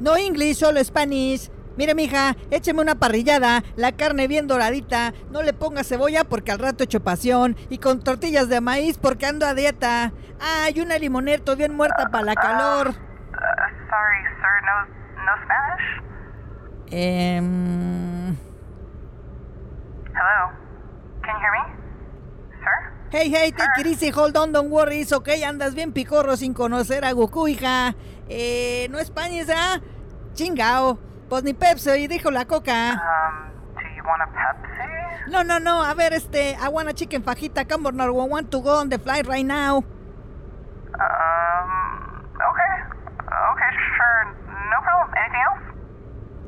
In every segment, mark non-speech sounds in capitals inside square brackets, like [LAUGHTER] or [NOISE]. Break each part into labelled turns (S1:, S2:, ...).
S1: No English, solo Spanish. Mire, mija, écheme una parrillada, la carne bien doradita, no le ponga cebolla porque al rato echo pasión, y con tortillas de maíz porque ando a dieta. Ah, y una limoneto bien muerta para la calor.
S2: Uh, sorry, sir, no, no Spanish?
S1: Em...
S2: Hello? Can you hear me?
S1: Hey, hey, take it easy, hold on, don't worry, it's okay, andas bien picorro sin conocer a Goku, hija. Eh, ¿no España, ah? Chingao. Pues ni Pepsi, y dijo la coca.
S2: Um, do you want a Pepsi?
S1: No, no, no, a ver, este, I want a chicken fajita, come on, I want to go on the flight right now.
S2: Um, okay. Okay, sure. No problem. Anything else?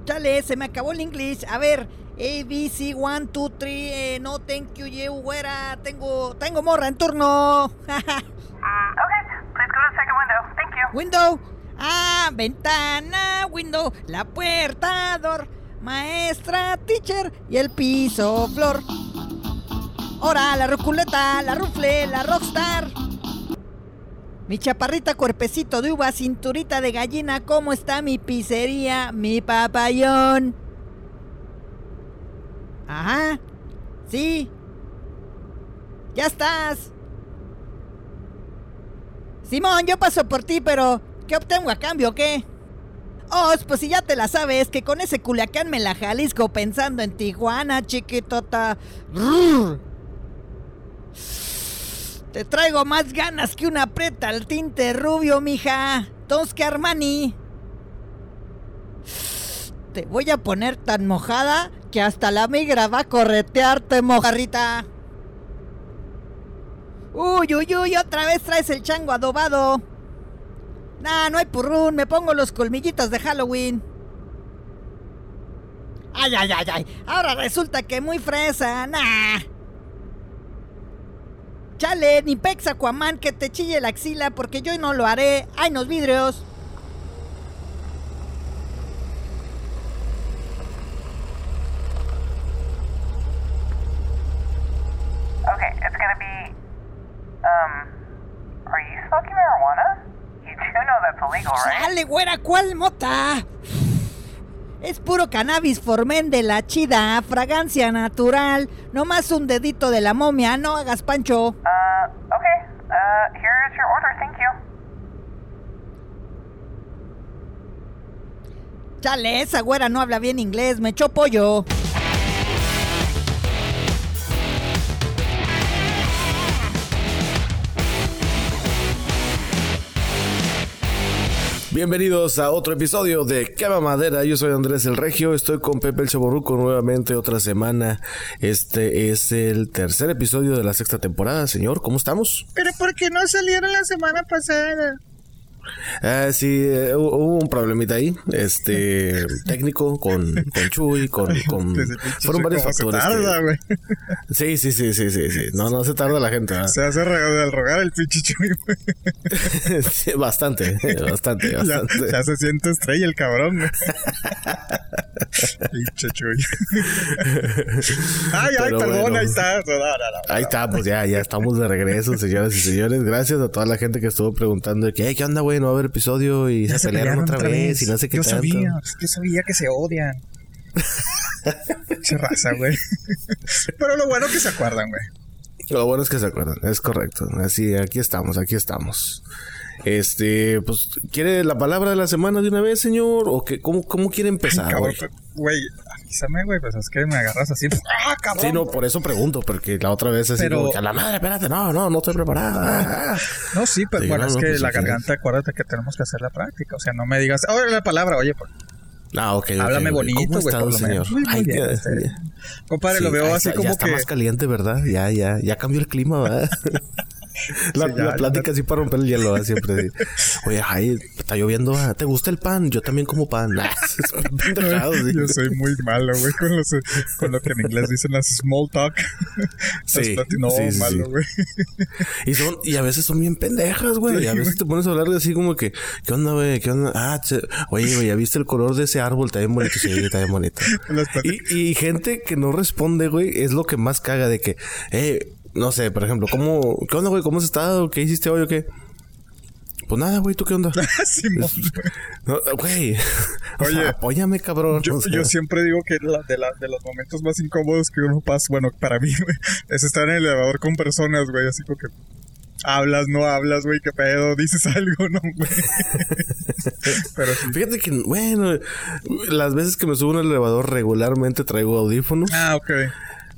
S1: Chale, se me acabó el inglés. A ver, A, B, C, 1, 2, 3, no thank you, you, güera. Tengo, tengo morra en turno.
S2: mm, [LAUGHS] okay, please go to the second window. Thank you.
S1: Window. Ah, ventana, window, la puerta, door, maestra, teacher y el piso, flor. Ahora, la roculeta, la rufle, la rockstar. Mi chaparrita cuerpecito de uva, cinturita de gallina, ¿cómo está mi pizzería, mi papayón? Ajá, sí. Ya estás. Simón, yo paso por ti, pero ¿qué obtengo a cambio o qué? Oh, pues si ya te la sabes, que con ese Culiacán me la Jalisco pensando en Tijuana, chiquitota. Te traigo más ganas que una preta al tinte rubio, mija. Tosque Armani. Te voy a poner tan mojada que hasta la migra va a corretearte, mojarrita. Uy, uy, uy, otra vez traes el chango adobado. Nah, no hay purrún, me pongo los colmillitos de Halloween. Ay, ay, ay, ay. Ahora resulta que muy fresa, nah. Chale, ni pex Aquaman que te chille la axila porque yo no lo haré. Ay, los vidrios.
S2: Okay, it's gonna be. Um, are you smoking marijuana? You do know that's illegal, right?
S1: Chale, güera, ¿cuál mota? Es puro cannabis formen de la chida, fragancia natural. No más un dedito de la momia, no hagas pancho.
S2: Uh, okay. Uh, here's your order. Thank you.
S1: Chale, esa güera no habla bien inglés, me echó pollo.
S3: Bienvenidos a otro episodio de Quema Madera. Yo soy Andrés el Regio, estoy con Pepe el Chaborruco nuevamente otra semana. Este es el tercer episodio de la sexta temporada, señor. ¿Cómo estamos?
S4: Pero ¿por qué no salieron la semana pasada?
S3: Ah, sí, eh, hu- hubo un problemita ahí, este, [LAUGHS] técnico con, con Chuy, con, con fueron varios
S4: se
S3: factores. que-
S4: tarda, güey.
S3: sí, sí, sí, sí, sí, sí. No, no se tarda la gente.
S4: Se hace al rogar el pinche Chuy, [LAUGHS]
S3: bastante, bastante, [LAUGHS]
S4: Ya,
S3: bastante.
S4: ya se siente estrella el cabrón, güey. pinche Chuy. ay, ay, perdón,
S3: bueno.
S4: ahí está.
S3: Ahí está, pues ya, ya estamos de regreso, señoras y señores. Gracias a toda la gente que estuvo preguntando de que, "Hey, ¿qué onda, güey? No va a haber episodio y
S4: Ya
S3: se pelearon otra vez, y no sé qué
S4: Yo
S3: tanto.
S4: sabía, yo sabía que se odian. Pinche raza, güey. Pero lo bueno que se acuerdan, güey.
S3: Lo bueno es que se acuerdan, es correcto. Así, aquí estamos, aquí estamos. Este, pues, ¿quiere la palabra de la semana de una vez, señor? ¿O qué, cómo, cómo quiere empezar,
S4: Cabrón,
S3: güey?
S4: Pues, güey, pues es que me agarras así. ¡Ah, cabrón!
S3: Sí, no, por eso pregunto, porque la otra vez así
S4: Pero-
S3: a la madre, espérate, no, no, no estoy preparada.
S4: No, sí, pero
S3: Sí,
S4: bueno,
S3: no,
S4: es
S3: no,
S4: que
S3: pues,
S4: la
S3: sí,
S4: garganta, acuérdate que tenemos que hacer la práctica. O sea, no me digas, oye, la palabra, oye, pues,
S3: Ah, ok,
S4: háblame
S3: ok.
S4: bonito,
S3: ¿Cómo
S4: güey, por lo
S3: señor?
S4: menos. Muy, muy
S3: Ay,
S4: bien, este. Compadre, lo
S3: Sí,
S4: veo
S3: ahí
S4: así
S3: está,
S4: como
S3: ya está
S4: que.
S3: más caliente, ¿verdad? Ya, ya, ya cambió el clima, ¿verdad? [LAUGHS] [LAUGHS] la,
S4: Sí, ya,
S3: la
S4: ya.
S3: plática así para romper el hielo, siempre. así. [LAUGHS] Oye, ay, está lloviendo. ¿te gusta el pan? Yo también como pan. [LAUGHS] Sí.
S4: Yo soy muy malo, güey, con, los- con lo que en inglés dicen las small talk.
S3: Sí,
S4: plati- no,
S3: sí, sí,
S4: malo, güey.
S3: Y son, y a veces son bien pendejas, güey. y a veces te pones a hablar de así como que, ¿qué onda, güey? ¿Qué onda? Ah, oye, güey, ¿ya viste el color de ese árbol? Está bien bonito. Sí, está bien bonito. Y, y gente que no responde, güey, es lo que más caga de que, eh, no sé, por ejemplo, ¿cómo, qué onda, güey? ¿Cómo has estado? ¿Qué hiciste hoy o qué? Pues nada, güey, ¿tú qué onda? [LAUGHS] No, Güey. [LAUGHS] O sea,
S4: Oye,
S3: apóyame, cabrón.
S4: Yo,
S3: o sea.
S4: yo siempre digo que la- de, la- de los momentos más incómodos que uno pasa, bueno, para mí, güey, es estar en el elevador con personas, güey, así como que hablas, no hablas, güey, qué pedo, dices [LAUGHS] algo, no, güey. Pero sí.
S3: Fíjate que, bueno, las veces que me subo en el elevador regularmente traigo audífonos.
S4: Ah, ok.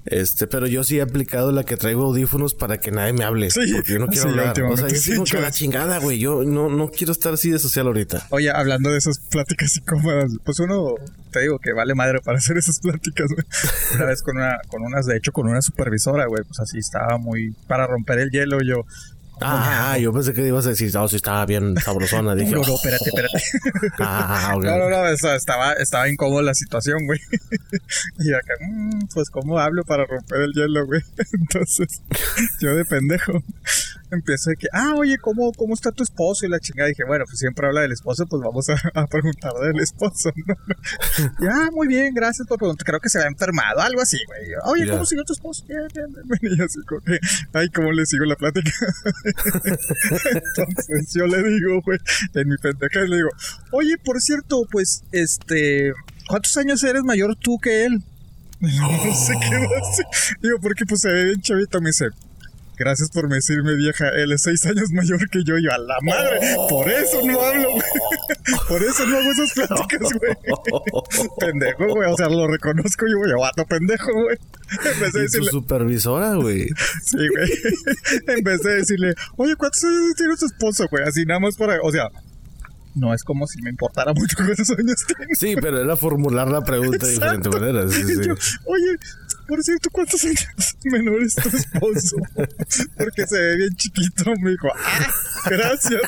S3: Este, pero yo sí he aplicado la que traigo audífonos para que nadie me hable.
S4: Sí,
S3: porque yo no quiero
S4: sí,
S3: hablar. O sea, yo
S4: sí, yo-
S3: que la chingada, güey. Yo no, no quiero estar así de social ahorita.
S4: Oye, hablando de esas pláticas incómodas, pues uno, te digo que vale madre para hacer esas pláticas, güey. Una vez con una, con unas, de hecho, con una supervisora, güey, pues así estaba muy, para romper el hielo, yo,
S3: Ah, yo pensé que ibas a decir, sí estaba bien sabrosona. [LAUGHS] Dije,
S4: no, no,
S3: oh,
S4: espérate, espérate. [LAUGHS]
S3: ah, ok.
S4: No, estaba, estaba incómoda la situación, güey. [LAUGHS] y acá, mm, pues, ¿cómo hablo para romper el hielo, güey? Entonces, yo de pendejo empiezo de que, ah, oye, ¿cómo, ¿cómo está tu esposo? Y la chingada dije, bueno, pues siempre habla del esposo, pues vamos a, a preguntar del esposo, ¿no? [LAUGHS] y, ah, muy bien, gracias por preguntar. Creo que se había enfermado, algo así, güey. Oye. ¿cómo siguió tu esposo? Bien, bien, bien. [LAUGHS] Y así como que, ay, ¿cómo le sigo la plática? [LAUGHS] Entonces yo le digo, güey, en mi pendeja le digo, oye, por cierto, pues, este, ¿cuántos años eres mayor tú que él? Y luego se quedó así. Digo, porque pues se ve bien chavito, me dice. Gracias por decirme vieja, él es seis años mayor que yo, y yo a la madre, por eso no hablo, güey. [LAUGHS] Por eso no hago esas pláticas, güey. [LAUGHS] Pendejo, güey, o sea, lo reconozco yo, güey, vato pendejo, güey. En vez de
S3: Y tu
S4: decirle,
S3: supervisora, güey.
S4: Sí, güey. [LAUGHS] en vez de decirle, oye, ¿cuántos años tiene tu esposo, güey? Así nada más para. O sea, no es como si me importara mucho cuántos años tiene.
S3: Sí, pero era formular la pregunta de diferente
S4: Exacto.
S3: manera. Sí, sí.
S4: Y yo, oye, por cierto, ¿cuántos años [LAUGHS] menor es tu esposo? Porque se ve bien chiquito. Me dijo, ah, gracias.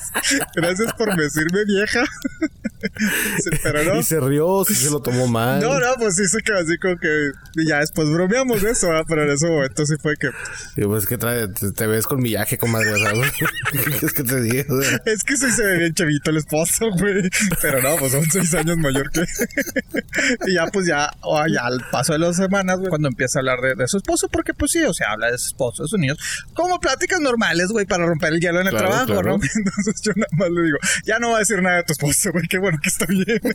S4: Gracias por decirme vieja. [LAUGHS] Pero no.
S3: Y se rió, sí se lo tomó mal.
S4: No, no, pues sí se quedó así como que. Y ya después bromeamos de eso, ¿verdad? pero en ese momento sí fue que.
S3: Y pues que trae, te, te ves con millaje, comadre. O sea, güey. ¿Qué quieres que te
S4: Es que sí se ve bien chavito el esposo, güey. Pero no, pues son seis años mayor que. [LAUGHS] y ya, pues ya, o ya al paso de las semanas, güey, cuando empieza a hablar de, de su esposo, porque pues sí, o sea, habla de su esposo, de sus niños, como pláticas normales, güey, para romper el hielo en el
S3: Claro,
S4: trabajo,
S3: claro.
S4: ¿no? [LAUGHS] Entonces yo nada más le digo, ya no va a decir nada de tu esposo, güey, qué bueno que está bien. [LAUGHS]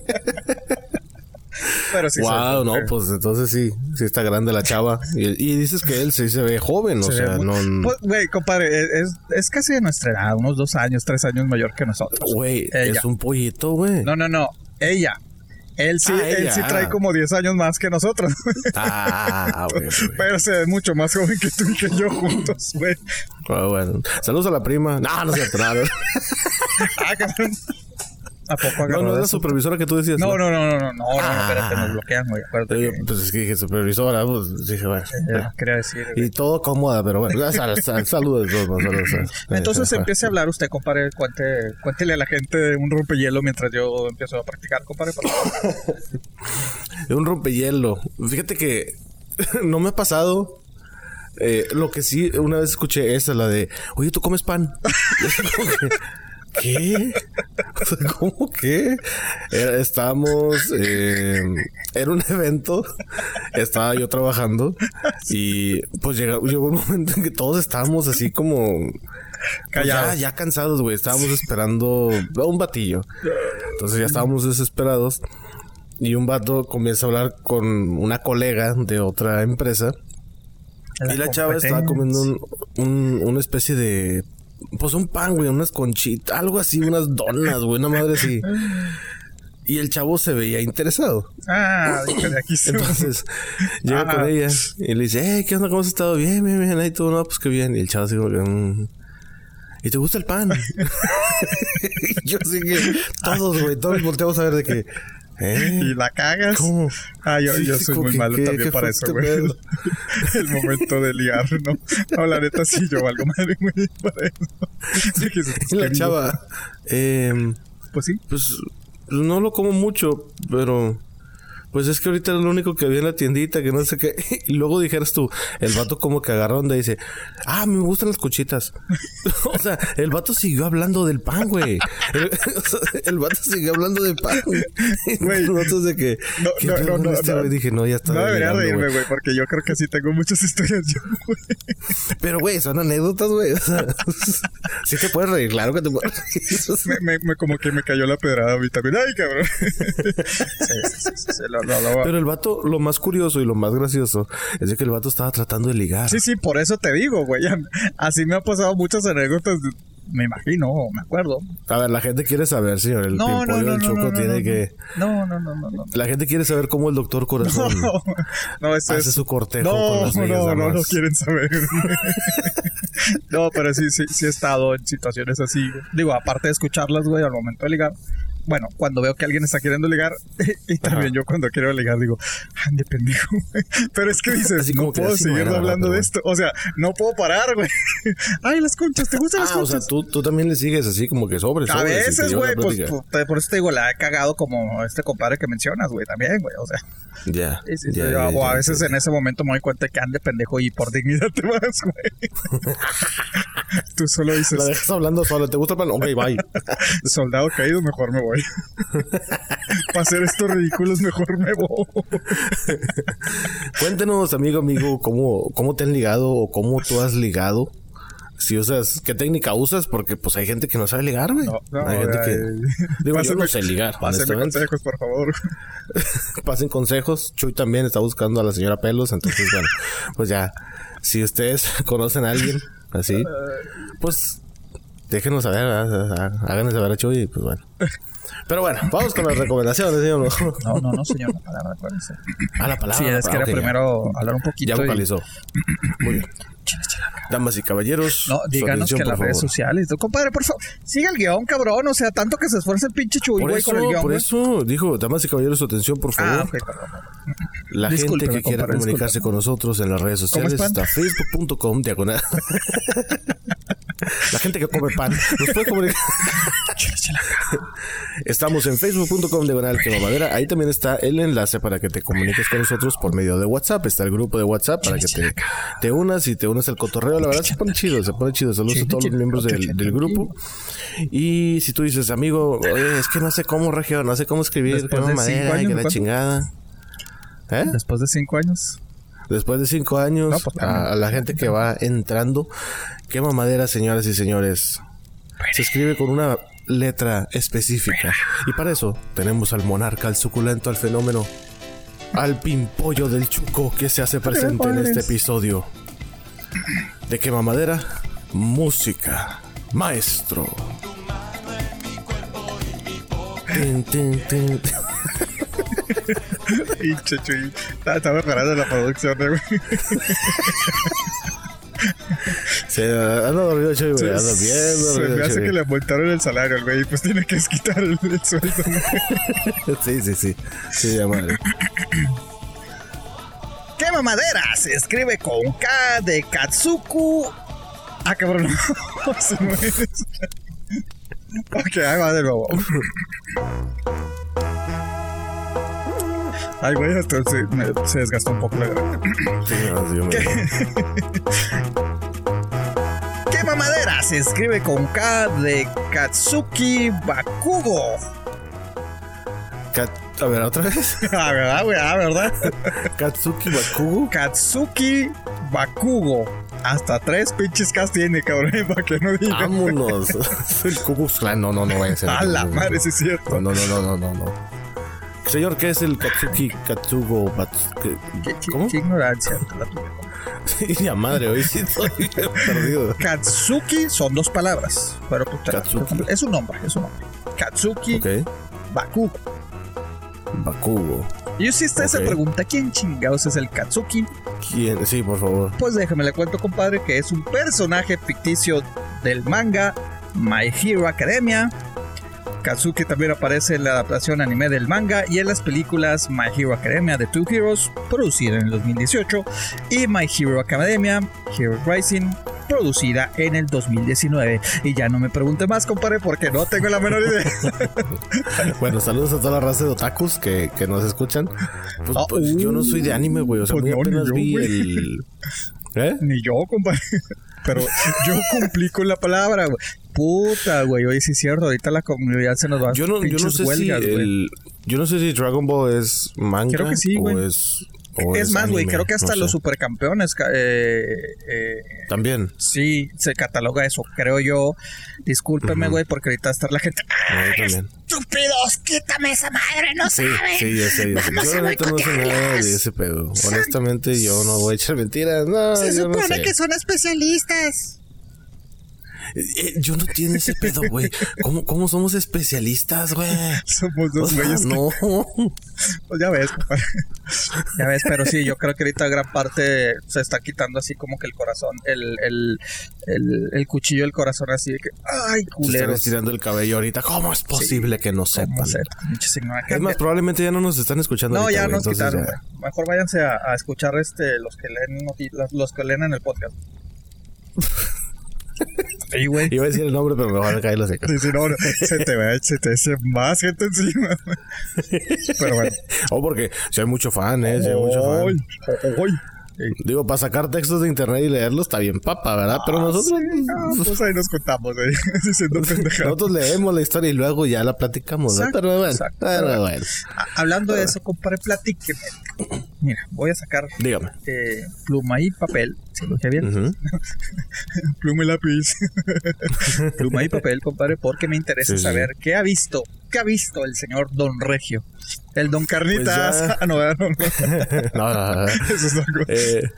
S4: Pero sí,
S3: wow, no, pues entonces sí, sí está grande la chava. Y, y dices que él sí se ve joven, o
S4: Se ve
S3: sea, no.
S4: Pues, Güey, compadre, es, es casi de nuestra edad, unos dos años, tres años mayor que nosotros.
S3: Güey, es un pollito, güey.
S4: No, no, no. Ella. Él sí,
S3: Ah,
S4: él sí trae como 10 años más que nosotros. [LAUGHS]
S3: Ah, [LAUGHS] güey.
S4: Pero se ve mucho más joven que tú y que yo juntos, güey.
S3: Ah, bueno. Saludos a la prima. No, no cierto, nada. [LAUGHS]
S4: Ah, cabrón. ¿A poco
S3: No, no es la supervisora que tú decías.
S4: No, no, no, no, no, no, no,
S3: Ah.
S4: espérate, nos bloquean, güey. Acuérdate
S3: Yo,
S4: que,
S3: pues es que dije supervisora, pues dije, bueno.
S4: eh, quería decir.
S3: Y todo cómoda, pero bueno. Saludos. [LAUGHS]
S4: Entonces empiece a hablar usted, compadre. Cuente, cuéntele a la gente un rompehielo mientras yo empiezo a practicar, compadre. por favor.
S3: De un rompehielo. Fíjate que [LAUGHS] no me ha pasado. Eh, lo que sí, una vez escuché esa, la de, oye, ¿tú comes pan? [LAUGHS] ¿Qué? ¿Cómo que? Era- estábamos, eh, era un evento, estaba yo trabajando y pues llegó, llegó un momento en que todos estábamos así como pues, ya, ya cansados, güey. Estábamos esperando a un batillo. Entonces ya estábamos desesperados. Y un vato comienza a hablar con una colega de otra empresa. y la chava estaba comiendo un, un- una especie de. Pues un pan, güey, unas conchitas, algo así, unas donas, güey, una madre así. Y el chavo se veía interesado.
S4: Ah, de aquí se
S3: Entonces llega con ella y le dice, hey, ¿qué onda? ¿Cómo has estado? Bien, bien, bien. Ahí todo, no, pues qué bien. Y el chavo así como que, "Mm". ¿Y te gusta el pan? [LAUGHS] yo que, todos, güey, todos volteamos a ver de que, ¿eh?
S4: Y la cagas.
S3: ¿Cómo?
S4: Ah, yo,
S3: Sí,
S4: yo soy muy
S3: que,
S4: malo
S3: ¿qué-
S4: también
S3: qué
S4: para eso, güey.
S3: pedo? [LAUGHS]
S4: El momento de liar, ¿no? No, la neta sí, yo valgo madre, güey, para eso. [LAUGHS] Sí, que
S3: Y la chava, em,
S4: Pues sí.
S3: pues no lo como mucho, pero Pues es que ahorita era lo único que había en la tiendita, que no sé qué. [LAUGHS] Y luego dijeras tú, el vato como que agarró donde dice, ah, me gustan las cuchitas. [LAUGHS] o sea, el vato siguió hablando del pan, güey. El, [LAUGHS] o sea, el vato siguió hablando del pan, güey. Y
S4: Güey.
S3: nosotros de que,
S4: No,
S3: ¿qué
S4: no, no,
S3: este? Dije, no, ya está.
S4: No debería reírme,
S3: güey.
S4: güey, porque yo creo que sí tengo muchas historias yo, güey.
S3: Pero, güey, son anécdotas, güey. O sea, sí te puedes reír, claro que te puedes reír.
S4: Me, me, me- como que me cayó la pedrada a mí también. ¡Ay, cabrón! sí, sí, sí, sí, sí, lo- lo- lo-
S3: Pero el vato, lo más curioso y lo más gracioso es de que el vato estaba tratando de ligar.
S4: Sí, sí, por eso te digo, güey. Así me ha pasado muchas anécdotas. Me imagino, me acuerdo.
S3: A ver, la gente quiere saber, señor. El
S4: No, no, no,
S3: del
S4: no,
S3: Choco
S4: no, no,
S3: tiene
S4: no.
S3: que.
S4: No, no, no, no, no.
S3: La gente quiere saber cómo el doctor Corazón [LAUGHS]
S4: No, no, eso
S3: hace
S4: es...
S3: su cortejo
S4: No,
S3: con las
S4: no, no, no quieren saber. [LAUGHS] no, pero sí, sí, sí he estado en situaciones así. Digo, aparte de escucharlas, güey, al momento de ligar. Bueno, cuando veo que alguien está queriendo ligar, [LAUGHS] y también
S3: Ajá.
S4: yo cuando quiero ligar digo, ande pendejo, güey". [LAUGHS] Pero es que dices,
S3: Así
S4: no puedo
S3: no
S4: seguir hablando de esto. O sea, no puedo parar, güey. [LAUGHS] Ay, las conchas, ¿te gustan las
S3: Ah, o sea,
S4: conchas?
S3: tú, tú también le sigues así como que sobre,
S4: A veces, güey, pues por, por eso te digo, la he cagado como este compadre que mencionas, güey, también, güey. O sea,
S3: Ya.
S4: Sí, o a veces en ese momento me doy cuenta que ande pendejo y por dignidad te vas, güey. [LAUGHS] Tú solo dices,
S3: La dejas hablando solo. ¿Te gusta el pan? Ok, bye. [LAUGHS]
S4: soldado caído, mejor me voy. [LAUGHS] Para hacer estos ridículos, mejor me voy.
S3: Cuéntenos, amigo, amigo, cómo, cómo te han ligado o cómo tú has ligado. Si usas, ¿qué técnica usas? Porque pues hay gente que no sabe ligar, güey.
S4: No, no,
S3: hay gente que...
S4: ay. [LAUGHS]
S3: Digo, yo
S4: Pásenme-
S3: no sé ligar,
S4: Pásenme consejos, por favor. [LAUGHS]
S3: Pasen consejos. Chuy también está buscando a la señora Pelos. Entonces, bueno, [LAUGHS] pues ya. Si ustedes conocen a alguien así, pues déjenos saber. Háganos saber a Chuy pues bueno. Pero bueno, vamos con las recomendaciones, señor.
S4: No, no, no, señor, la palabra, acuérdense.
S3: A la palabra.
S4: Sí, es que
S3: ah,
S4: era
S3: ok, ya.
S4: primero hablar un poquito.
S3: Ya vocalizó. Muy bien. Damas y caballeros.
S4: No, díganos que en las redes
S3: favor.
S4: sociales. Tú, compadre, por favor, siga el guion, cabrón. O sea, tanto que se esfuerza el pinche Chuy,
S3: Por
S4: güey,
S3: eso,
S4: con el guion.
S3: por eso, dijo, damas y caballeros, su atención, por favor.
S4: Ah, perdón.
S3: La gente que quiera
S4: compadre,
S3: comunicarse
S4: discúlpeme.
S3: con nosotros en las redes sociales está facebook.com diagonal. [LAUGHS] La gente que come pan nos puede comunicar. Estamos en facebook.com diagonal que mamadera. Ahí también está el enlace para que te comuniques con nosotros por medio de WhatsApp. Está el grupo de WhatsApp para que te, te unas y te unas al cotorreo. La verdad se pone chido, se pone chido. Saludos a todos los miembros del, del grupo. Y si tú dices, amigo, oye, es que no sé cómo regio, no sé cómo escribir,
S4: Después
S3: qué
S4: de
S3: mamadera,
S4: cinco años,
S3: que la chingada. ¿Eh?
S4: Después de cinco años.
S3: Después de cinco años,
S4: No, pues,
S3: a, a la gente que va entrando, qué mamadera, señoras y señores. Se escribe con una letra específica. Y para eso tenemos al monarca, al suculento, al fenómeno, al pimpollo del chuco que se hace presente en este episodio. ¿De qué mamadera? Música. Maestro. Tin, tin, tin. [LAUGHS]
S4: Pinche Chuy. Estaba- Estaba mejorando la producción, eh, güey. [LAUGHS]
S3: Se anda dormido, Chuy, güey. Anda bien
S4: Se me hace que le aumentaron el salario al güey pues tiene que [LAUGHS] desquitar el, el sueldo.
S3: Sí, sí, sí. Sí, ya madre.
S4: ¿Qué mamadera? Se escribe con K de Katsuku. Ah, cabrón. [LAUGHS] Ok, ahí va de nuevo. Ay, güey, hasta se, me- se desgastó un poco la.
S3: Sí, no, sí, hombre.
S4: ¿Qué mamadera? Se escribe con K de Katsuki Bakugo.
S3: Kat- a ver, otra vez. [LAUGHS]
S4: Ah, ¿verdad, güey? Ah, ¿verdad?
S3: Katsuki Bakugo.
S4: Katsuki Bakugo. Hasta tres pinches Ks tiene, cabrón, [LAUGHS] para que no digan.
S3: Vámonos. [LAUGHS] El Ku Klux Klan. No, no, no vaya a ser.
S4: A la madre, sí es cierto.
S3: No, no, no, no, no, no. Señor, ¿qué es el Katsuki Katsugo Bats- qué-
S4: Qué, qué-
S3: ¿Cómo?
S4: qué ignorancia.
S3: Sí, ya madre, hoy sí estoy perdido.
S4: Katsuki son dos palabras. Pero pues,
S3: Katsuki.
S4: es un nombre, es un nombre. Katsuki
S3: Ok.
S4: Bakugo.
S3: Bakugo.
S4: Y si está esa
S3: Ok.
S4: pregunta, ¿quién chingados es el Katsuki?
S3: ¿Quién? Sí, por favor.
S4: Pues déjame le cuento, compadre, que es un personaje ficticio del manga My Hero Academia. Katsuki también aparece en la adaptación anime del manga y en las películas My Hero Academia de Two Heroes, producida en el 2018, y My Hero Academia, Hero Rising, producida en el 2019. Y ya no me pregunte más, compadre, porque no tengo la menor idea. [LAUGHS]
S3: Bueno, saludos a toda la raza de otakus que, que nos escuchan. Pues,
S4: Ah,
S3: pues, yo no soy de anime, güey. O sea,
S4: pues no,
S3: apenas
S4: yo,
S3: vi
S4: güey.
S3: el. ¿Eh?
S4: Ni yo, compadre. Pero yo cumplí con la palabra, güey. Puta, güey. Oye, sí es cierto. Ahorita la comunidad se nos va a
S3: Yo no, yo no
S4: pinches
S3: sé
S4: huelgas,
S3: si
S4: güey.
S3: el, yo no sé si Dragon Ball es manga
S4: Creo que sí,
S3: o es
S4: Es más, güey, creo que hasta
S3: no
S4: los supercampeones ca- eh, eh,
S3: también.
S4: sí se cataloga eso, creo yo. Discúlpeme, güey, porque ahorita está la gente.
S3: También.
S5: Estúpidos, quítame esa madre, no
S3: Sí,
S5: saben.
S3: sí, ya sé, ya sé.
S5: Vamos
S3: Yo
S5: a
S3: no sé nada de ese pedo. Honestamente, yo no voy a echar mentiras. No,
S5: Se
S3: no
S5: supone
S3: sé.
S5: que son especialistas.
S3: Eh, yo no entiendo ese pedo, güey. ¿Cómo, ¿Cómo somos especialistas, güey?
S4: Somos dos güeyes.
S3: no.
S4: Pues ya ves, compadre. [LAUGHS] ya ves, pero sí, yo creo que ahorita gran parte se está quitando así como que el corazón, el, el, el, el cuchillo del corazón así de que, ay,
S3: Se están el cabello ahorita. ¿Cómo es posible que no
S4: ¿Cómo
S3: sepan? Es más, probablemente ya no nos están escuchando.
S4: No,
S3: ahorita,
S4: ya nos quitaron,
S3: ya-.
S4: Mejor váyanse a, a escuchar este los que leen los que leen en el podcast. [LAUGHS] Sí, güey.
S3: Iba a decir el nombre, pero me van a caer los secos.
S4: Sí, sí, no, no, se te ve, se te hace más gente encima. Pero bueno.
S3: Oh, porque si hay mucho fan, ¿eh? Si hay mucho fan.
S4: Ay, ay.
S3: Digo, para sacar textos de internet y leerlos está bien papa, ¿verdad? Pero nosotros...
S4: Ah, pues ahí nos contamos, eh, [LAUGHS] diciendo [LAUGHS] pendejadas.
S3: Nosotros leemos la historia y luego ya la platicamos, ¿verdad?
S4: Exacto,
S3: Pero bueno,
S4: exacto.
S3: pero bueno.
S4: Ah, Hablando de eso, compadre, platíqueme. Mira, voy a sacar
S3: Dígame.
S4: eh, pluma y papel. ¿Sí lo dije bien?
S3: Ujú. [LAUGHS]
S4: Pluma y lápiz. [LAUGHS] pluma y papel, compadre, porque me interesa
S3: Sí, sí.
S4: saber qué ha visto, qué ha visto el señor Don Regio. El Don Carnitas.
S3: Pues ya. [LAUGHS]
S4: Ah, no, no, no.
S3: No, no, no.
S4: Eso es.
S3: Eh,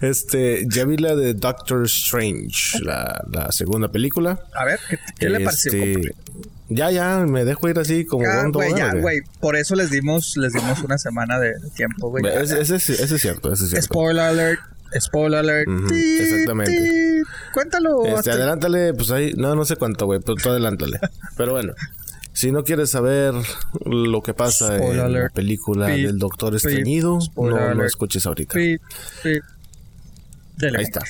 S3: este, ya vi la de Doctor Strange, la, la segunda película.
S4: A ver, ¿qué, qué le pareció,
S3: Este,
S4: compadre?
S3: Ya, ya, me dejo ir así como
S4: Ah, güey, ya,
S3: tobogán,
S4: güey. Por eso les dimos, les dimos una semana de, tiempo, güey.
S3: Ese, ese, es- ese es cierto, ese es cierto.
S4: Spoiler alert. Spoiler alert.
S3: Exactamente.
S4: Cuéntalo.
S3: Este, adelántale, pues ahí, no, no sé cuánto, güey, pero tú adelántale. pero bueno, si no quieres saber lo que pasa
S4: Spoiler
S3: en la película del Doctor Estreñido, no lo escuches ahorita.
S4: Dele,
S3: Ahí está.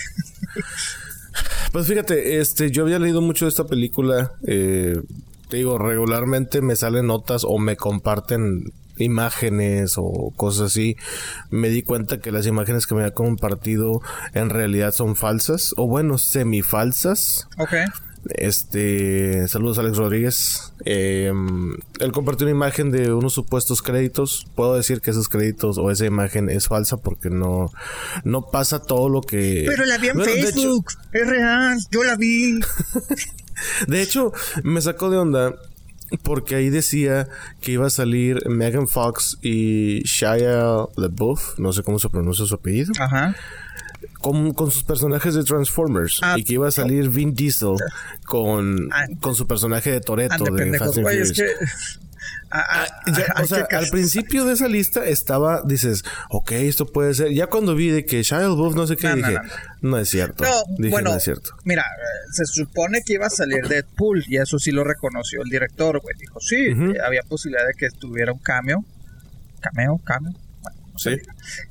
S3: Pues fíjate, este, yo había leído mucho de esta película. eh, te digo, regularmente me salen notas o me comparten imágenes o cosas así. Me di cuenta que las imágenes que me ha compartido en realidad son falsas, o bueno, semifalsas.
S4: Ok.
S3: Este, saludos Alex Rodríguez. Eh, él compartió una imagen de unos supuestos créditos. Puedo decir que esos créditos o esa imagen es falsa porque no, no pasa todo lo que.
S5: Pero la vi en
S3: Bueno, de hecho-
S5: Facebook. es real. Yo la vi. [LAUGHS]
S3: De hecho, me sacó de onda porque ahí decía que iba a salir Megan Fox y Shia LaBeouf, no sé cómo se pronuncia su apellido,
S4: Ajá.
S3: con, con sus personajes de Transformers
S4: Ah,
S3: y que iba a salir Vin Diesel con,
S4: Ah,
S3: con su personaje de Toretto
S4: Ande,
S3: de. Fast and
S4: Güey, es
S3: Furious.
S4: que. Ah, ah,
S3: Ya,
S4: hay
S3: o sea,
S4: que
S3: al principio de esa lista estaba, dices, ok, esto puede ser. Ya cuando vi de que Shia LaBeouf no sé qué,
S4: No,
S3: dije,
S4: no,
S3: no, es cierto.
S4: No,
S3: dije,
S4: bueno,
S3: no es cierto.
S4: mira, eh, se supone que iba a salir Deadpool y eso sí lo reconoció el director, güey. Dijo, sí, eh, había posibilidad de que tuviera un cameo. Cameo, cameo. Bueno.
S3: Sí.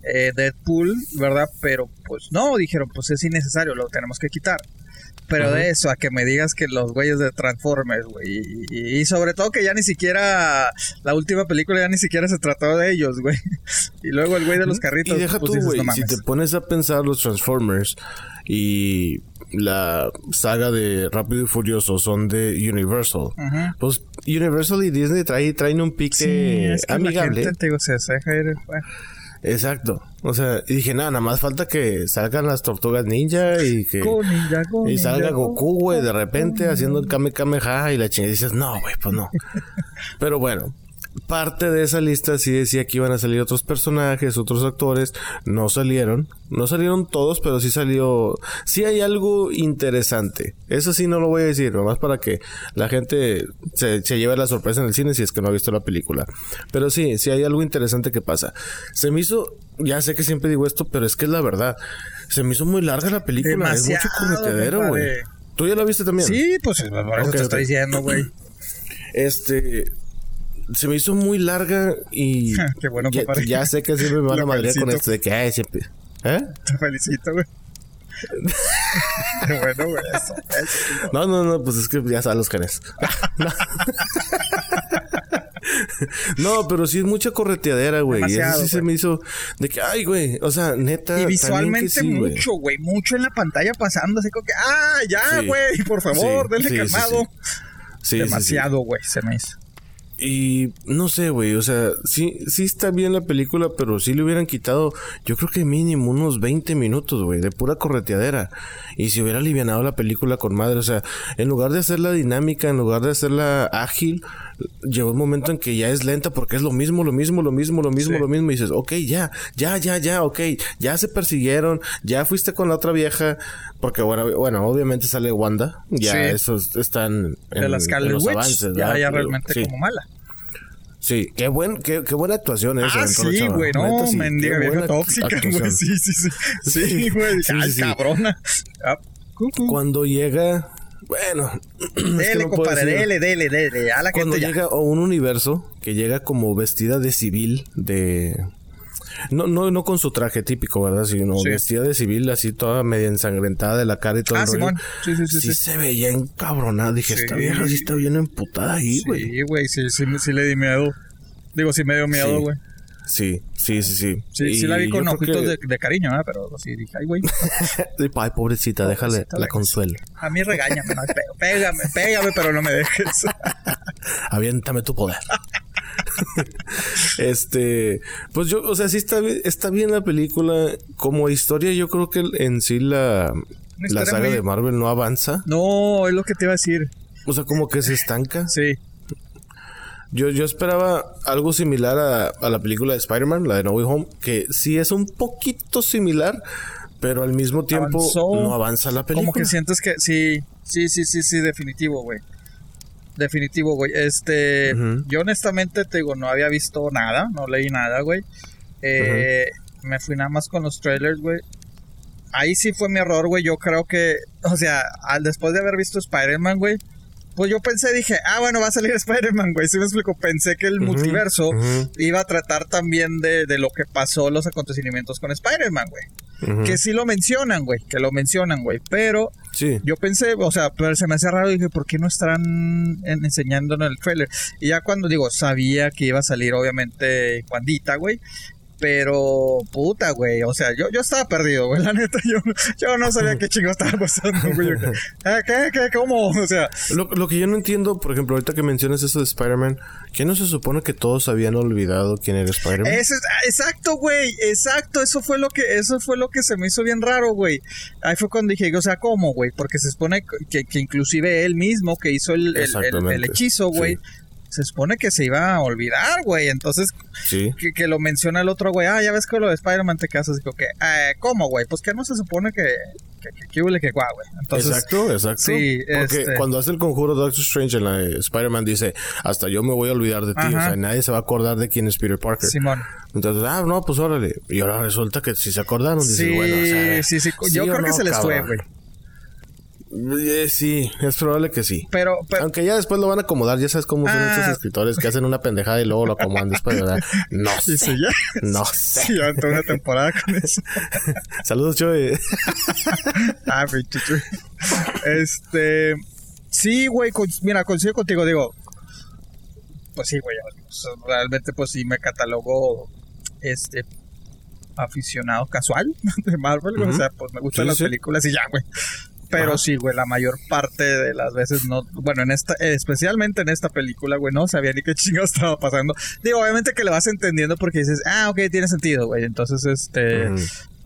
S4: Eh, Deadpool, ¿verdad? Pero pues no, dijeron, pues es innecesario, lo tenemos que quitar. Pero de eso, a que me digas que los güeyes de Transformers, güey. Y, y- y sobre todo que ya ni siquiera. La última película ya ni siquiera se trató de ellos, güey. [LAUGHS] Y luego el güey de los carritos.
S3: Y deja
S4: pues
S3: tú, güey,
S4: "No
S3: si
S4: mames".
S3: te pones a pensar los Transformers y la saga de Rápido y Furioso son de Universal. Pues Universal y Disney traen, traen un pique
S4: Sí, es que la
S3: amigable.
S4: gente, te digo, se deja ir, bueno.
S3: Exacto. O sea, y dije, nada, nada más falta que salgan las tortugas ninja y que...
S4: Go ninja, go
S3: Y salga
S4: go,
S3: Goku, güey, de repente
S4: go
S3: haciendo el Kame Kameha y la chingada. Y dices, no, güey, pues no. [LAUGHS] Pero bueno, parte de esa lista sí decía que iban a salir otros personajes, otros actores. No salieron. No salieron todos, pero sí salió. Sí hay algo interesante. Eso sí no lo voy a decir, nomás para que la gente se, se lleve la sorpresa en el cine si es que no ha visto la película. Pero sí, sí hay algo interesante que pasa. Se me hizo. Ya sé que siempre digo esto, pero es que es la verdad. Se me hizo muy larga la película.
S4: Demasiado,
S3: es mucho corretedero, güey. ¿Tú ya la viste también?
S4: Sí, pues por eso te estoy diciendo, güey.
S3: Este. Se me hizo muy larga y.
S4: Qué bueno,
S3: ya, sé que siempre me van a [LAUGHS] madrear con esto de que, ay, siempre. ¿Eh?
S4: Te felicito, güey. [LAUGHS] bueno, güey, eso, eso.
S3: No, no, no, pues es que ya sabes los canes. No. [LAUGHS] No, pero sí es mucha correteadera, güey. Y eso sí se me hizo de que, ay, güey. O sea, neta.
S4: Y visualmente
S3: sí,
S4: mucho, güey. Mucho en la pantalla pasando. Así como que, ah, ya,
S3: Sí.
S4: güey. Por favor,
S3: Sí,
S4: denle calmado. Demasiado, güey, se me hizo.
S3: Y no sé, güey, o sea, sí, sí está bien la película, pero sí le hubieran quitado, yo creo que mínimo unos 20 minutos, güey, de pura correteadera. Y si hubiera alivianado la película con madre, o sea, en lugar de hacerla dinámica, en lugar de hacerla ágil, llegó un momento en que ya es lenta porque es lo mismo, lo mismo, lo mismo, lo mismo,
S4: Sí.
S3: lo mismo. Y dices, ok, ya, ya, ya, ya, ok, ya se persiguieron, ya fuiste con la otra vieja, porque bueno, bueno, obviamente sale Wanda, ya
S4: Sí.
S3: esos están en,
S4: De la
S3: en los
S4: Witch.
S3: avances,
S4: ya, ya realmente
S3: sí.
S4: como mala.
S3: Sí, qué, buen, qué, qué buena actuación esa.
S4: Ah, sí, güey. No,
S3: sí,
S4: mendiga vieja tóxica, güey. [LAUGHS] Sí, sí, sí. Sí, güey.
S3: sí,
S4: cabrona. Ah.
S3: Cuando llega, bueno, [CLEARS THROAT] es que
S4: Dele,
S3: no puedo
S4: compadre, dele, dele, dele. A la
S3: Cuando
S4: gente ya.
S3: llega a un universo que llega como vestida de civil, de... No, no, no con su traje típico, ¿verdad? Sino
S4: Sí.
S3: vestida de civil, así toda media ensangrentada de la cara y todo
S4: Ah,
S3: el rollo.
S4: Sí, sí, sí,
S3: Sí, se veía encabronada. Dije, esta vieja sí está bien emputada ahí, güey.
S4: Sí, güey, sí, sí, le di miedo. Digo, sí me dio miedo, güey.
S3: Sí, sí, sí, sí.
S4: Sí, sí la vi con ojitos
S3: que-
S4: de, de cariño, ¿verdad? Pero sí dije, ay, güey. [LAUGHS]
S3: Ay, pobrecita, déjale,
S4: Pobrecita,
S3: la
S4: la-
S3: consuelo.
S4: A mí regáñame, no. Pégame, pégame, pero no me dejes. [LAUGHS]
S3: aviéntame tu poder. [LAUGHS] este, pues yo, o sea, sí está, bien- está bien la película. Como historia, yo creo que en sí la, la saga
S4: muy-
S3: de Marvel no avanza.
S4: No, es lo que te iba a decir.
S3: O sea, como que se estanca.
S4: Sí.
S3: Yo, yo esperaba algo similar a, a la película de Spider-Man, la de No Way Home, que sí es un poquito similar, pero al mismo tiempo
S4: Avanzó,
S3: no avanza la película.
S4: Como que sientes que sí, sí, sí, sí, sí, definitivo, güey. Definitivo, güey. Este, yo honestamente te digo, no había visto nada, no leí nada, güey. Eh, Me fui nada más con los trailers, güey. Ahí sí fue mi error, güey. Yo creo que, o sea, al después de haber visto Spider-Man, güey, pues yo pensé, dije, ah, bueno, va a salir [LAUGHS] Spider-Man, güey. Sí me explico. Pensé que el multiverso iba a tratar también de, de lo que pasó, los acontecimientos con Spider-Man, güey. Que sí lo mencionan, güey. Que lo mencionan, güey. Pero
S3: Sí.
S4: yo pensé, o sea, pero se me hace raro. Dije, ¿por qué no estarán en- enseñando en el trailer? Y ya cuando digo, sabía que iba a salir, obviamente, Juandita, güey. Pero, puta, güey. O sea, yo, yo estaba perdido, güey. [LAUGHS] La neta, yo, yo no sabía qué chingo estaba pasando, güey. "Ah, ¿Qué? ¿Qué? ¿Cómo? [LAUGHS] O sea,
S3: Lo, lo que yo no entiendo, por ejemplo, ahorita que mencionas eso de Spider-Man, ¿que no se supone que todos habían olvidado quién era Spider-Man?
S4: Ah, exacto, güey, exacto, eso fue lo que, eso fue lo que se me hizo bien raro, güey. Ahí fue cuando dije, o sea, ¿cómo, güey? Porque se supone que, que inclusive él mismo que hizo el, el- el-
S3: Exactamente,
S4: el hechizo, güey,
S3: sí.
S4: Se supone que se iba a olvidar, güey. Entonces,
S3: Sí.
S4: que, que lo menciona el otro, güey, ah, ya ves que lo de Spider-Man te casas, digo que, eh, ¿cómo, güey? Pues que no se supone que, que, que, que, huele que guau, güey. Entonces,
S3: exacto, exacto.
S4: sí,
S3: Porque
S4: este-
S3: cuando hace el conjuro Doctor Strange en la de Spider-Man dice, hasta yo me voy a olvidar de ti. O sea, nadie se va a acordar de quién es Peter Parker.
S4: Simón.
S3: Entonces, ah, no, pues órale. Y ahora resulta que si se acordaron, dices,
S4: Sí,
S3: bueno, o sea,
S4: sí, sí, yo creo que se les fue,
S3: cabrón?
S4: güey.
S3: Eh, sí, es probable que sí.
S4: Pero, pero,
S3: Aunque ya después lo van a acomodar, ya sabes cómo son
S4: Ah.
S3: estos escritores que hacen una pendejada y luego lo acomodan después, ¿verdad? No [LAUGHS] sé.
S4: sí, ya.
S3: No sé.
S4: Sí, aventó una temporada con eso. [LAUGHS]
S3: Saludos, Choy. [LAUGHS]
S4: Ah, chuy. Este. Sí, güey. con- mira, coincido contigo. Digo. Pues sí, güey. realmente, pues sí me catalogo. Este. Aficionado casual de Marvel. güey, O sea, pues me gustan
S3: Sí,
S4: las
S3: sí.
S4: películas y ya, güey. Pero
S3: Ajá.
S4: sí, güey, la mayor parte de las veces no. Bueno, en esta, especialmente en esta película, güey, no sabía ni qué [LAUGHS] chingados estaba pasando. Digo, obviamente que le vas entendiendo porque dices, ah, ok, tiene sentido, güey. Entonces, este.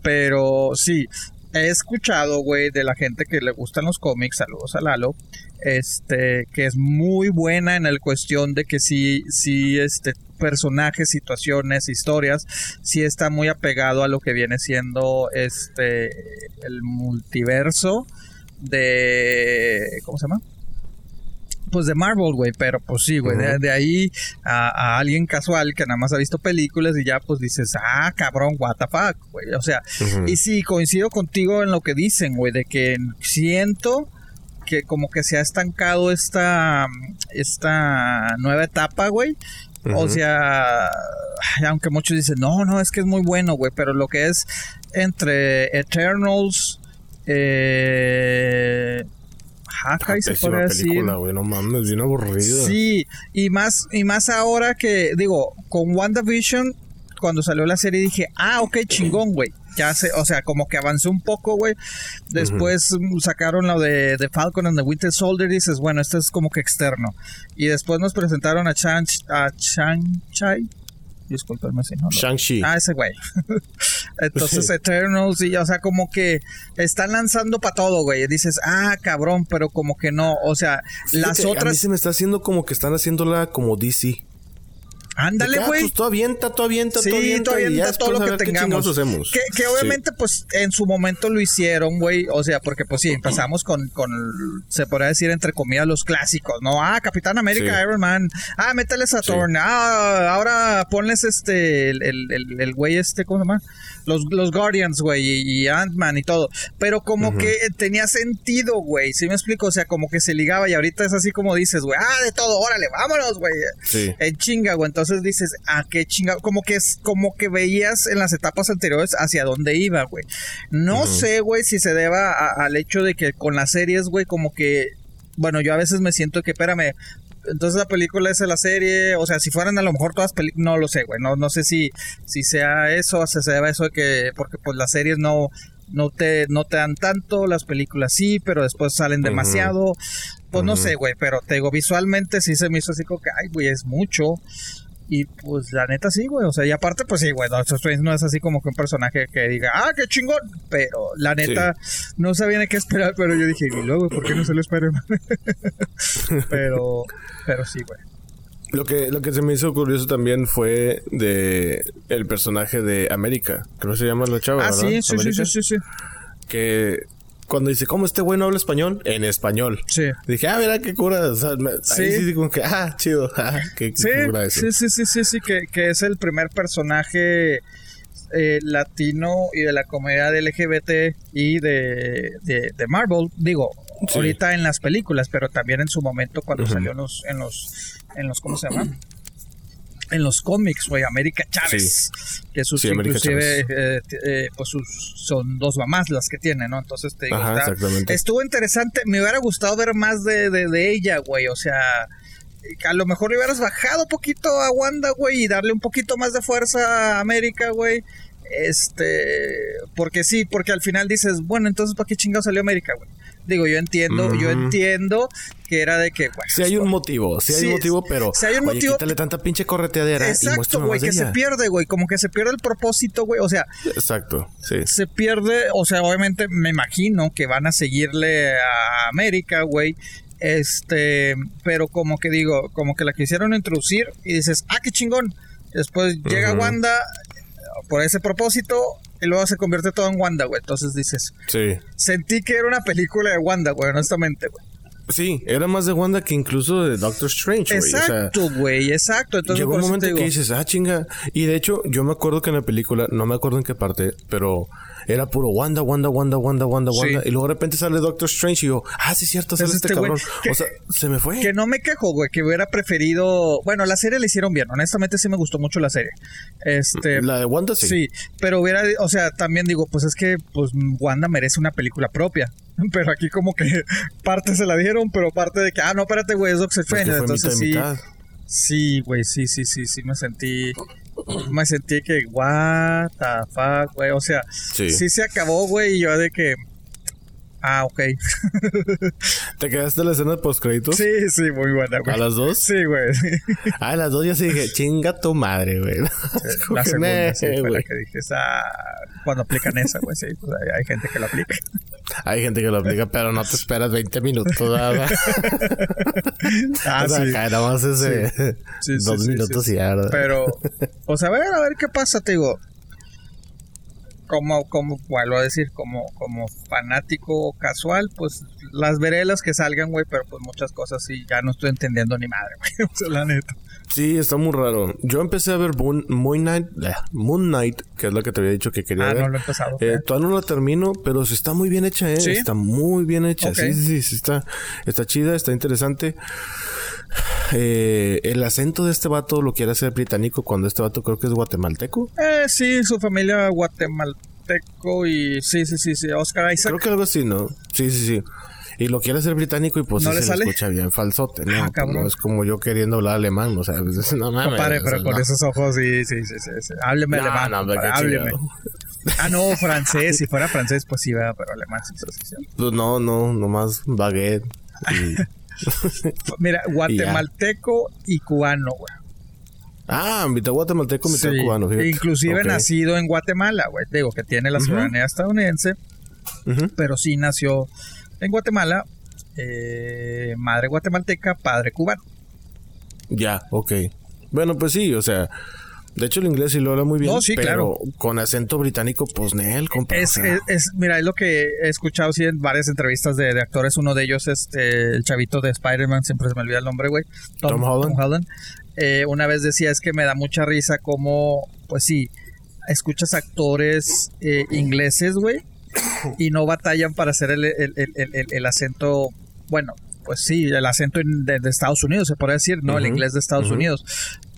S4: Pero sí, he escuchado, güey, de la gente que le gustan los cómics, saludos a Lalo, este, que es muy buena en el cuestión de que sí, sí, este, personajes, situaciones, historias, sí está muy apegado a lo que viene siendo, este, el multiverso de, ¿cómo se llama? Pues de Marvel, güey, pero pues sí, güey, de, de ahí a, a alguien casual que nada más ha visto películas y ya pues dices, ah, cabrón, what the fuck, güey, o sea, y sí, coincido contigo en lo que dicen, güey, de que siento que como que se ha estancado esta, esta nueva etapa, güey. O sea, aunque muchos dicen, no, no, es que es muy bueno, güey, pero lo que es entre Eternals Eh, Hawkeye se podría decir.
S3: película. No mames, bien aburrida.
S4: Sí, y más, y más ahora que, digo, con WandaVision, cuando salió la serie dije, ah, ok, chingón, güey. Ya sé, o sea, como que avanzó un poco, güey. Después sacaron lo de, de Falcon and the Winter Soldier y dices, bueno, esto es como que externo. Y después nos presentaron a Chan, a Chan Chai. Disculpenme si no. lo-
S3: Shang-Chi.
S4: Ah, ese güey. [LAUGHS] Entonces. Eternals, y, o sea, como que están lanzando para todo, güey. Y dices, ah, cabrón, pero como que no. O sea, las
S3: Fíjate, A mí
S4: otras.
S3: se me está haciendo como que están haciéndola como DC.
S4: Ándale, güey.
S3: pues tú avienta, tú avienta,
S4: Sí,
S3: tú avienta.
S4: tú
S3: y ya
S4: avienta todo lo que tengamos.
S3: hacemos.
S4: Que, que
S3: Sí.
S4: obviamente, pues, en su momento lo hicieron, güey. O sea, porque, pues sí, [CLEARS THROAT] empezamos con, con, se podría decir, entre comillas, los clásicos, ¿no? Ah, Capitán América,
S3: Sí.
S4: Iron Man. Ah,
S3: Sí.
S4: Thor. Ah, ahora ponles este, el, el, el, el güey este, ¿cómo se llama? Los, los Guardians, güey, y, y Ant-Man y todo. Pero como que tenía sentido, güey. ¿Sí me explico? O sea, como que se ligaba y ahorita es así como dices, güey, ah, de todo, órale, vámonos, güey.
S3: Sí.
S4: En chinga, güey. Entonces dices, ah, qué chinga. Como que es, como que veías en las etapas anteriores hacia dónde iba, güey. No sé, güey, si se deba a- al hecho de que con las series, güey, como que. Bueno, yo a veces me siento que, espérame. Entonces la película es la serie, o sea, si fueran a lo mejor todas películas, no lo sé, güey, no, no sé si, si sea eso, o sea, se deba a eso de que, porque pues las series no, no te, no te dan tanto, las películas sí, pero después salen demasiado, pues no sé, güey, pero te digo, visualmente sí se me hizo así como que, ay, güey, es mucho, y pues la neta sí, güey. O sea, y aparte, pues sí, güey. Doctor Strange no es así como que un personaje que diga, ah, qué chingón. Pero la neta, no sabía ni qué esperar. Pero yo dije, y luego, ¿por qué no se lo Spider-Man? [LAUGHS] pero, pero sí, güey.
S3: Lo que, lo que se me hizo curioso también fue de el personaje de América. Creo que se llama la chava,
S4: Ah,
S3: ¿verdad?
S4: sí, sí, sí, sí, sí.
S3: Que cuando dice, ¿cómo este güey no habla español? En español.
S4: Sí.
S3: Dije, ah, mira qué cura. O sea,
S4: Sí.
S3: Ahí sí como que, ah, chido. [LAUGHS] Ah, qué,
S4: Sí,
S3: cura eso.
S4: sí, sí, sí, sí, sí, que, que es el primer personaje eh, latino y de la comunidad LGBT y de, de, de Marvel. Digo,
S3: Sí.
S4: ahorita en las películas, pero también en su momento cuando salió en los, en los, en los, ¿cómo se llama? En los cómics, güey, América Chávez. Que sus,
S3: Sí,
S4: inclusive, eh, eh, pues sus, son dos mamás las que tiene, ¿no? Entonces te digo,
S3: Ajá,
S4: está-
S3: exactamente.
S4: estuvo interesante. Me hubiera gustado ver más de, de, de ella, güey. O sea, a lo mejor le hubieras bajado poquito a Wanda, güey, y darle un poquito más de fuerza a América, güey. Este, porque sí, porque al final dices, bueno, entonces ¿para qué chingado salió América, güey? Digo, yo entiendo, yo entiendo que era de que, güey.
S3: Sí hay un motivo, sí hay
S4: Sí,
S3: un motivo, pero
S4: sí hay un
S3: oye,
S4: motivo-
S3: quítale tanta pinche correteadera
S4: Exacto, güey, que se pierde, güey, como que se pierde el propósito, güey. O sea,
S3: Exacto, sí.
S4: se pierde, o sea, obviamente me imagino que van a seguirle a América, güey. Este, pero como que digo, como que la quisieron introducir y dices, ah, qué chingón. Después llega
S3: Ujú.
S4: Wanda eh, por ese propósito y luego se convierte todo en Wanda, güey. Entonces dices,
S3: Sí.
S4: sentí que era una película de Wanda, güey, honestamente, güey.
S3: Sí, era más de Wanda que incluso de Doctor Strange, güey. O sea,
S4: Exacto, güey, exacto. Entonces,
S3: llegó un momento que dices, ah, chinga. Y de hecho, yo me acuerdo que en la película, no me acuerdo en qué parte, pero era puro Wanda, Wanda, Wanda, Wanda, Wanda,
S4: Sí.
S3: Wanda. Y luego de repente sale Doctor Strange y yo, ah, sí, cierto, sale
S4: Es
S3: este,
S4: este
S3: cabrón.
S4: Que-
S3: o sea, se me fue.
S4: Que no me quejo, güey, que hubiera preferido. Bueno, la serie la hicieron bien. Honestamente, sí me gustó mucho la serie. Este.
S3: La de Wanda sí.
S4: Sí, pero hubiera, o sea, también digo, pues es que pues Wanda merece una película propia. [LAUGHS] Pero aquí como que [LAUGHS] parte se la dieron, pero parte de que, ah, no, espérate, güey, es Doctor Strange.
S3: fue
S4: Entonces
S3: mitad
S4: sí,
S3: mitad.
S4: sí, güey, sí, sí, sí, sí, me sentí, me sentí que, what the fuck, güey, o sea,
S3: Sí.
S4: sí se acabó, güey, y yo de que, ah, ok. [LAUGHS]
S3: ¿Te quedaste en la escena de postcréditos?
S4: Sí, sí, muy buena,
S3: ¿A
S4: güey.
S3: las dos?
S4: Sí, güey.
S3: Ah, a las dos ya sí dije, chinga tu madre, güey. [LAUGHS]
S4: La segunda,
S3: "Meh,
S4: sí, fue la
S3: güey".
S4: que dije, esa, cuando aplican esa, güey, sí, pues hay, hay gente que la aplica.
S3: Hay gente que lo aplica, pero no te esperas 20 minutos, ¿verdad? [LAUGHS]
S4: Ah,
S3: o sea,
S4: sí.
S3: acá nada más ese
S4: Sí, sí,
S3: dos minutos y ya, ¿verdad?
S4: Pero, o sea, a ver, a ver qué pasa, te digo. Como, como, vuelvo a decir, como, como fanático casual, pues las veré las que salgan, güey, pero pues muchas cosas sí, ya no estoy entendiendo ni madre, [LAUGHS] güey. O sea, la neta.
S3: Sí, está muy raro. Yo empecé a ver Moon, Moon Knight, eh, Moon Knight, que es la que te había dicho que quería
S4: Ah,
S3: ver.
S4: no lo he empezado.
S3: Eh, todavía no la termino, pero sí está muy bien hecha, ¿eh?
S4: ¿Sí?
S3: Está muy bien hecha.
S4: Ok.
S3: Sí, sí, sí, sí, está, está chida, está interesante. Eh, el acento de este vato lo quiere hacer británico cuando este vato creo que es guatemalteco.
S4: Eh, sí, su familia guatemal... guatemalteco y sí, sí, sí, sí, Oscar Isaac.
S3: Creo que algo así, ¿no? Sí, sí, sí. Y lo quiere hacer británico y pues
S4: ¿No
S3: sí
S4: le
S3: se
S4: sale?
S3: le escucha bien falsote, ¿no?
S4: Ah,
S3: Pues, no es como yo queriendo hablar alemán, o sea, [LAUGHS] no mames. O
S4: pero
S3: sea,
S4: con
S3: no.
S4: esos ojos, sí, sí, sí, sí. sí. Hábleme
S3: No,
S4: alemán.
S3: hombre,
S4: hábleme. [LAUGHS] Ah, no, francés. Si fuera francés, pues sí, pero alemán sí, sí, sí,
S3: no, no, nomás baguette. y- [LAUGHS] [LAUGHS]
S4: Mira, guatemalteco y cubano, güey.
S3: Ah, mitad guatemalteco, mitad
S4: Sí,
S3: cubano, fíjate.
S4: Inclusive nacido en Guatemala, güey. Digo que tiene la ciudadanía estadounidense, pero sí nació en Guatemala. eh, madre guatemalteca, padre cubano.
S3: Ya, ok. Bueno, pues sí, o sea, de hecho el inglés sí lo habla muy bien.
S4: No, sí,
S3: pero
S4: claro.
S3: con acento británico, pues Nel, compa.
S4: Es, mira, es lo que he escuchado sí, en varias entrevistas de, de actores. Uno de ellos es eh, el chavito de Spider-Man, siempre se me olvida el nombre, güey.
S3: Tom Holland.
S4: Eh, una vez decía es que me da mucha risa como, pues sí, escuchas actores eh, ingleses, güey, y no batallan para hacer el, el- el- el- acento, bueno, pues sí, el acento en- de, de Estados Unidos, se podría decir, ¿no? El inglés de Estados. Unidos.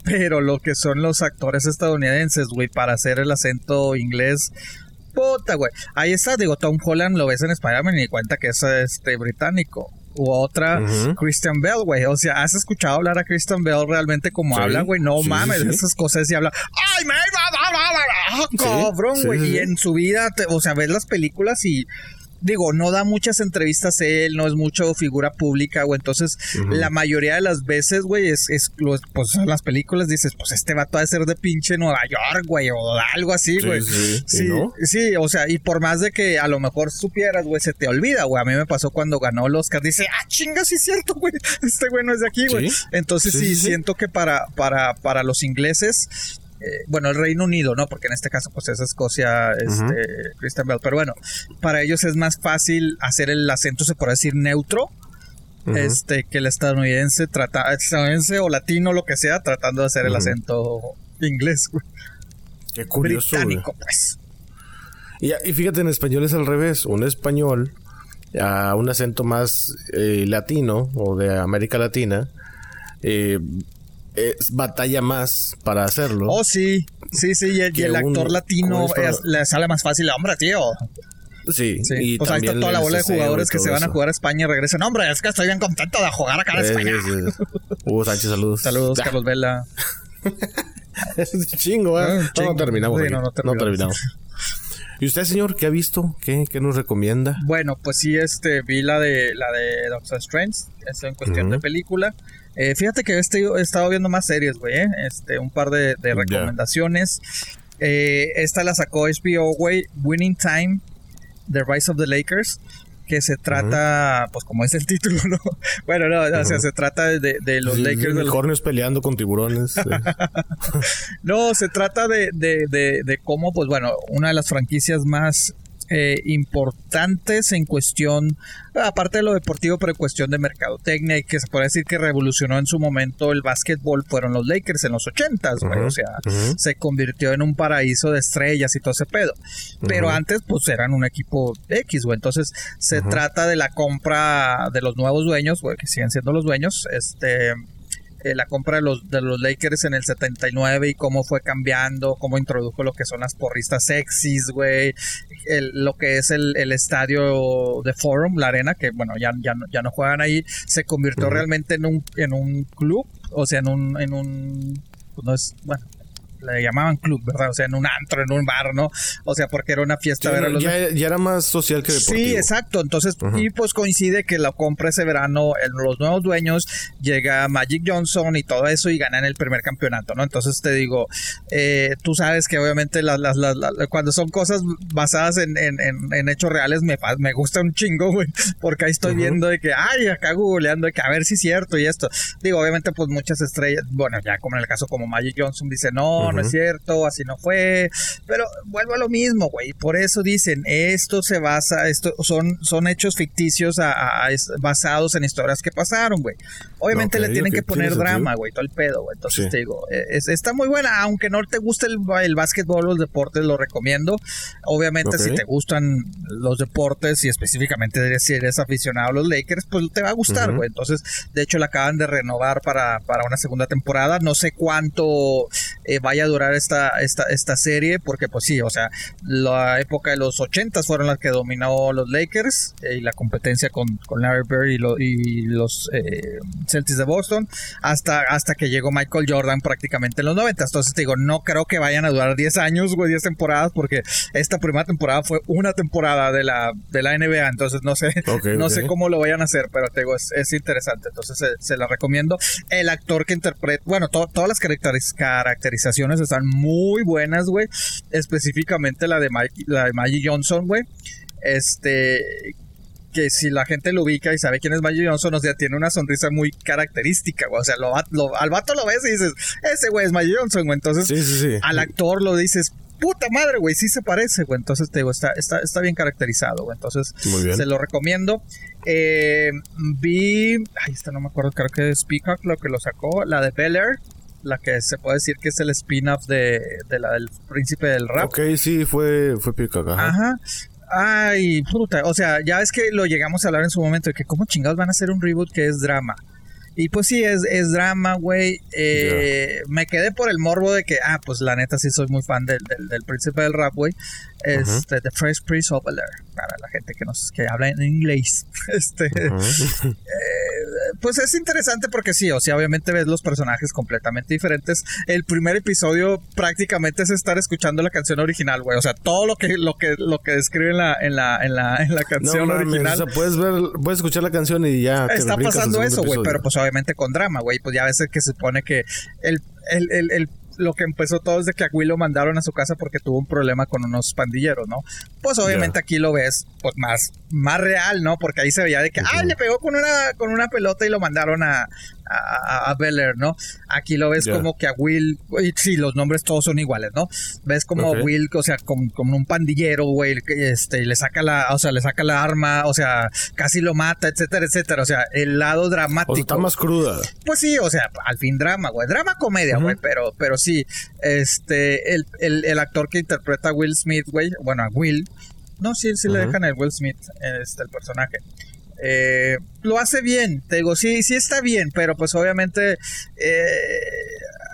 S4: Pero lo que son los actores estadounidenses, güey, para hacer el acento inglés, puta, güey. Ahí está, digo, Tom Holland lo ves en Spider-Man y cuenta que es este británico. U otra. Christian Bell, güey. O sea, ¿has escuchado hablar a Christian Bell realmente como
S3: Sí,
S4: habla, güey? No
S3: sí,
S4: mames,
S3: sí,
S4: esas cosas y habla. ¡Ay, me cabrón, güey! y en su vida, te- o sea, ves las películas y. Digo, no da muchas entrevistas él, no es mucho figura pública, güey. Entonces, la mayoría de las veces, güey, es, es lo- pues en las películas dices, pues este vato ha de ser de pinche Nueva York, güey, o algo así,
S3: Sí,
S4: güey.
S3: sí, ¿y
S4: Sí,
S3: no?
S4: sí, o sea, y por más de que a lo mejor supieras, güey, se te olvida, güey. A mí me pasó cuando ganó el Oscar. Dice, ah, chinga, sí es cierto, güey. [LAUGHS] Este güey no es de aquí, güey. Entonces sí. siento que para, para, para los ingleses, eh, bueno, el Reino Unido, ¿no? Porque en este caso, pues es Escocia, este, Christian Bell. Pero bueno, para ellos es más fácil hacer el acento, se puede decir, neutro. Este, que el estadounidense trata, estadounidense o latino, lo que sea, tratando de hacer el acento inglés, güey.
S3: Qué curioso. güey.
S4: británico, pues.
S3: Y, y fíjate, en español es al revés. Un español a un acento más eh, latino o de América Latina eh, es- batalla más para hacerlo.
S4: Oh, sí, sí, sí, y el, y el actor
S3: un-
S4: latino
S3: es para-
S4: es- le sale más fácil, hombre, tío.
S3: sí,
S4: Sí.
S3: y
S4: pues ahí está toda la bola de jugadores que se van a
S3: eso.
S4: jugar a España y regresan. Hombre, es que estoy bien contento de jugar acá en
S3: Eh,
S4: España.
S3: sí. [LAUGHS] Hugo Sánchez, saludos.
S4: Saludos, Carlos Vela. [LAUGHS]
S3: Chingo, ¿eh?
S4: Ah,
S3: No,
S4: chingo.
S3: no terminamos.
S4: Sí, no, no terminamos.
S3: terminamos. ¿Y usted, señor, qué ha visto? ¿Qué, qué nos recomienda?
S4: Bueno, pues sí, este, vi la de la de Doctor Strange, eso en cuestión
S3: Ujú.
S4: de película. Eh, fíjate que este, he estado viendo más series, güey, ¿eh? este, un par de, recomendaciones. Eh, esta la sacó HBO, güey, Winning Time, The Rise of the Lakers, que se trata, pues como es el título, ¿no? [LAUGHS] Bueno, no, o sea, se trata de, de los
S3: Sí,
S4: Lakers. de los-
S3: unicornios peleando con tiburones. [LAUGHS]
S4: No, se trata de, de, de cómo, pues bueno, una de las franquicias más eh, importantes en cuestión, aparte de lo deportivo, pero en cuestión de mercadotecnia y que se puede decir que revolucionó en su momento el básquetbol fueron los Lakers en los ochentas, güey.
S3: Ujú,
S4: O sea, se convirtió en un paraíso de estrellas y todo ese pedo. Pero antes, pues eran un equipo X, güey. Entonces, se trata de la compra de los nuevos dueños, güey, que siguen siendo los dueños. Este. Eh, la compra de los, de los Lakers en el 79 y cómo fue cambiando, cómo introdujo lo que son las porristas sexys, güey, el- lo que es el, el estadio de Forum, la arena, que bueno, ya, ya, no, ya no juegan ahí, se convirtió realmente en un, en un club, o sea, en un, en un, pues no es, bueno, le llamaban club, ¿verdad? O sea, en un antro, en un bar, ¿no? O sea, porque era una fiesta
S3: Sí,
S4: ver a los
S3: ya, ya era más social que deportivo.
S4: Sí, exacto. Entonces, y pues coincide que la compra ese verano, el- los nuevos dueños, llega Magic Johnson y todo eso y ganan el primer campeonato, ¿no? Entonces te digo, eh, tú sabes que obviamente las, las- cuando son cosas basadas en, en- en- en hechos reales me, me gusta un chingo, güey, porque ahí estoy viendo de que, ay, acá googleando de que a ver si es cierto y esto. Digo, obviamente pues muchas estrellas, bueno, ya como en el caso como Magic Johnson dice, no, no es cierto, así no fue, pero vuelvo a lo mismo, güey. Por eso dicen, esto se basa, esto son, son hechos ficticios a- a- a- basados en historias que pasaron, güey. Obviamente
S3: Ok,
S4: le tienen
S3: ok,
S4: que poner drama, güey, todo el pedo, güey. Entonces
S3: Sí.
S4: te digo, eh, es- está muy buena, aunque no te guste el, el básquetbol o los deportes, lo recomiendo. Obviamente,
S3: Ok.
S4: si te gustan los deportes y específicamente si eres aficionado a los Lakers, pues te va a gustar, güey. Entonces, de hecho, la acaban de renovar para, para una segunda temporada. No sé cuánto eh, vaya vaya a durar esta, esta, esta serie, porque pues sí, o sea, la época de los 80 fueron las que dominó los Lakers eh, y la competencia con, con Larry Bird y, lo- y los eh, Celtics de Boston, hasta, hasta que llegó Michael Jordan prácticamente en los 90. Entonces te digo, no creo que vayan a durar 10 años, güey, 10 temporadas, porque esta primera temporada fue una temporada de la, de la NBA, entonces no sé, no sé cómo lo vayan a hacer, pero te digo, es, es interesante, entonces se, se la recomiendo. El actor que interpreta, bueno, to- todas las caracteriz- están muy buenas, güey, específicamente la de, la de Maggie Johnson, güey, este, que si la gente lo ubica y sabe quién es Maggie Johnson, o sea, tiene una sonrisa muy característica, güey, o sea, lo, lo- al vato lo ves y dices, ese güey es Maggie Johnson, güey, entonces
S3: Sí, sí, sí.
S4: al actor lo dices, puta madre, güey, sí se parece, güey. Entonces te digo, está, está, está bien caracterizado, güey. Entonces se lo recomiendo. Eh, vi, ay, esta no me acuerdo, creo que es Peacock lo que lo sacó, la de Bel Air, la que se puede decir que es el spin-off de, de la del príncipe del rap.
S3: Ok, sí, fue, fue Peacock, ajá.
S4: Ajá. Ay, puta. O sea, ya es que lo llegamos a hablar en su momento de que cómo chingados van a hacer un reboot que es drama. Y pues sí, es, es drama, güey. Eh, Me quedé por el morbo de que, ah, pues la neta sí soy muy fan del, del, del príncipe del rap, güey. Este, The Fresh Prince of Bel Air. Para la gente que nos que habla en inglés. [LAUGHS] Este,
S3: Ajá. [LAUGHS]
S4: pues es interesante porque sí, o sea, obviamente ves los personajes completamente diferentes. El primer episodio prácticamente es estar escuchando la canción original, güey. O sea, todo lo que, lo que, lo que describe en la, en la, en la, en la
S3: No
S4: canción
S3: mames,
S4: original.
S3: o sea, puedes ver, puedes escuchar la canción y ya te
S4: Está pasando eso, güey, pero pues obviamente con drama, güey. Pues ya ves que se supone que el, el, el, el- lo que empezó todo es de que a Will lo mandaron a su casa porque tuvo un problema con unos pandilleros, ¿no? Pues obviamente aquí lo ves pues más, más real, ¿no? Porque ahí se veía de que, ah, le pegó con una, con una pelota y lo mandaron a, a, a Bel Air, ¿no? Aquí lo ves como que a Will, y sí, los nombres todos son iguales, ¿no? Ves como
S3: Ok.
S4: Will, o sea, como, como un pandillero, güey, este, le saca la, o sea, le saca la arma, o sea, casi lo mata, etcétera, etcétera. O sea, el lado dramático.
S3: O sea, está más cruda.
S4: Pues sí, o sea, al fin drama, güey. Drama comedia, güey, pero, pero sí. Este, el, el, el actor que interpreta a Will Smith, güey, bueno, a Will. No, sí, sí le dejan el Will Smith, este, el personaje. Eh, lo hace bien, te digo, sí, sí está bien, pero pues obviamente eh,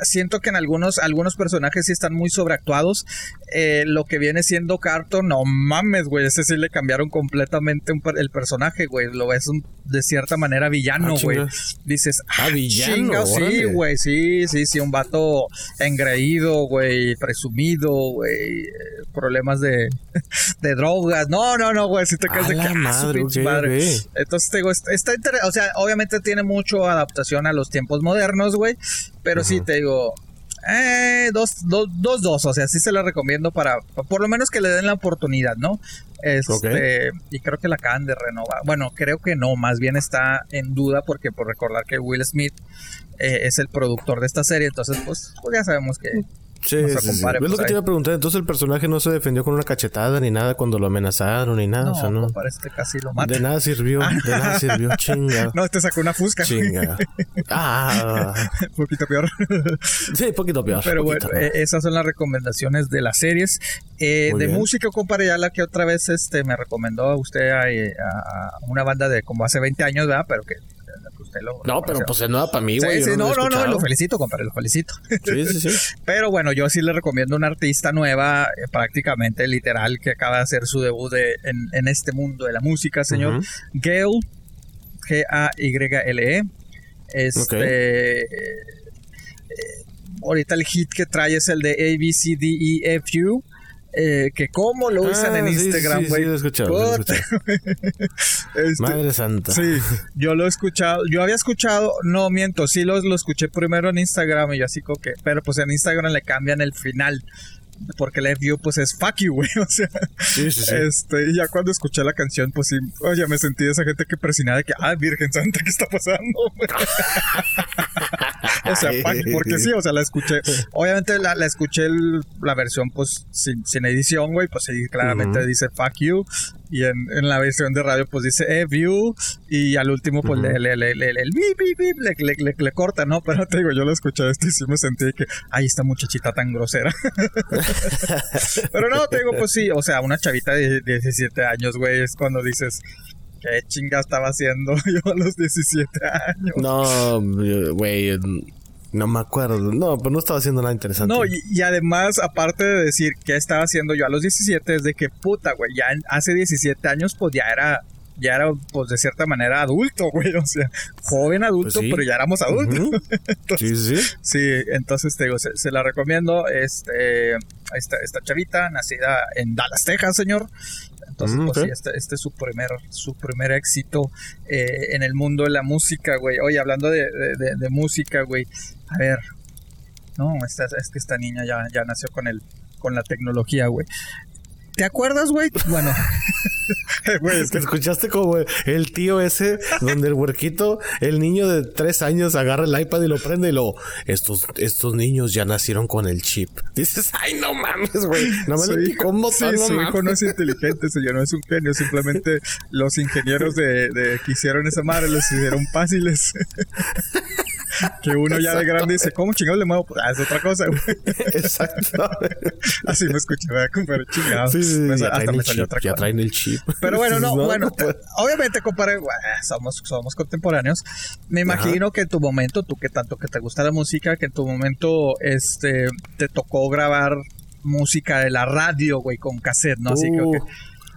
S4: siento que en algunos, algunos personajes sí están muy sobreactuados. Eh, lo que viene siendo Carton, no mames, güey, ese sí le cambiaron completamente el personaje, güey. Lo ves un- de cierta manera villano,
S3: Ah,
S4: güey. Dices,
S3: Ah, villano,
S4: chinga, sí, güey, sí, sí, sí, un vato engreído, güey, presumido, güey, problemas de, [LAUGHS] de drogas. No, no, no, güey, si te quedas
S3: A
S4: de
S3: la
S4: ah,
S3: madre,
S4: pinche
S3: ok,
S4: madre. Entonces, te digo, está, está o sea, obviamente tiene mucho adaptación a los tiempos modernos, güey, pero sí te digo, eh, dos, dos, dos, dos, o sea, sí se la recomiendo para, por lo menos que le den la oportunidad, ¿no? Este, y creo que la acaban de renovar. Bueno, creo que no, más bien está en duda porque por recordar que Will Smith eh, es el productor de esta serie, entonces pues, pues ya sabemos que
S3: Sí, Es lo
S4: pues,
S3: que
S4: ahí.
S3: te iba a preguntar. Entonces el personaje no se defendió con una cachetada ni nada cuando lo amenazaron ni nada.
S4: no,
S3: o sea, no.
S4: parece que casi lo mata.
S3: De nada sirvió. De nada sirvió. [LAUGHS] Chinga.
S4: No, te sacó una fusca.
S3: Chinga. Ah. [LAUGHS]
S4: Un poquito peor. [LAUGHS]
S3: Sí, poquito peor.
S4: Pero
S3: poquito,
S4: bueno,
S3: ¿no?
S4: eh, esas son las recomendaciones de las series. Eh, de
S3: bien.
S4: música, compadre, ya la que otra vez este, me recomendó a usted a, a- a una banda de como hace 20 años, ¿verdad? Pero que, lo.
S3: No, pero pues es nueva para mí, güey.
S4: Sí, sí, no, no, no, lo felicito, compadre, lo felicito.
S3: Sí, sí, sí. [LAUGHS]
S4: Pero bueno, yo sí le recomiendo una artista nueva, eh, prácticamente literal, que acaba de hacer su debut de- en, en este mundo de la música, señor.
S3: Ujú.
S4: Gail, G-A-Y-L-E. Este.
S3: Ok.
S4: eh, ahorita el hit que trae es el de A, B, C, D, E, F, U. eh, que como lo usan
S3: Ah,
S4: en
S3: sí,
S4: Instagram,
S3: sí,
S4: güey.
S3: sí, lo he escuchado, lo he
S4: Puta, [LAUGHS] este,
S3: Madre santa.
S4: Sí, yo lo he escuchado, yo había escuchado, no miento, sí lo, lo escuché primero en Instagram y yo así como que, pero pues en Instagram le cambian el final, porque el FU pues es fuck you, güey, [LAUGHS] o sea,
S3: Sí, sí, sí.
S4: este, y ya cuando escuché la canción pues sí, oye, me sentí esa gente que presionaba de que, ah, Virgen Santa, ¿qué está pasando? [LAUGHS] o sea, fuck, porque sí, o sea, la escuché, obviamente la, la escuché el- la versión pues sin, sin edición, güey, pues sí, claramente dice fuck you, y en, en la versión de radio pues dice eh, view y al último pues
S3: Ujú.
S4: le, le, le, le, le- le corta, ¿no? [LAUGHS] Pero te digo, yo lo escuché esto y sí me sentí que, ay, esta muchachita tan grosera. [LAUGHS] Pero no, te digo, pues sí, o sea, una chavita de 17 años, güey, es cuando dices, ¿qué chinga estaba haciendo [LAUGHS] yo a los 17 años?
S3: No, güey. No me acuerdo. No, pero no estaba haciendo nada interesante.
S4: No, y, y además, aparte de decir qué estaba haciendo yo a los 17, es de que puta, güey, ya hace 17 años, pues ya era, ya era, pues de cierta manera adulto, güey, o sea, joven adulto,
S3: Pues sí.
S4: pero ya éramos adultos. [LAUGHS]
S3: Sí, sí, sí.
S4: Sí, entonces te digo, se, se la recomiendo. Este, esta, esta chavita, nacida en Dallas, Texas, señor. Entonces,
S3: Mm,
S4: pues sí, este, este es su primer, su primer éxito eh, en el mundo de la música, güey. Oye, hablando de, de- de- de música, güey. A ver. No, esta, es que esta niña ya, ya nació con el, con la tecnología, güey. ¿Te acuerdas, güey? Bueno. [LAUGHS] Güey, es
S3: Te
S4: que
S3: escuchaste como el tío ese donde el huerquito, el niño de tres años agarra el iPad y lo prende y lo estos, estos niños ya nacieron con el chip. Dices, ay no mames, güey. No me lo
S4: hijo-
S3: picó un
S4: sí,
S3: botón, no
S4: su hijo
S3: mames.
S4: no es inteligente, señor, no es un genio. Simplemente los ingenieros de, de que hicieron esa madre los hicieron fáciles. [LAUGHS] que uno ya de grande dice, ¿cómo chingados le muevo? Ah, es otra cosa, güey. [LAUGHS]
S3: Exacto. [LAUGHS]
S4: Así me escuché, ¿verdad? Compadre, chingados.
S3: Sí, sí,
S4: Me hasta me salió
S3: chip.
S4: otra
S3: Ya
S4: cosa.
S3: traen el chip.
S4: Pero bueno, no, [LAUGHS]
S3: No,
S4: bueno,
S3: no
S4: obviamente, compadre, bueno, somos, somos contemporáneos. Me imagino que en tu momento, tú que tanto que te gusta la música, que en tu momento este te tocó grabar música de la radio, güey, con cassette, ¿no? Así que.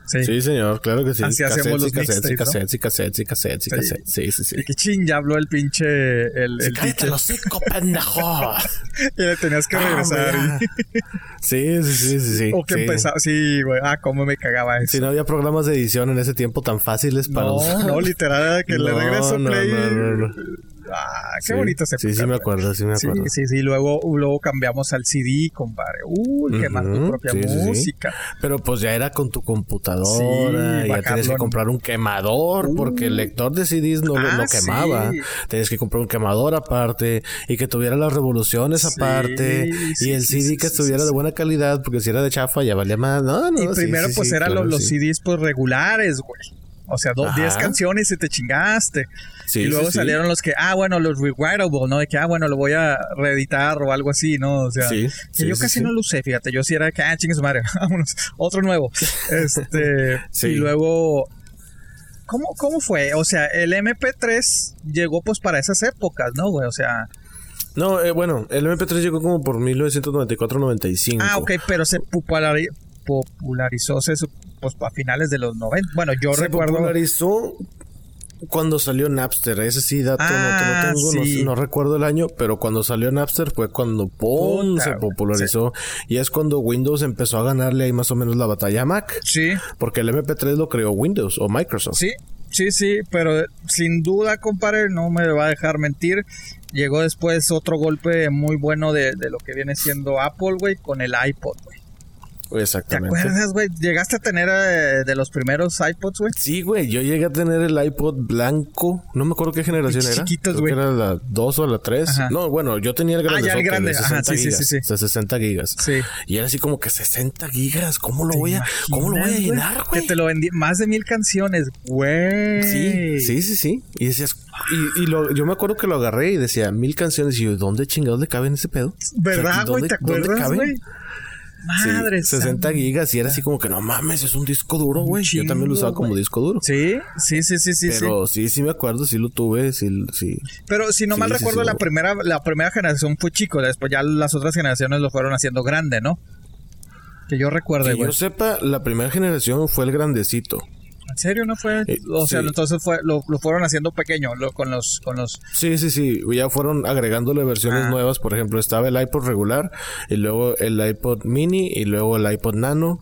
S4: Sí.
S3: Sí, señor, claro que sí.
S4: Así hacemos los
S3: cassettes, y cassettes, y cassettes, y cassettes, y
S4: Sí.
S3: cassettes. Sí, sí, sí.
S4: Y que ching, ya habló el pinche. El, el teacher.
S3: los cinco, pendejo. [LAUGHS]
S4: Y le tenías que
S3: Ah,
S4: regresar.
S3: hombre,
S4: y-
S3: Sí, sí, sí, sí, sí.
S4: o que
S3: sí.
S4: empezaba. Sí, güey. Ah, cómo me cagaba eso.
S3: Si no había programas de edición en ese tiempo tan fáciles para
S4: no,
S3: usar.
S4: no, literal, era que le [LAUGHS]
S3: No,
S4: regreso
S3: no,
S4: play.
S3: no, no, no.
S4: Ah, qué
S3: Sí,
S4: bonito se
S3: Sí, sí, me acuerdo, sí, me acuerdo.
S4: sí, sí. Luego, luego cambiamos al CD, compadre. Uy, qué más tu propia
S3: sí, sí, sí.
S4: música.
S3: Pero pues ya era con tu computadora,
S4: Sí,
S3: ya
S4: bajarlo
S3: que comprar un quemador, porque el lector de CDs no lo
S4: Ah,
S3: no quemaba. Tenías que comprar un quemador aparte y que tuviera las revoluciones aparte y el CD que estuviera de buena calidad, porque si era de chafa ya valía más. No, no,
S4: y primero, pues eran
S3: claro,
S4: los. CDs pues regulares, güey. O sea, dos. 10 canciones y te chingaste.
S3: Sí,
S4: y luego
S3: sí, sí.
S4: salieron los que, ah, bueno, los rewritable, ¿no? De que, ah, bueno, lo voy a reeditar o algo así, ¿no? O sea, que yo casi no lo usé, fíjate. Yo sí era que, ah, chingue su madre, [LAUGHS] vámonos, otro nuevo. [LAUGHS] Este,
S3: Sí.
S4: y luego, ¿cómo, ¿cómo fue? O sea, el MP3 llegó pues para esas épocas, ¿no, güey? O sea,
S3: No, eh, bueno, el MP3 llegó como por 1994-95.
S4: ah, ok, pero se populari- popularizó, se, pues a finales de los 90. Bueno, yo
S3: Se
S4: recuerdo.
S3: popularizó cuando salió Napster. Ese sí, dato no-
S4: Ah,
S3: no tengo, no-
S4: sí.
S3: no, recuerdo el año, pero cuando salió Napster fue cuando ¡pum! Se popularizó. Y es cuando Windows empezó a ganarle ahí más o menos la batalla a Mac.
S4: Sí,
S3: Porque el MP3 lo creó Windows o Microsoft.
S4: Sí, sí, sí, pero sin duda, compadre, no me va a dejar mentir. Llegó después otro golpe muy bueno de, de lo que viene siendo Apple, güey, con el iPod, güey. ¿Te
S3: Exactamente.
S4: acuerdas, güey? ¿Llegaste a tener eh, de los primeros iPods, güey?
S3: Sí, güey, yo llegué a tener el iPod blanco, no me acuerdo qué generación era.
S4: chiquitos, güey.
S3: que era la 2 o la 3.
S4: Ajá.
S3: No, bueno, yo tenía el
S4: Ah,
S3: grande,
S4: ya el grande,
S3: de
S4: ajá,
S3: 60
S4: sí, sí,
S3: gigas,
S4: sí, sí.
S3: de 60 gigas.
S4: Sí.
S3: Y era así como que 60 gigas, ¿cómo lo
S4: ¿Te
S3: voy a cómo lo voy a llenar,
S4: Que
S3: güey?
S4: te lo vendí más de mil canciones, güey.
S3: Sí, sí, sí, sí. Y decías, y, y lo, yo me acuerdo que lo agarré y decía mil canciones. Y yo, ¿dónde chingados le caben ese pedo?
S4: ¿Verdad, güey?
S3: ¿dónde-
S4: ¿Te acuerdas,
S3: caben?
S4: Güey?
S3: Sí,
S4: Madre
S3: 60
S4: santa.
S3: gigas y era así como que no mames, es un disco duro, güey. Yo también lo usaba como disco duro.
S4: Sí, sí, sí, sí, sí.
S3: Pero sí, sí me acuerdo, sí lo tuve, sí, sí.
S4: Pero si no
S3: Sí,
S4: mal recuerdo, la primera la primera generación fue chico, después ya las otras generaciones lo fueron haciendo grande, ¿no? Que yo recuerde,
S3: Que
S4: güey.
S3: yo sepa, la primera generación fue el grandecito.
S4: ¿En serio no fue?
S3: Eh,
S4: o sea,
S3: sí.
S4: entonces fue lo, lo fueron haciendo pequeño lo- con los con los
S3: Sí, sí, sí. Ya fueron agregándole versiones
S4: Ah.
S3: nuevas. Por ejemplo, estaba el iPod regular, y luego el iPod mini, y luego el iPod nano.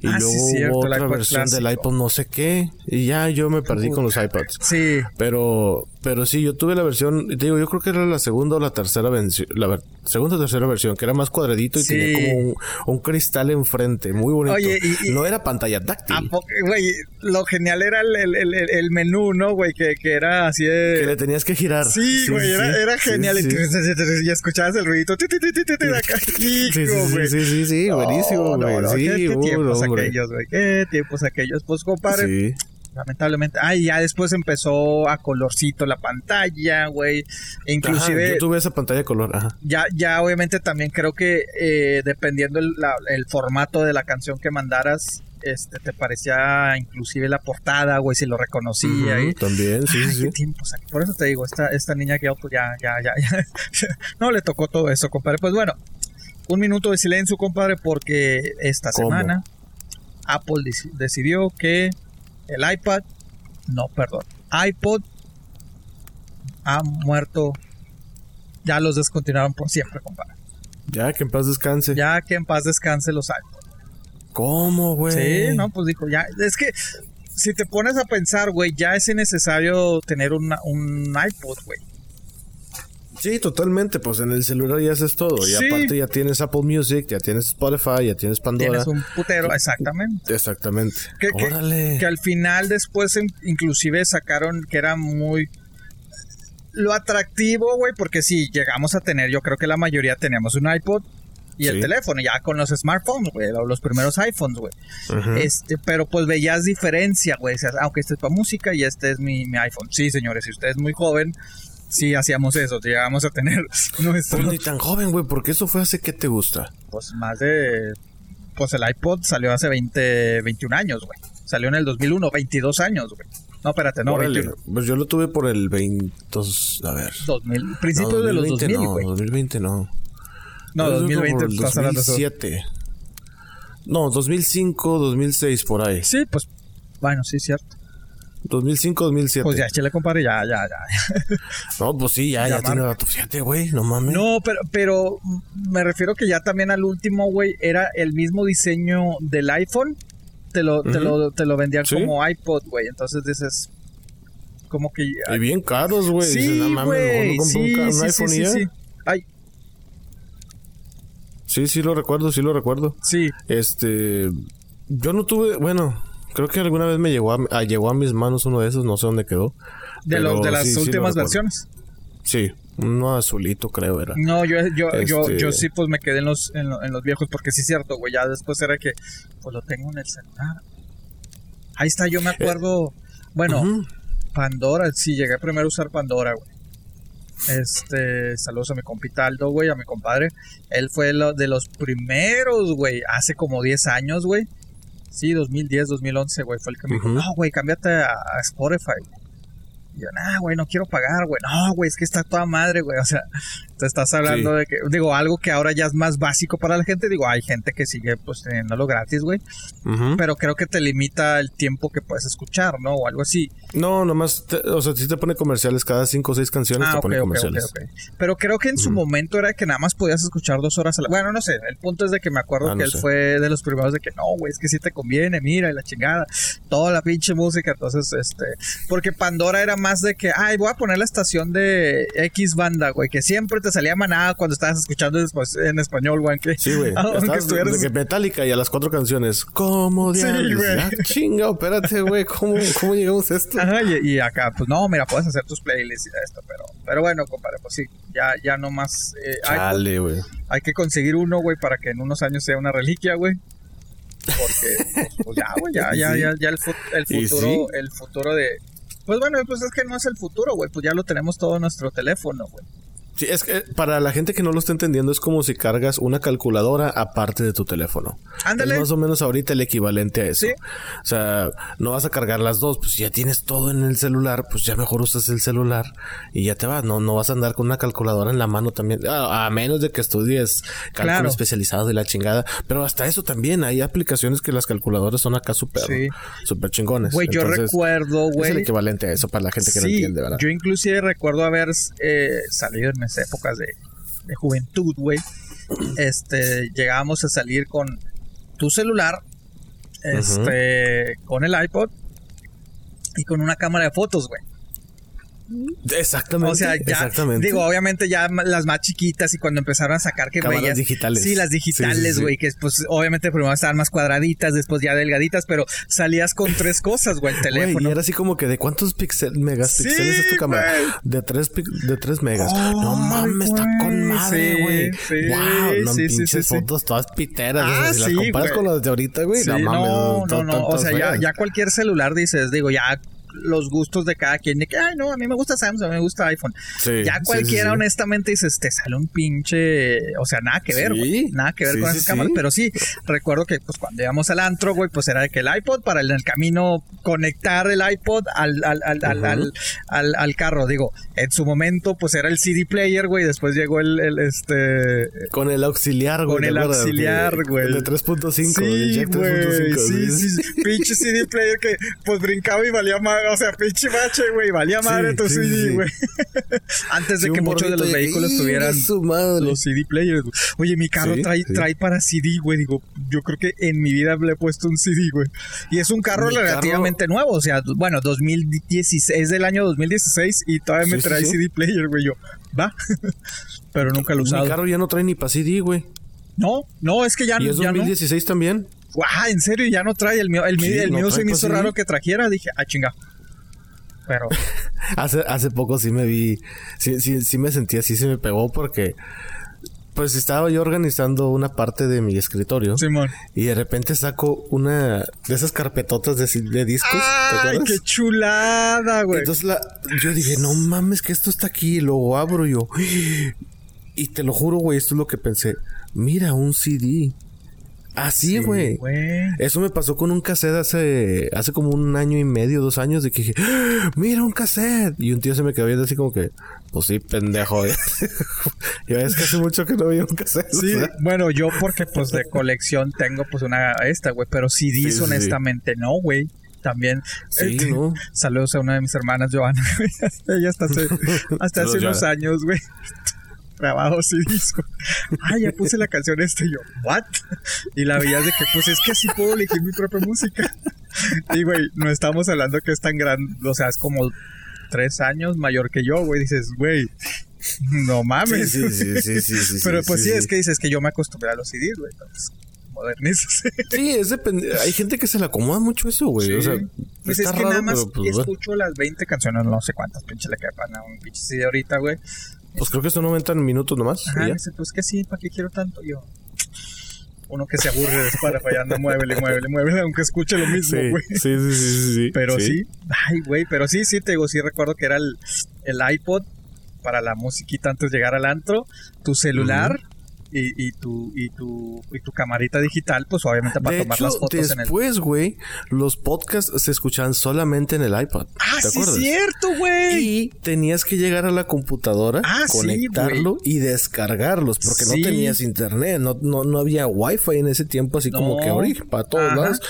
S3: Y
S4: Ah,
S3: luego hubo otra versión del iPod no sé qué. Y ya yo me perdí con los iPods.
S4: Sí,
S3: Pero, pero sí, yo tuve la versión, te digo, yo creo que era la segunda o la tercera versión, la segunda o tercera versión, que era más cuadradito y
S4: Sí.
S3: tenía como un, un cristal enfrente, muy bonito.
S4: Oye, y-
S3: no era pantalla táctil.
S4: ¿A poco- güey, lo genial era el, el, el, el menú, ¿no, güey? Que, que era así de...
S3: Que le tenías que girar.
S4: Sí, güey, era, era genial. Y, escuchabas el ruidito.
S3: Sí, sí,
S4: Hijo,
S3: sí,
S4: güey.
S3: sí, sí, sí, buenísimo,
S4: No,
S3: güey.
S4: no,
S3: sí,
S4: qué, qué tiempos
S3: hombre.
S4: aquellos, güey. Qué tiempos aquellos. Pues, compadre,
S3: Sí.
S4: Lamentablemente. Ah, y ya después empezó a colorcito la pantalla, güey. E
S3: Ajá,
S4: Inclusive
S3: yo tuve esa pantalla de color, ajá.
S4: ya, ya obviamente también creo que eh, dependiendo el, la- el formato de la canción que mandaras, este, te parecía inclusive la portada, güey, si lo reconocía.
S3: Ujú,
S4: y,
S3: También, sí,
S4: Ay,
S3: sí,
S4: qué tiempos. Por eso te digo, esta, esta niña que pues ya, ya, ya, ya. [LAUGHS] no le tocó todo eso, compadre. Pues bueno, un minuto de silencio, compadre, porque esta
S3: ¿Cómo?
S4: semana Apple deci- decidió que el iPad, no, perdón, iPod ha muerto. Ya los descontinuaron por siempre, compadre.
S3: Ya, que en paz descanse.
S4: Ya que en paz descanse los iPod.
S3: ¿Cómo, güey?
S4: Sí, no, pues dijo, ya, es que si te pones a pensar, güey, ya es innecesario tener una- un iPod, güey.
S3: Sí, totalmente. Pues en el celular ya haces todo. Y
S4: Sí.
S3: aparte ya tienes Apple Music, ya tienes Spotify, ya tienes Pandora.
S4: Tienes un putero, exactamente.
S3: Exactamente.
S4: Que, que-
S3: Órale.
S4: que al final después in- inclusive sacaron que era muy lo atractivo, güey, porque si llegamos a tener, yo creo que la mayoría teníamos un iPod y el
S3: Sí.
S4: teléfono, ya con los smartphones, güey, o los primeros iPhones, güey. Este, pero pues veías diferencia, güey. Decías, aunque este es para música y este es mi, mi iPhone. Sí, señores, si usted es muy joven, sí hacíamos eso, llegamos a tener [LAUGHS] nuestro,
S3: Pues ni tan joven, güey, porque eso fue hace que te gusta.
S4: pues más de, pues el iPod salió hace 20, 21 años, güey. Salió en el 2001, 22 años, güey. No, espérate, no,
S3: Órale.
S4: 21.
S3: Pues yo lo tuve por el 20. A ver.
S4: 2000, principios
S3: No,
S4: de los
S3: 2020
S4: 2000,
S3: no,
S4: güey.
S3: 2020 no.
S4: No,
S3: tuve
S4: 2020
S3: por el
S4: estás hablando de eso.
S3: 2007. No, 2005, 2006 por ahí.
S4: Sí, pues, bueno, sí, cierto.
S3: 2005, 2007.
S4: Pues ya, chile, compadre, ya, ya, ya. [LAUGHS]
S3: No, pues sí, ya, ya,
S4: Ya,
S3: tiene rato. Fíjate, güey, no mames.
S4: No, pero, pero me refiero que ya también al último, güey, era el mismo diseño del iPhone. Te lo, te
S3: Ujú.
S4: lo, te lo vendían
S3: Sí.
S4: como iPod, güey. Entonces dices, como que...
S3: Y bien caros, güey. Dices,
S4: sí,
S3: no mames, un
S4: Sí,
S3: ca- un,
S4: sí, sí,
S3: iPhone y
S4: sí,
S3: ya.
S4: sí. Ay,
S3: Sí, sí lo recuerdo, sí lo recuerdo.
S4: sí.
S3: Este, yo no tuve, bueno, creo que alguna vez me llegó a, a- llegó a mis manos uno de esos, no sé dónde quedó.
S4: De, los, de las
S3: sí,
S4: últimas versiones.
S3: Sí, uno azulito creo era.
S4: No, yo, yo, yo,
S3: Este-
S4: yo sí, pues me quedé en los, en, lo- en los viejos, porque sí es cierto, güey. Ya después era que, pues lo tengo en el celular. Ahí está, yo me acuerdo. bueno. Pandora, sí, llegué primero a usar Pandora, güey. Este, saludos a mi compita Aldo, güey, a mi compadre. Él fue lo, de los primeros, güey, hace como 10 años, güey. Sí, 2010, 2011, güey, fue el que me dijo,
S3: Ujú.
S4: no, güey, cámbiate a, a Spotify. Y yo, nah, güey, no quiero pagar, güey. No, güey, es que está toda madre, güey. O sea, te estás hablando
S3: Sí.
S4: de que, digo, algo que ahora ya es más básico para la gente. Digo, hay gente que sigue, pues, teniéndolo gratis, güey.
S3: Ujú.
S4: Pero creo que te limita el tiempo que puedes escuchar, ¿no? O algo así.
S3: No, nomás, te- o sea, sí te pone comerciales cada cinco o seis canciones,
S4: Ah,
S3: te
S4: ok,
S3: pone comerciales.
S4: ok. Pero creo que en su momento era que nada más podías escuchar dos horas a la... Bueno, no sé, el punto es de que me acuerdo
S3: Ah, no
S4: que él
S3: sé.
S4: fue de los primeros de que no, güey, es que sí te conviene, mira, y la chingada, toda la pinche música, entonces, este... Porque Pandora era más de que, ay, voy a poner la estación de X banda, güey, que siempre te salía manada cuando estabas escuchando en español, güey.
S3: Sí, güey. [LAUGHS]
S4: aunque estuvieras-
S3: de que Metallica y a las cuatro canciones. ¿Cómo
S4: Sí,
S3: diablos?
S4: güey.
S3: Ya, chinga, espérate, güey. ¿Cómo, ¿Cómo llegamos a esto?
S4: Ajá, y, y acá, pues no, mira, puedes hacer tus playlists y esto, pero, pero bueno, compadre, pues sí, ya, ya no más. eh,
S3: Chale, güey.
S4: hay que conseguir uno, güey, para que en unos años sea una reliquia, güey. Porque, pues, [LAUGHS] pues ya, güey, ya, [LAUGHS] ya,
S3: Sí.
S4: ya, ya el, fu- el futuro,
S3: sí.
S4: el futuro de. Pues bueno, pues es que no es el futuro, güey, pues ya lo tenemos todo en nuestro teléfono, güey.
S3: Sí, es que para la gente que no lo está entendiendo, es como si cargas una calculadora aparte de tu teléfono.
S4: Ándale.
S3: Es más o menos ahorita el equivalente a eso.
S4: Sí.
S3: O sea, no vas a cargar las dos, pues ya tienes todo en el celular, pues ya mejor usas el celular y ya te vas. No, no vas a andar con una calculadora en la mano también. A, a menos de que estudies cálculo
S4: Claro.
S3: especializado de la chingada. Pero hasta eso también hay aplicaciones que las calculadoras son acá súper,
S4: Sí.
S3: súper chingones.
S4: Güey, yo recuerdo,
S3: Es el
S4: güey.
S3: equivalente a eso para la gente que no entiende, ¿verdad?
S4: Yo inclusive recuerdo haber eh, salido en esas épocas de, de juventud, güey. Este, llegábamos a salir con tu celular, este, con el iPod y con una cámara de fotos, güey.
S3: Exactamente.
S4: O sea, ya,
S3: exactamente.
S4: digo, obviamente ya las más chiquitas y cuando empezaron a sacar que
S3: Cámaras
S4: veías-
S3: digitales.
S4: Sí, las
S3: Sí, sí,
S4: digitales,
S3: sí.
S4: güey, que pues obviamente primero estaban más cuadraditas, después ya delgaditas, pero salías con tres [LAUGHS] cosas, güey, el teléfono.
S3: y era así como que de cuántos pixel, megapíxeles es tu cámara. De 3 de tres megas. no mames, está con madre, güey. wow, no pinches fotos todas piteras.
S4: Ah,
S3: si las comparas con las de ahorita, güey. No mames.
S4: no, no, no, o sea, ya, ya cualquier celular dices, digo, ya los gustos de cada quien, de que, ay, no, a mí me gusta Samsung, a mí me gusta iPhone.
S3: Sí,
S4: ya cualquiera,
S3: sí, sí.
S4: honestamente, dices, te sale un pinche, o sea, nada que ver, güey, nada que ver con esas cámaras, pero sí, recuerdo que, pues, cuando íbamos al antro, güey, pues era de que el iPod, para en el camino conectar el iPod al, al, al, al,
S3: Ujú.
S4: al, al- carro, digo, en su momento, pues era el CD player, güey, después llegó el, el, este,
S3: Con el auxiliar, güey.
S4: Con
S3: ¿te
S4: el auxiliar, güey.
S3: De 3.5. de
S4: Sí, güey.
S3: 3.5.
S4: Sí, sí, sí. Pinche CD player que pues brincaba y valía madre. O sea, pinche bache, güey. Valía madre
S3: Sí,
S4: tu
S3: sí,
S4: CD,
S3: sí.
S4: güey. [LAUGHS] Antes de
S3: Sí,
S4: que muchos de los vehículos
S3: ¡Ih,
S4: tuvieran
S3: su madre!
S4: los CD players. Oye, mi carro
S3: Sí,
S4: trae,
S3: sí.
S4: trae para CD, güey. Digo, yo creo que en mi vida le he puesto un CD, güey. Y es un carro
S3: Mi
S4: relativamente nuevo. O sea, bueno, 2016, es del año 2016 y todavía me trae
S3: sí.
S4: CD player, güey. Yo, va. [LAUGHS] Pero nunca lo he
S3: Mi
S4: usado.
S3: carro ya no trae ni para CD, güey.
S4: No, no, es que ya,
S3: Y es
S4: ya no.
S3: 2016 también.
S4: Ah, en serio, ya no trae el mío. El,
S3: Sí,
S4: el
S3: no
S4: mío se me hizo
S3: CD.
S4: raro que trajera. Dije, ah, chinga. Pero, [LAUGHS]
S3: Hace, hace poco sí me vi, sí, sí, sí me sentí así, se me pegó porque pues estaba yo organizando una parte de mi escritorio
S4: Simón.
S3: y de repente saco una de esas carpetotas de, de discos. ¿te
S4: ¡Ay, qué chulada, güey!
S3: Entonces la, yo dije, no mames que esto está aquí y luego abro yo. Y te lo juro, güey, esto es lo que pensé. Mira, un CD. Así, güey.
S4: Güey.
S3: Eso me pasó con un cassette hace, hace como un año y medio, dos años, de que dije, ¡Ah! mira un cassette. Y un tío se me quedó viendo así como que, pues sí, pendejo. [LAUGHS] y es que hace mucho que no veía un cassette.
S4: Sí,
S3: o sea.
S4: bueno, yo porque pues de colección tengo pues una esta, güey, pero CDs
S3: Sí,
S4: honestamente no, güey. También
S3: Sí,
S4: este,
S3: ¿no?
S4: saludos a una de mis hermanas, Joana. [LAUGHS] Ella hasta hace, [LAUGHS] hasta hace unos años, güey. Grabado CDs, [LAUGHS] güey. Ah, ya puse la canción esta y yo, ¿what? Y la veías de que, pues es que así puedo elegir mi propia música. Y, güey, no estamos hablando que es tan grande, o sea, es como tres años mayor que yo, güey. Dices, güey, no mames.
S3: sí, sí, sí, sí, sí,
S4: Pero pues sí, es que dices que yo me acostumbré a los CDs, güey. Entonces, modernízate.
S3: Sí, es depende- hay gente que se le acomoda mucho eso, güey. O sea,
S4: Pues
S3: está
S4: es que
S3: raro,
S4: nada más
S3: pero pues,
S4: escucho las 20 canciones, no sé cuántas pinche le quepan a un pinche CD ahorita, güey.
S3: Pues creo que son 90 minutos nomás.
S4: Ajá, dice, pues que sí, ¿para qué quiero tanto? Yo, uno que se aburre de estar fallando, muévele, muévele, muévele, aunque escuche lo mismo, güey.
S3: sí, sí, sí, sí, sí.
S4: Pero sí. ay, güey, pero sí, sí, te digo, sí recuerdo que era el, el iPod para la musiquita antes de llegar al antro, tu celular y, y tu, y tu, y tu camarita digital, pues obviamente para
S3: De
S4: tomar
S3: hecho,
S4: las fotos en el.
S3: después, güey, los podcasts se escuchaban solamente en el iPod.
S4: Ah,
S3: ¿Te
S4: sí,
S3: acuerdas?
S4: cierto, güey.
S3: Y tenías que llegar a la computadora,
S4: Ah, sí,
S3: conectarlo y descargarlos, porque
S4: Sí.
S3: no tenías internet, no, no, no había wifi en ese tiempo, así como que ahorita, para todos
S4: Ajá.
S3: lados.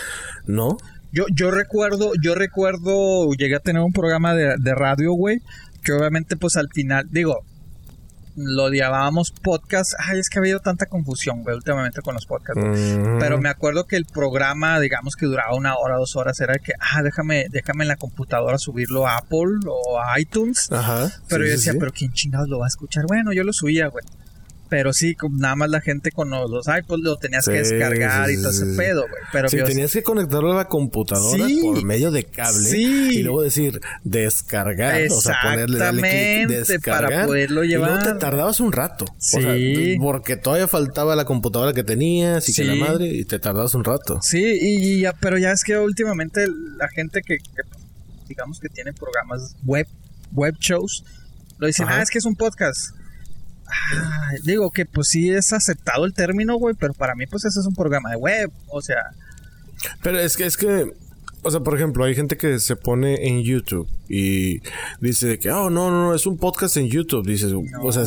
S3: No,
S4: Yo, yo recuerdo, yo recuerdo, llegué a tener un programa de, de radio, güey, que obviamente pues al final, digo, lo llamábamos podcast. Ay, es que ha habido tanta confusión, güey, últimamente con los podcasts.
S3: Mm.
S4: Pero me acuerdo que el programa, digamos que duraba una hora, dos horas, era que, ah, déjame, déjame en la computadora subirlo a Apple o a iTunes.
S3: Ajá.
S4: Pero
S3: sí,
S4: yo decía,
S3: sí.
S4: pero ¿quién chingados lo va a escuchar? Bueno, yo lo subía, güey. Pero sí, nada más la gente con los, los iPods lo tenías que descargar
S3: sí,
S4: y todo ese pedo, güey. Pero
S3: Sí, tenías que conectarlo a la computadora por medio de cable y luego decir descargar, o sea, ponerle darle clic,
S4: Exactamente, para
S3: descargar
S4: poderlo
S3: Y luego
S4: llevar.
S3: te tardabas un rato. O
S4: Sí.
S3: sea, porque todavía faltaba la computadora que tenías y que la madre y te tardabas un rato.
S4: Sí, y, y ya, pero ya es que últimamente la gente que, que, digamos que tiene programas web, web shows, lo dicen,
S3: Ajá.
S4: ah, es que es un podcast. Digo que pues sí es aceptado el término, güey, pero para mí pues ese es un programa de web, o sea,
S3: Pero es que, es que, o sea, por ejemplo, hay gente que se pone en YouTube y dice que, oh, no, no, no, es un podcast en YouTube. Dices, o sea,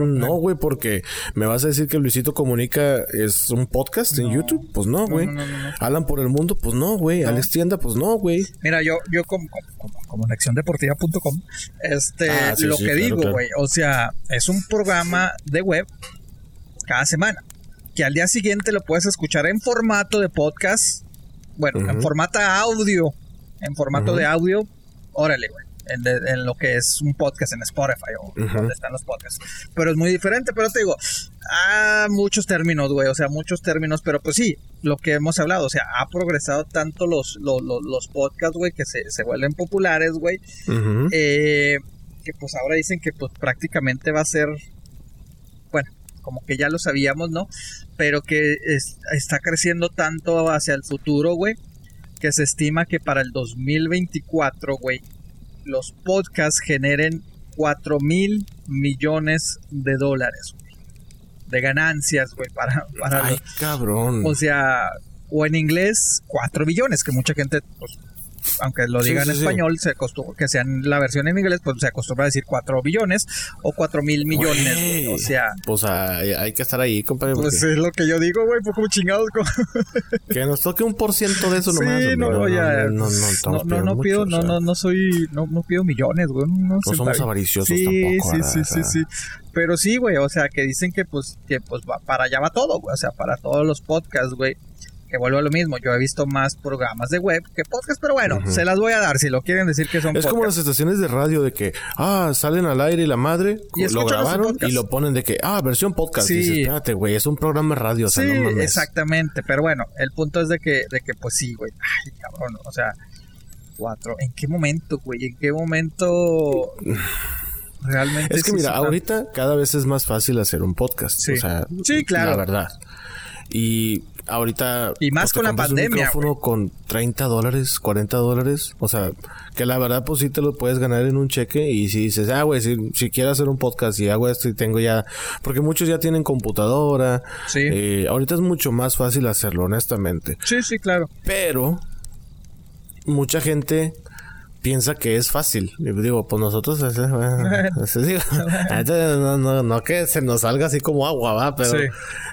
S3: no, güey, porque me vas a decir que Luisito Comunica es un podcast en YouTube. Pues no, güey.
S4: no.
S3: Alan por el mundo, pues no, güey. Alex Tienda, pues no, güey.
S4: Mira, yo, yo como, como, como, acciondeportiva.com, este,
S3: Ah, sí,
S4: lo
S3: sí,
S4: que
S3: claro,
S4: digo,
S3: claro.
S4: güey, o sea, es un programa de web cada semana, que al día siguiente lo puedes escuchar en formato de podcast, bueno, en formato audio, en formato de audio, órale, güey. en, de- en lo que es un podcast en Spotify o
S3: Ujú.
S4: donde están los podcasts. Pero es muy diferente, pero te digo, ah, muchos términos, güey, o sea, muchos términos, pero pues sí, lo que hemos hablado, o sea, ha progresado tanto los, los, los, los podcasts, güey, que se, se vuelven populares, güey, eh, que pues ahora dicen que pues prácticamente va a ser, como que ya lo sabíamos, ¿no? Pero que es- está creciendo tanto hacia el futuro, güey, que se estima que para el 2024, güey, los podcasts generen 4 mil millones de dólares, güey, de ganancias, güey, para, para
S3: Ay,
S4: los-
S3: cabrón.
S4: o sea, o en inglés, 4 billones, que mucha gente, pues, aunque lo
S3: Sí,
S4: diga
S3: sí,
S4: en
S3: sí.
S4: español, se acostumbra, que sean la versión en inglés, pues se acostumbra a decir 4 billones o 4 mil millones, güey. O sea,
S3: Pues hay, hay que estar ahí, compadre.
S4: pues
S3: porque
S4: es lo que yo digo, güey, pues como chingados. como- [LAUGHS]
S3: Que nos toque un por ciento de eso
S4: sí,
S3: nomás. hombre.
S4: no,
S3: no,
S4: ya,
S3: no, no, no,
S4: pues, no, pido,
S3: mucho,
S4: no,
S3: o sea.
S4: no, no soy, no, no pido millones, güey. No,
S3: No somos avariciosos
S4: sí,
S3: tampoco,
S4: Sí, sí,
S3: O
S4: sí, sí. Pero sí, güey, o sea, que dicen que pues, que pues va- para allá va todo, güey. O sea, para todos los podcasts, güey. Que vuelvo a lo mismo, yo he visto más programas de web que podcasts, pero bueno, se las voy a dar si lo quieren decir que son
S3: Es como las estaciones de radio de que, ah, salen al aire y la madre,
S4: Y
S3: lo grabaron y lo ponen de que, ah, versión podcast.
S4: Sí.
S3: Y dices, espérate, güey, es un programa de radio, o sea,
S4: sí,
S3: no mames.
S4: exactamente, pero bueno, el punto es de que, de que pues sí, güey. Ay, cabrón, o sea, cuatro. ¿En qué momento, güey? ¿En qué momento [SIGHS] realmente?
S3: Es que mira, ahorita cada vez es más fácil hacer un podcast.
S4: Sí.
S3: O sea,
S4: Sí, claro.
S3: La verdad. Y ahorita.
S4: Y más
S3: pues,
S4: con la pandemia,
S3: Un micrófono con 30 dólares, 40 dólares. O sea, que la verdad, pues sí te lo puedes ganar en un cheque. Y si dices, ah, güey, si, si quiero hacer un podcast y hago esto y tengo ya. Porque muchos ya tienen computadora.
S4: Sí.
S3: Eh, ahorita es mucho más fácil hacerlo, honestamente.
S4: Sí, sí, claro.
S3: Pero mucha gente piensa que es fácil. Y digo, pues nosotros eh, eh, [LAUGHS] [LAUGHS] entonces, no, no, no que se nos salga así como agua, va, pero
S4: Sí.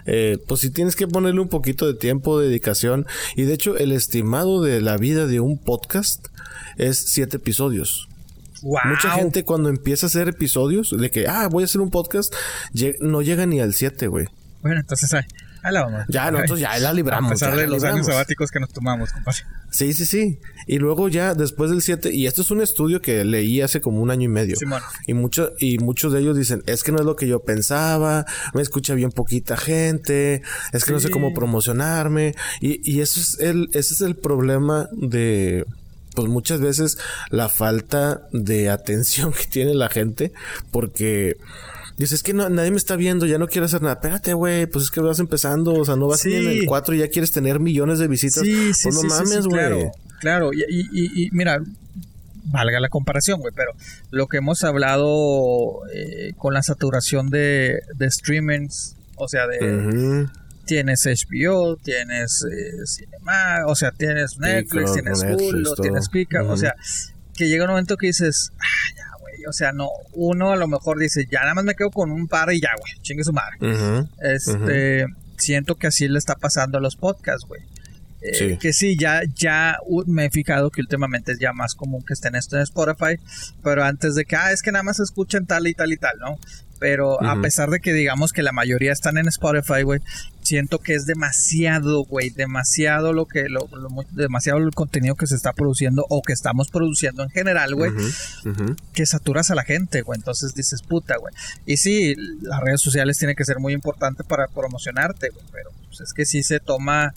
S3: eh, pues sí tienes que ponerle un poquito de tiempo, dedicación. Y de hecho, el estimado de la vida de un podcast es siete episodios.
S4: Wow.
S3: Mucha gente cuando empieza a hacer episodios de que, ah, voy a hacer un podcast, no llega ni al siete, güey.
S4: Bueno, entonces ahí la vamos.
S3: Ya, nosotros ya la libramos.
S4: A pesar de los años sabáticos que nos tomamos, compadre.
S3: Sí, sí, sí. Y luego ya después del 7, y esto es un estudio que leí hace como un año y medio.
S4: Simón.
S3: Y, mucho, y muchos de ellos dicen, es que no es lo que yo pensaba, me escucha bien poquita gente, es que no sé
S4: Sí.
S3: cómo promocionarme. Y, y eso es el, ese es el problema de, pues muchas veces la falta de atención [LAUGHS] que tiene la gente, porque... Dices, es que no, nadie me está viendo, ya no quiero hacer nada. Espérate, güey, pues es que vas empezando, o sea, no vas
S4: Sí.
S3: ni en el 4 y ya quieres tener millones de visitas.
S4: Sí, sí,
S3: pues no
S4: sí, sí, sí,
S3: mames, güey.
S4: claro, claro. Y, y- y- y mira, valga la comparación, güey, pero lo que hemos hablado eh, con la saturación de, de streamings, o sea, de tienes HBO, tienes eh, Cinema, o sea, tienes Netflix, tienes Hulu, tienes Kika, o sea, que llega un momento que dices, ah, ya, o sea, no, uno a lo mejor dice, ya nada más me quedo con un par y ya, güey, chingue su madre. Este, siento que así le está pasando a los podcasts, güey. Eh,
S3: Sí.
S4: Que sí, ya, ya me he fijado que últimamente es ya más común que estén esto en Spotify, pero antes de que, ah, es que nada más se escuchan tal y tal y tal, ¿no? Pero a pesar de que digamos que la mayoría están en Spotify, güey, siento que es demasiado, güey, demasiado lo que, lo, lo demasiado el contenido que se está produciendo o que estamos produciendo en general, güey, que saturas a la gente, güey. Entonces dices, puta, güey. Y sí, las redes sociales tienen que ser muy importantes para promocionarte, güey. Pero pues, es que sí se toma.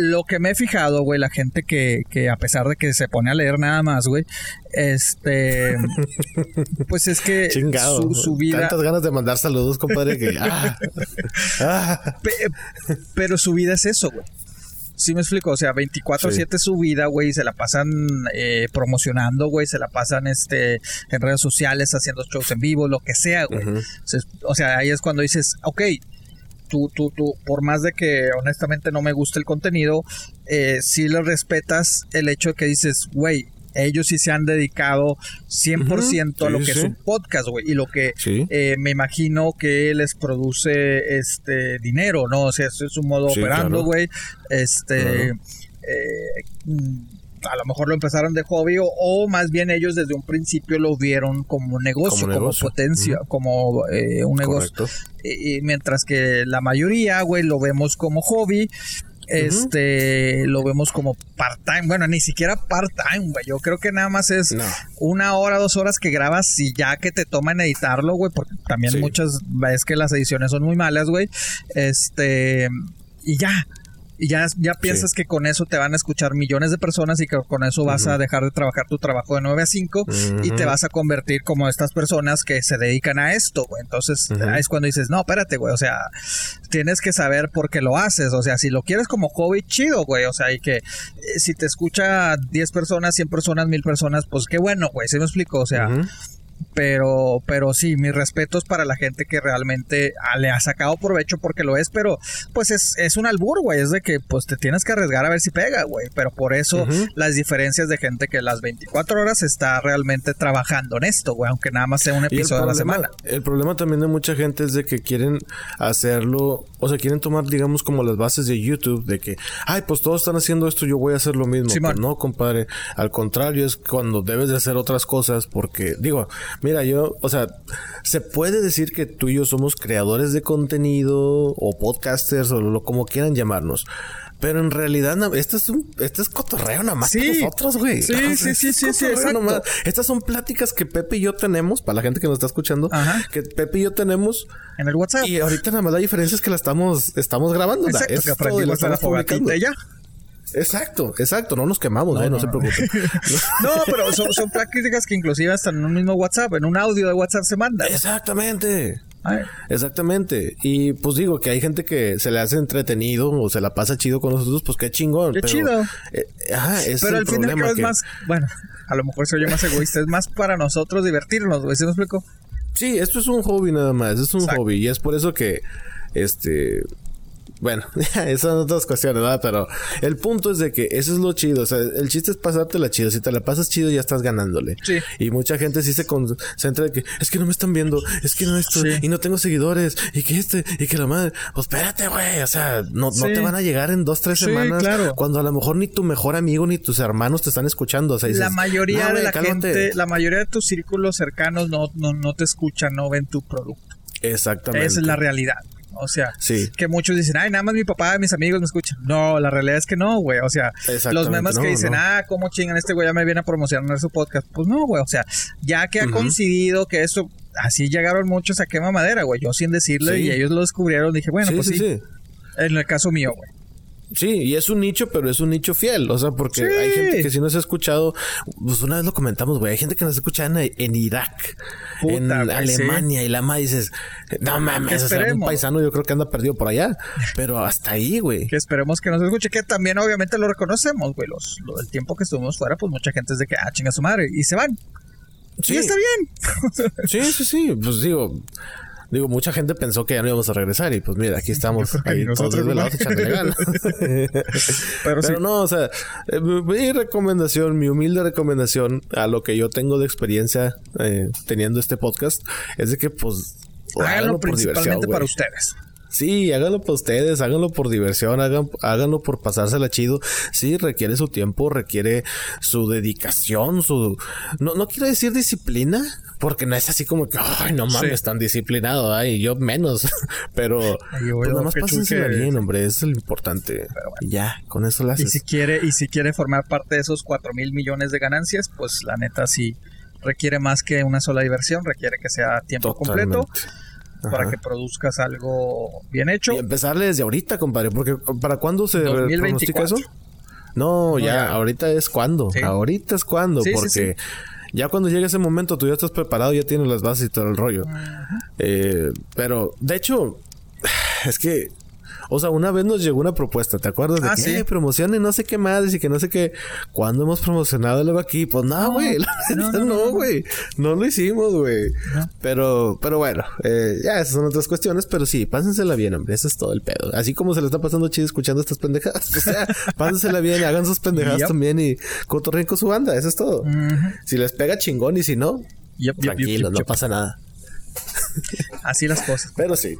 S4: Lo que me he fijado, güey, la gente que, que a pesar de que se pone a leer nada más, güey, este. [LAUGHS] pues es que
S3: Chingado.
S4: su, su vida.
S3: Tantas ganas de mandar saludos, compadre, que. [LAUGHS] Ah, Ah.
S4: Pe- pero su vida es eso, güey. Sí me explico, o sea, 24/7 su vida, güey, se la pasan eh, promocionando, güey, se la pasan este en redes sociales, haciendo shows en vivo, lo que sea, güey. O sea, ahí es cuando dices, ok, tú, tú, tú, por más de que honestamente no me guste el contenido, eh, sí le respetas el hecho de que dices, güey, ellos sí se han dedicado 100% a
S3: Ujú,
S4: lo
S3: sí,
S4: que
S3: sí.
S4: es un podcast, güey, y lo que
S3: Sí.
S4: eh, me imagino que les produce este dinero, ¿no? O sea, eso es un modo operando,
S3: claro.
S4: güey. Este.
S3: Claro.
S4: eh, mm, a lo mejor lo empezaron de hobby o, o más bien ellos desde un principio lo vieron como negocio,
S3: Como
S4: potencia, como eh, un negocio. Y, y mientras que la mayoría, güey, lo vemos como hobby este lo vemos como part-time. Bueno, ni siquiera part-time, güey. Yo creo que nada más es
S3: No.
S4: una hora, dos horas que grabas y ya que te toman editarlo, güey, porque también
S3: Sí.
S4: muchas veces que las ediciones son muy malas, güey. Este, y ya. Y ya, ya piensas que con eso te van a escuchar millones de personas y que con eso vas a dejar de trabajar tu trabajo de 9 a 5 y te vas a convertir como estas personas que se dedican a esto, güey. Entonces ahí es cuando dices, no, espérate, güey, o sea, tienes que saber por qué lo haces. O sea, si lo quieres como hobby, chido, güey. O sea, y que eh, si te escucha 10 personas, 100 personas, 1000 personas, pues qué bueno, güey. ¿Sí me explico? O sea. Pero, pero sí, mis respetos para la gente que realmente ah, le ha sacado provecho porque lo es, pero pues es, es un albur, güey. Es de que pues te tienes que arriesgar a ver si pega, güey. Pero por eso las diferencias de gente que las 24 horas está realmente trabajando en esto, güey. Aunque nada más sea un episodio a la
S3: problema,
S4: semana.
S3: el problema también de mucha gente es de que quieren hacerlo, o sea, quieren tomar, digamos, como las bases de YouTube, de que, ay, pues todos están haciendo esto, yo voy a hacer lo mismo.
S4: Simón.
S3: Pues no, compadre, al contrario, es cuando debes de hacer otras cosas, porque, digo, mira, yo, o sea, se puede decir que tú y yo somos creadores de contenido, o podcasters, o lo como quieran llamarnos. Pero en realidad, este es un, este es cotorreo nada más
S4: Sí.
S3: nosotros, güey.
S4: Sí,
S3: O sea,
S4: sí, sí,
S3: es
S4: sí, sí,
S3: cotorreo
S4: exacto.
S3: nomás. Estas son pláticas que Pepe y yo tenemos, para la gente que nos está escuchando,
S4: Ajá.
S3: que Pepe y yo tenemos.
S4: En el WhatsApp.
S3: Y ahorita nada más la diferencia es que la estamos, estamos grabando.
S4: Exacto, que aprendimos a la ya.
S3: Exacto, exacto, no nos quemamos, eh, no, se preocupen. [LAUGHS]
S4: No, pero son, son prácticas que inclusive hasta en un mismo WhatsApp, en un audio de WhatsApp se manda.
S3: Exactamente.
S4: Ay,
S3: Exactamente. Y pues digo que hay gente que se le hace entretenido o se la pasa chido con nosotros, pues qué chingón.
S4: Qué
S3: pero,
S4: chido.
S3: eh, ajá, ese
S4: pero
S3: es
S4: al
S3: el problema.
S4: es
S3: que-
S4: más, bueno, a lo mejor soy yo más egoísta, es más para nosotros divertirnos, güey, ¿sí me explico?
S3: Sí, esto es un hobby nada más, es un
S4: Exacto.
S3: hobby y es por eso que, este, bueno, esas [LAUGHS] son otras cuestiones, ¿verdad? Pero el punto es de que eso es lo chido, o sea, el chiste es pasártela chido, si te la pasas chido ya estás ganándole.
S4: Sí.
S3: Y mucha gente sí se concentra de que es que no me están viendo, es que no esto,
S4: Sí.
S3: y no tengo seguidores, y que este, y que la madre, pues espérate, güey, o sea, no, te van a llegar en dos, tres
S4: Sí,
S3: semanas
S4: claro.
S3: cuando a lo mejor ni tu mejor amigo ni tus hermanos te están escuchando, o sea, dices,
S4: la mayoría
S3: "No,
S4: de la
S3: cálmate".
S4: gente, la mayoría de tus círculos cercanos no, no, no te escuchan, no ven tu producto.
S3: Exactamente.
S4: Esa es la realidad. O sea,
S3: Sí.
S4: que muchos dicen, ay, nada más mi papá y mis amigos me escuchan. No, la realidad es que no, güey. O sea, los memes que dicen,
S3: no.
S4: ah, cómo chingan este güey ya me viene a promocionar su podcast. Pues no, güey. O sea, ya que ha coincidido que esto, así llegaron muchos a quema madera, güey. Yo sin decirle
S3: Sí.
S4: y ellos lo descubrieron, dije, bueno,
S3: sí,
S4: pues sí. En el caso mío, güey.
S3: Sí, y es un nicho, pero es un nicho fiel. O sea, porque
S4: Sí.
S3: hay gente que si nos ha escuchado, pues una vez lo comentamos, güey. Hay gente que nos escucha en, en Irak,
S4: Puta,
S3: en Alemania, y la madre dices, no mames, o sea, un paisano yo creo que anda perdido por allá. Pero hasta ahí, güey.
S4: Que esperemos que nos escuche, que también obviamente lo reconocemos, güey. Los, lo, el tiempo que estuvimos fuera, pues mucha gente es de que, ah, chinga su madre. Y se van.
S3: Sí,
S4: Y está bien.
S3: sí, sí, sí. Pues digo, digo, mucha gente pensó que ya no íbamos a regresar y pues mira, aquí estamos ahí todos desvelados echándole [LAUGHS] ganas. [LAUGHS]
S4: Pero, sí.
S3: Pero no, o sea, eh, mi recomendación, mi humilde recomendación a lo que yo tengo de experiencia eh, teniendo este podcast es de que pues
S4: Háganlo principalmente para ustedes.
S3: Sí, háganlo para ustedes, háganlo por diversión, hagan, háganlo por pasársela chido. Sí, requiere su tiempo, requiere su dedicación, su... No, no quiero decir disciplina, porque no es así como que, ay, no mames,
S4: Sí.
S3: tan disciplinado, ay, yo menos. [LAUGHS] Pero,
S4: yo,
S3: pues nada más pásensela bien, hombre, eso es lo importante. Y ya, con eso
S4: Y
S3: haces.
S4: si quiere, y si quiere formar parte de esos 4 mil millones de ganancias, pues la neta sí requiere más que una sola diversión, requiere que sea tiempo completo para que produzcas algo bien hecho.
S3: Y empezarle desde ahorita, compadre, porque ¿para cuándo se
S4: 2024.
S3: pronostica eso? No, ya,
S4: ya.
S3: ahorita es cuando.
S4: Sí.
S3: Ahorita es cuando,
S4: Sí, sí,
S3: porque ya cuando llegue ese momento tú ya estás preparado, ya tienes las bases y todo el rollo. Eh, pero, de hecho, [SIGHS] es que, o sea, una vez nos llegó una propuesta, ¿te acuerdas? De
S4: Ah,
S3: que
S4: sí.
S3: "Eh, promocionen no sé qué más y que no sé qué. ¿Cuándo hemos promocionado algo aquí? Pues no, güey.
S4: no, no, no,
S3: no,
S4: no.
S3: güey. No lo hicimos, güey. Pero, pero bueno, eh, ya esas son otras cuestiones, pero sí, pásensela bien, hombre. Eso es todo el pedo. Así como se le está pasando chido escuchando estas pendejadas. [LAUGHS] O sea, pásensela bien, hagan sus pendejadas
S4: Yep.
S3: también y cotorreen con su banda. Eso es todo. Si les pega chingón y si no,
S4: Yep, yep, yep,
S3: no pasa nada.
S4: Así las cosas.
S3: Pero sí.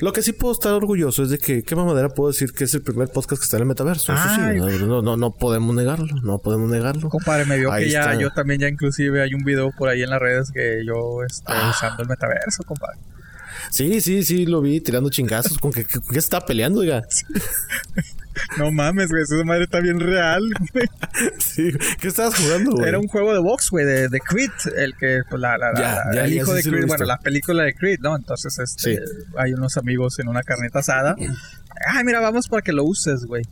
S3: Lo que sí puedo estar orgulloso es de que, ¿qué mamadera puedo decir que es el primer podcast que está en el metaverso? Eso sí, no, no, no, podemos negarlo. No podemos negarlo.
S4: Compadre, me vio
S3: Ahí
S4: que ya,
S3: está.
S4: yo también ya inclusive hay un video por ahí en las redes que yo estoy
S3: Ah.
S4: usando el metaverso, compadre.
S3: Sí, sí, sí, lo vi tirando chingazos. ¿Con qué, con qué está peleando, oiga? [LAUGHS]
S4: No mames, güey, esa madre está bien real, güey.
S3: Sí. ¿Qué estabas jugando, güey?
S4: Era un juego de box, güey, de, de Creed, el que, pues, la, la, la-
S3: Ya,
S4: la-
S3: ya,
S4: el hijo de
S3: sí
S4: Creed, bueno, la película de Creed, ¿no? Entonces, este,
S3: Sí.
S4: hay unos amigos en una carnita asada. Ay, mira, vamos para que lo uses, güey.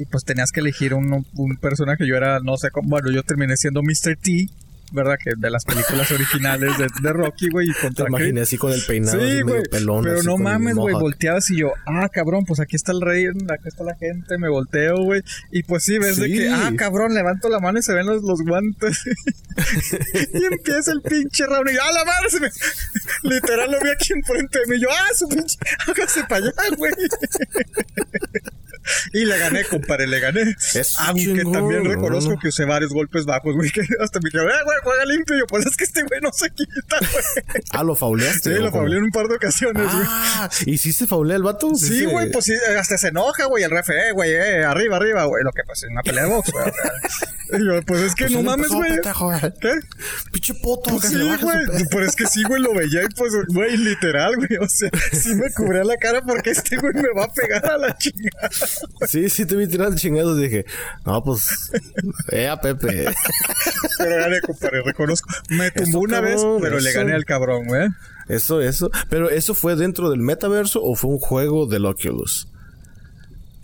S4: Y pues tenías que elegir un, un personaje. Yo era, no sé cómo, bueno, yo terminé siendo Mr. T, ¿verdad? Que de las películas originales de, de Rocky, güey, y
S3: Te imaginé así con el peinado
S4: Sí, güey.
S3: medio pelón.
S4: Pero no mames, güey.
S3: mohawk.
S4: Volteabas y yo, ah, cabrón, pues aquí está el rey, aquí está la gente, me volteo, güey. Y pues sí, ves de que, ah, cabrón, levanto la mano y se ven los, los guantes. [LAUGHS] y empieza el pinche round y yo, ah, la madre, se me... [LAUGHS] Literal lo vi aquí enfrente de mí. y Yo, ah, su pinche, hágase para allá, güey. [LAUGHS] Y le gané, compadre, le gané.
S3: Eso,
S4: Aunque
S3: chingón,
S4: también
S3: no,
S4: reconozco
S3: no.
S4: que usé varios golpes bajos, güey. Que hasta me dijeron, eh, güey, juega limpio. Y yo, pues es que este güey no se quita, güey. [LAUGHS]
S3: Ah, lo fauleaste.
S4: Sí,
S3: ¿o
S4: lo faulé en un par de ocasiones, güey.
S3: Ah, ¿y sí se faulea el vato?
S4: Sí, güey, pues sí, hasta se enoja, güey, el refe, eh, güey, eh, arriba, arriba, güey, lo que pues es una pelea de box, güey. [LAUGHS] Y yo, pues es que
S3: Pues
S4: no mames, güey. ¿Qué?
S3: Pinche poto,
S4: Pues sí, güey,
S3: pe-
S4: pero es que sí, güey, lo veía y pues, güey, literal, güey, o sea, sí me cubría la cara porque este güey me va a pegar a la chingada.
S3: Sí, sí, te vi tirando chingados. Dije, no, pues, eh, a Pepe.
S4: Pero gané, compadre, reconozco. Me tumbó una vez, pero le gané al cabrón, güey.
S3: Eso, eso. Pero ¿eso fue dentro del metaverso o fue un juego del Oculus?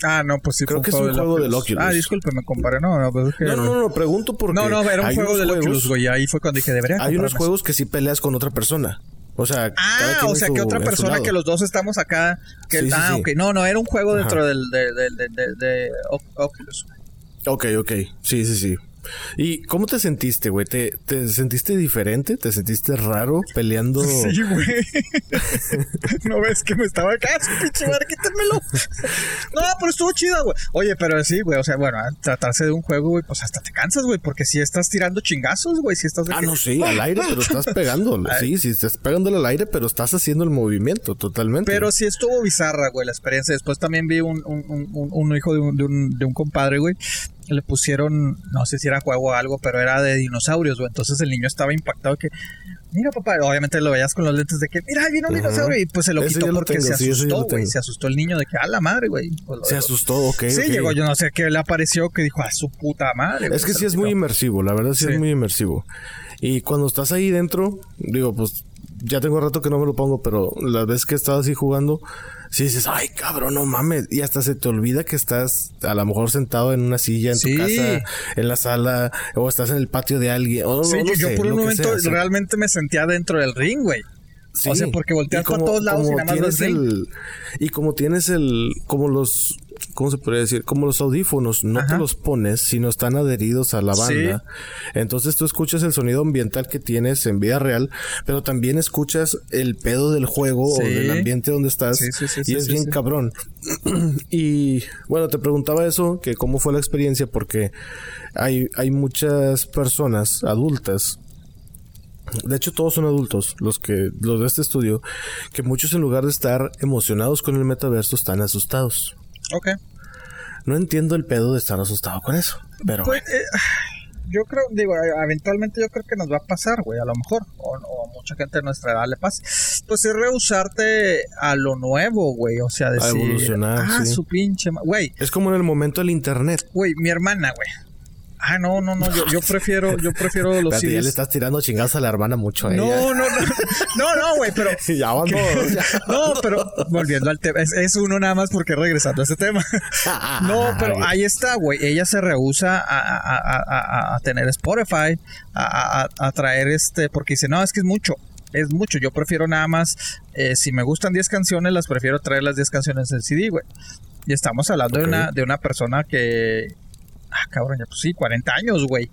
S4: Ah, no, pues sí,
S3: Creo
S4: fue
S3: que es un juego del Oculus.
S4: Ah, discúlpeme, compadre, no, no, pues es que...
S3: No, no, no, pregunto porque.
S4: No, no, era un juego del Oculus, güey, ahí fue cuando dije, debería
S3: Hay unos juegos que sí peleas con otra persona. O sea,
S4: Ah, o sea
S3: su-
S4: que otra persona que los dos estamos acá. Que,
S3: Sí, sí,
S4: ah,
S3: sí.
S4: ok. No, no, era un juego dentro del de, de, de, de, Oculus.
S3: Ok, ok. Sí, sí, sí. ¿Y cómo te sentiste, güey? ¿Te, ¿Te sentiste diferente? ¿Te sentiste raro peleando? [LAUGHS]
S4: Sí, güey. [LAUGHS] no ves que me estaba acá, pinche madre, quítenmelo. no, pero estuvo chida, güey. Oye, pero sí, güey, o sea, bueno, al tratarse de un juego, güey, pues hasta te cansas, güey, porque si estás tirando chingazos, güey, si estás de
S3: Ah,
S4: que-
S3: no, sí, al aire, pero estás [LAUGHS] pegándolo. Sí, sí, estás pegándole al aire, pero estás haciendo el movimiento totalmente.
S4: Pero sí estuvo bizarra, güey, la experiencia. Después también vi un, un, un, un- un hijo de un, de, un, de un compadre, güey. Le pusieron, no sé si era juego o algo, pero era de dinosaurios, güey. Entonces el niño estaba impactado que, mira, papá, obviamente lo veías con los lentes de que, mira, ahí viene un
S3: Ajá.
S4: dinosaurio. Y pues se lo
S3: Ese
S4: quitó
S3: lo
S4: porque
S3: tengo,
S4: se
S3: sí,
S4: asustó, güey. Se asustó el niño de que, a la madre, güey. Pues
S3: Se asustó, ok.
S4: Sí, llegó, yo no sé qué le apareció que dijo, a su puta madre.
S3: Es que sí es muy inmersivo, la verdad sí,
S4: Sí.
S3: es muy inmersivo. Y cuando estás ahí dentro, digo, pues ya tengo rato que no me lo pongo, pero la vez que estaba así jugando, sí dices, ay cabrón, no mames. Y hasta se te olvida que estás a lo mejor sentado en una silla en
S4: Sí.
S3: tu casa, en la sala, o estás en el patio de alguien. O,
S4: Sí,
S3: no, no
S4: yo, yo
S3: sé,
S4: por un momento
S3: sea,
S4: realmente me sentía dentro del ring, güey.
S3: Sí.
S4: O sea, porque volteas para todos lados y nada más ves
S3: el Y como tienes el... Como los... ¿Cómo se podría decir? Como los audífonos, no
S4: Ajá.
S3: te los pones, sino están adheridos a la
S4: Sí.
S3: banda. Entonces tú escuchas el sonido ambiental que tienes en vida real, pero también escuchas el pedo del juego o del ambiente donde estás.
S4: Sí, sí, sí,
S3: y es bien cabrón. [CLEARS THROAT] y bueno, te preguntaba eso, que cómo fue la experiencia, porque hay, hay muchas personas adultas de hecho, todos son adultos, los que, los de este estudio, que muchos en lugar de estar emocionados con el metaverso están asustados.
S4: Ok.
S3: No entiendo el pedo de estar asustado con eso. Pero
S4: Pues, eh, yo creo, digo, eh, eventualmente yo creo que nos va a pasar, güey, a lo mejor, o, o a mucha gente de nuestra edad le pasa. Pues es rehusarte a lo nuevo, güey, o sea, decir,
S3: evolucionar,
S4: ah,
S3: sí.
S4: su pinche, ma-". güey,
S3: es como en el momento del internet.
S4: güey, mi hermana, güey. Ah, no, no, no, yo, yo prefiero, yo prefiero los
S3: Espérate, ya
S4: CDs.
S3: le estás tirando chingados a la hermana mucho. ¿eh?
S4: No, no, no, no, no, güey, pero [LAUGHS]
S3: ya vamos. ya.
S4: no, pero volviendo al tema, es, es uno nada más porque regresando a ese tema. [LAUGHS] No, pero ahí está, güey. Ella se rehúsa a, a- a- tener Spotify, a, traer este, porque dice, no, es que es mucho. Es mucho, yo prefiero nada más, eh, si me gustan 10 canciones, las prefiero traer las 10 canciones del CD, güey. Y estamos hablando de, una, de una persona que, ah, cabrón, ya pues sí, 40 años, güey.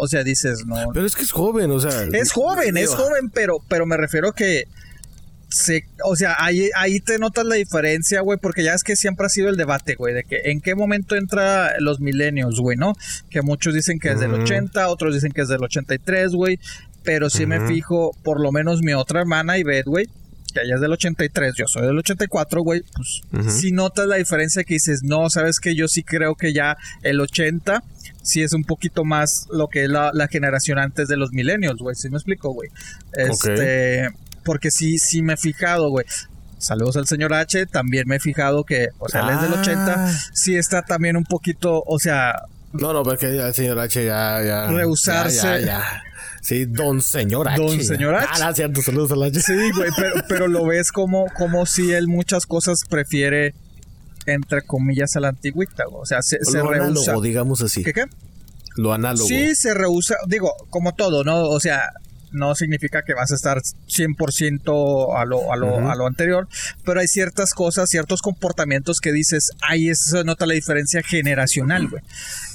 S4: O sea, dices, no,
S3: Pero es que es joven, o sea.
S4: es joven, es joven, pero, pero me refiero que se, o sea, ahí, ahí te notas la diferencia, güey, porque ya es que siempre ha sido el debate, güey, de que en qué momento entra los milenios, güey, ¿no? Que muchos dicen que es del
S3: Ujú.
S4: 80, otros dicen que es del 83, güey, pero sí me fijo, por lo menos mi otra hermana, Ivette, güey, que ella es del 83, yo soy del 84, güey, pues si notas la diferencia que dices, no, sabes que yo sí creo que ya el 80 sí es un poquito más lo que es la, la generación antes de los millennials, güey, ¿sí me explico, güey? Este, porque sí, sí me he fijado, güey. Saludos al señor H. También me he fijado que, o sea, él es del
S3: Ah.
S4: 80. Sí está también un poquito, o sea,
S3: No, no, porque ya el señor H ya, ya.
S4: Rehusarse.
S3: Ya, ya, ya. Sí, don señor H.
S4: Don señor H.
S3: Ah, cierto, saludos al H.
S4: sí, güey, pero, pero lo ves como, como si él muchas cosas prefiere, entre comillas, a la antigüita. güey. O sea, se, se
S3: Lo
S4: rehúsa.
S3: análogo, digamos así.
S4: ¿Qué qué?
S3: Lo análogo.
S4: Sí, se rehúsa, digo, como todo, ¿no? O sea, no significa que vas a estar 100% a lo, a, lo, a lo anterior, pero hay ciertas cosas, ciertos comportamientos que dices, ahí se nota la diferencia generacional, güey.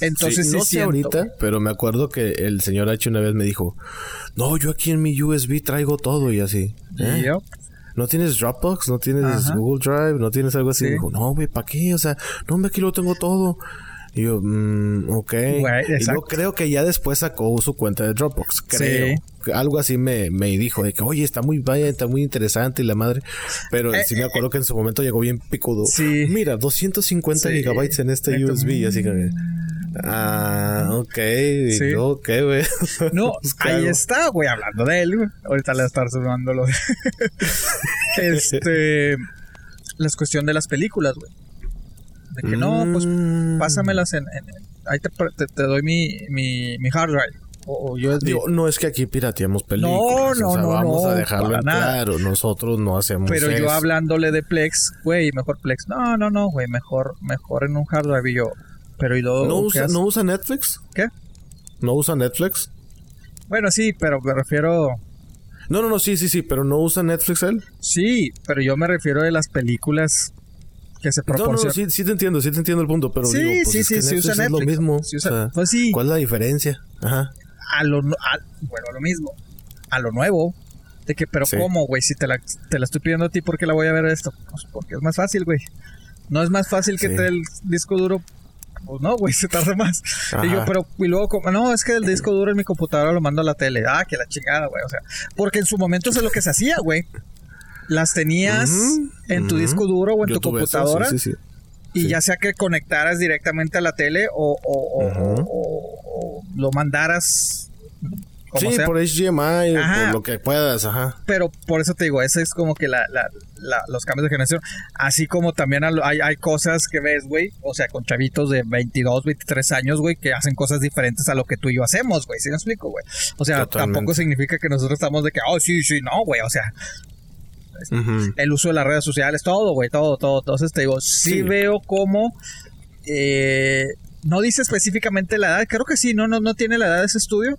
S4: Entonces,
S3: Sí,
S4: sí,
S3: no sé
S4: siento,
S3: ahorita, pero me acuerdo que el señor H una vez me dijo, no, yo aquí en mi USB traigo todo y así. ¿Eh?
S4: Yep.
S3: ¿No tienes Dropbox? ¿No tienes
S4: Ajá.
S3: Google Drive? ¿No tienes algo así?
S4: Sí.
S3: Me dijo, no, güey, ¿para qué? O sea, no, hombre, aquí lo tengo todo. Y yo, mm, ok.
S4: Güey,
S3: y yo creo que ya después sacó su cuenta de Dropbox. Creo.
S4: Sí.
S3: Algo así me, me dijo de que, oye, está muy, vaya, está muy interesante y la madre. Pero
S4: Eh,
S3: sí me acuerdo que en su momento llegó bien picudo.
S4: Sí.
S3: Mira, 250
S4: Sí.
S3: gigabytes en este
S4: Exacto.
S3: USB. Así que, ah, ok.
S4: Sí.
S3: yo, ok, güey.
S4: No, [LAUGHS]
S3: Pues, ¿qué
S4: ahí está, güey, hablando de él, güey. Ahorita le voy a estar sumando lo de... [LAUGHS] [LAUGHS] este... La cuestión de las películas, güey. De que no, pues pásamelas en... en- ahí te, te- te doy mi, mi, mi hard drive. O, o USB.
S3: Digo, no es que aquí pirateamos películas.
S4: no,
S3: o sea,
S4: no,
S3: vamos
S4: no,
S3: a dejarlo en claro. Nosotros no hacemos
S4: Pero yo hablándole de Plex, güey, mejor Plex. No, no, no, güey, mejor, mejor en un hard drive. Y yo, pero ¿y luego
S3: ¿No usa? ¿No usa Netflix?
S4: ¿Qué?
S3: ¿No usa Netflix?
S4: Bueno, sí, pero me refiero...
S3: No, no, no, sí, sí, sí, pero ¿no usa Netflix él?
S4: Sí, pero yo me refiero de las películas que se
S3: No, no, sí, sí te entiendo, sí te entiendo el punto, pero
S4: Sí,
S3: digo, pues
S4: sí,
S3: es
S4: sí,
S3: que
S4: sí
S3: Netflix
S4: usa
S3: es lo mismo.
S4: Sí usa-
S3: o sea,
S4: pues sí.
S3: ¿Cuál es la diferencia? Ajá.
S4: a lo, a- bueno, a lo mismo, a lo nuevo. De que, pero
S3: Sí.
S4: ¿cómo, güey? Si te la, te la estoy pidiendo a ti, ¿por qué la voy a ver esto? Pues porque es más fácil, güey. No es más fácil que
S3: Sí.
S4: te el disco duro. Pues no, güey, [LAUGHS] se tarda más. Y yo, pero, y luego, como, no, es que el disco duro en mi computadora lo mando a la tele. Ah, que la chingada, güey. O sea, porque en su momento eso es lo que se hacía, güey. Las tenías en tu disco duro o en
S3: Yo
S4: tu
S3: tuve eso,
S4: computadora.
S3: Sí, sí, sí.
S4: Y
S3: Sí.
S4: ya sea que conectaras directamente a la tele o, o- o-
S3: Ujú.
S4: o- o lo mandaras como
S3: Sí,
S4: sea.
S3: por HDMI,
S4: Ajá.
S3: por lo que puedas, ajá.
S4: Pero por eso te digo, ese es como que la, la- la- los cambios de generación. Así como también hay, hay cosas que ves, güey. O sea, con chavitos de 22, 23 años, güey, que hacen cosas diferentes a lo que tú y yo hacemos, güey. ¿Sí me explico, güey? O sea,
S3: Totalmente.
S4: tampoco significa que nosotros estamos de que, oh, sí, sí, no, güey. O sea, El uso de las redes sociales, todo, güey, todo, todo. Entonces te digo, sí,
S3: Sí.
S4: veo cómo eh, no dice específicamente la edad, creo que sí, no, no, no tiene la edad de ese estudio.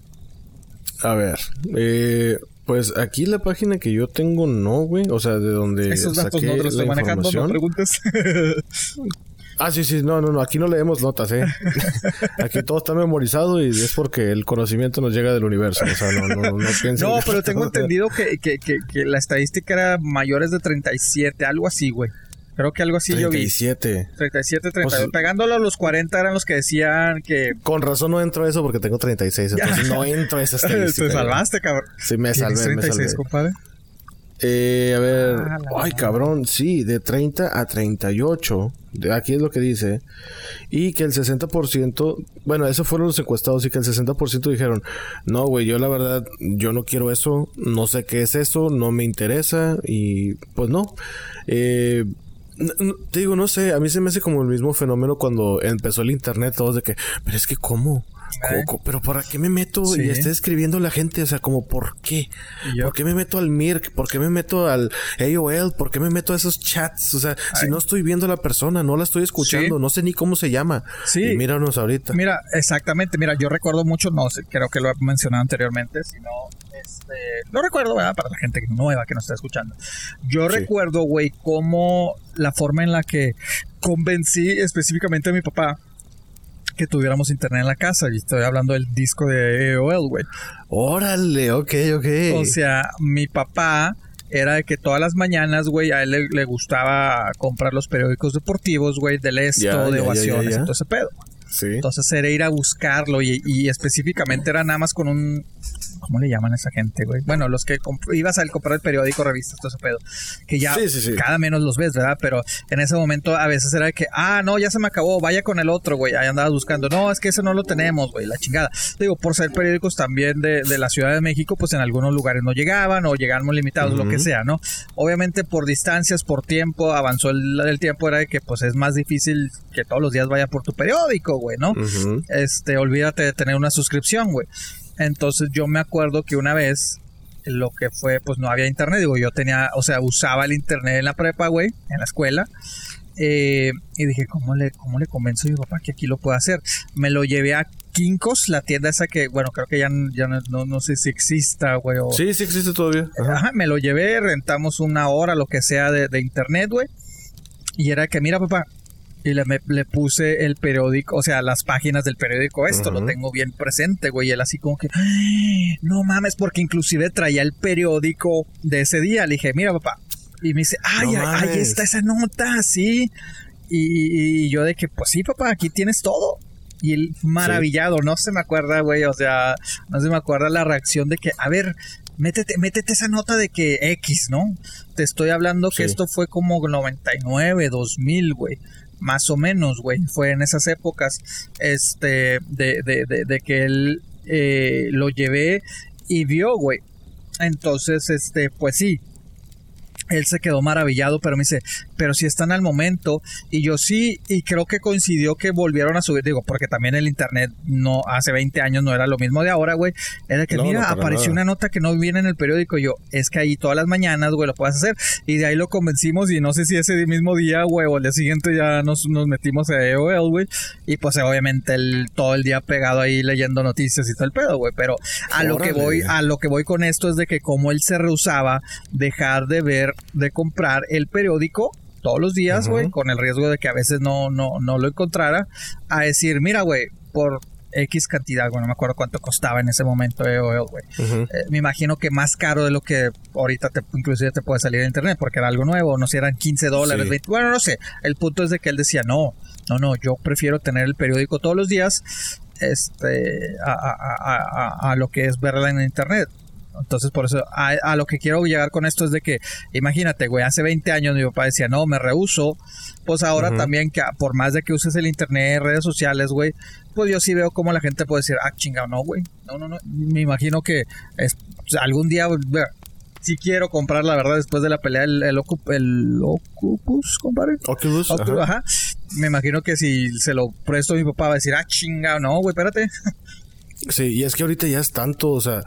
S3: A ver, eh, pues aquí la página que yo tengo no, güey. O sea, de donde
S4: Esos datos
S3: saqué
S4: no te los estoy
S3: la
S4: manejando, no preguntes. [LAUGHS]
S3: Ah, sí, sí, no, no, no, aquí no leemos notas, ¿eh? [LAUGHS] Aquí todo está memorizado y es porque el conocimiento nos llega del universo. O sea, no, no, no
S4: no, pero tengo [LAUGHS] entendido que, que, que, que la estadística era mayores de 37, algo así, güey. Creo que algo así yo vi.
S3: 37.
S4: 37, 38.
S3: Pues-
S4: Pegándolo a los 40 eran los que decían que...
S3: Con razón no entro a eso porque tengo 36. Entonces no entro a esa [LAUGHS] estadística.
S4: Te salvaste, cabrón.
S3: Sí, me
S4: ¿Tienes
S3: salvé, me
S4: 36,
S3: salvé.
S4: compadre?
S3: Eh, a ver.
S4: Ah, la
S3: Ay, cabrón. Sí, de 30 a 38. Aquí es lo que dice. Y que el 60%. Bueno, esos fueron los encuestados. Y que el 60% dijeron: No, güey, yo la verdad, yo no quiero eso. No sé qué es eso. No me interesa. Y pues no. Eh. Te digo, no sé, a mí se me hace como el mismo fenómeno cuando empezó el internet, todos de que, pero es que ¿cómo? ¿Cómo-
S4: Eh.
S3: cómo- ¿Pero para qué me meto
S4: Sí.
S3: y esté escribiendo la gente? O sea, como, ¿por qué?
S4: Yo-
S3: ¿Por qué me meto al Mirk? ¿Por qué me meto al AOL? ¿Por qué me meto a esos chats? O sea, si no estoy viendo a la persona, no la estoy escuchando,
S4: Sí.
S3: no sé ni cómo se llama.
S4: Sí.
S3: Y míranos ahorita.
S4: Mira, exactamente. Mira, yo recuerdo mucho, no sé, creo que lo he mencionado anteriormente, si no, este, lo recuerdo, ¿verdad? Para la gente nueva que nos está escuchando. Yo
S3: Sí.
S4: recuerdo, güey, cómo la forma en la que convencí específicamente a mi papá que tuviéramos internet en la casa. Y estoy hablando del disco de AOL, güey.
S3: Órale, ok, ok.
S4: O sea, mi papá era de que todas las mañanas, güey, a él le, le gustaba comprar los periódicos deportivos, güey, del esto, de ovaciones,
S3: ya, ya.
S4: y todo ese pedo.
S3: sí.
S4: Entonces era ir a buscarlo y, y específicamente era nada más con un ¿Cómo le llaman a esa gente, güey? Bueno, los que ibas a comprar el periódico, revistas, todo ese pedo. Que ya
S3: Sí, sí, sí.
S4: cada menos los ves, ¿verdad? Pero en ese momento a veces era de que, ah, no, ya se me acabó, vaya con el otro, güey. Ahí andabas buscando. No, es que ese no lo tenemos, güey, la chingada. Digo, por ser periódicos también de, de la Ciudad de México, pues en algunos lugares no llegaban o llegaban muy limitados, lo que sea, ¿no? Obviamente por distancias, por tiempo, avanzó el, el tiempo, era de que pues es más difícil que todos los días vaya por tu periódico, güey, ¿no? Este, olvídate de tener una suscripción, güey. Entonces yo me acuerdo que una vez lo que fue, pues no había internet, digo, yo tenía, o sea, usaba el internet en la prepa, güey, en la escuela. eh, y dije, ¿cómo le, ¿cómo le convenzo a mi papá que aquí lo pueda hacer? Me lo llevé a Kinkos, la tienda esa que, bueno, creo que ya, ya no, no, no sé si exista, güey. O,
S3: Sí, sí existe todavía. Ajá.
S4: Ajá, me lo llevé, rentamos una hora, lo que sea de, de internet, güey. Y era que, mira, papá, y le, me- le puse el periódico, o sea, las páginas del periódico, esto lo tengo bien presente, güey. Y él así como que, "Ay, no mames, porque inclusive traía el periódico de ese día. Le dije, mira, papá. Y me dice, ay,
S3: No
S4: ay, ahí está esa nota, sí. Y, y- yo de que, pues sí, papá, aquí tienes todo. Y él maravillado, no se me acuerda, güey, o sea, no se me acuerda la reacción de que, a ver, métete, métete esa nota de que X, ¿no? Te estoy hablando que
S3: Sí.
S4: esto fue como 99, 2000, güey. Más o menos, güey. Fue en esas épocas, este, de, de, de, que él eh, lo llevé y vio, güey. Entonces, este, pues sí, él se quedó maravillado, pero me dice, pero si están al momento, y yo sí, y creo que coincidió que volvieron a subir, digo, porque también el internet no, hace 20 años no era lo mismo de ahora, güey, era que
S3: No,
S4: mira,
S3: no,
S4: apareció
S3: nada.
S4: una nota que no viene en el periódico, y yo, es que ahí todas las mañanas, güey, lo puedes hacer, y de ahí lo convencimos, y no sé si ese mismo día, güey, o el día siguiente ya nos, nos metimos a EOL, güey, y pues obviamente el, todo el día pegado ahí leyendo noticias y todo el pedo, güey, pero a lo que voy, a lo que voy con esto es de que como él se rehusaba dejar de ver, de comprar el periódico todos los días, güey, con el riesgo de que a veces no, no, no lo encontrara, a decir, mira, güey, por X cantidad, güey, no me acuerdo cuánto costaba en ese momento EOL, güey. Eh, me imagino que más caro de lo que ahorita te, inclusive te puede salir en internet, porque era algo nuevo, no sé, eran 15 dólares,
S3: Sí.
S4: 20, bueno, no sé. El punto es de que él decía, no, no, no, yo prefiero tener el periódico todos los días, este, a, a- a- a- a lo que es verla en internet. Entonces, por eso, a, a lo que quiero llegar con esto es de que, imagínate, güey, hace 20 años mi papá decía, no, me rehuso. Pues ahora también, que por más de que uses el internet, redes sociales, güey, pues yo sí veo cómo la gente puede decir, ah, chingado, no, güey. No, no, no. Me imagino que es, algún día, sí quiero comprar, la verdad, después de la pelea, el, el, Ocu- el Ocupus, compadre.
S3: Oculus.
S4: Ocu-
S3: ajá.
S4: ajá. Me imagino que si se lo presto a mi papá va a decir, ah, chingado, no, güey, espérate.
S3: Sí, y es que ahorita ya es tanto, o sea,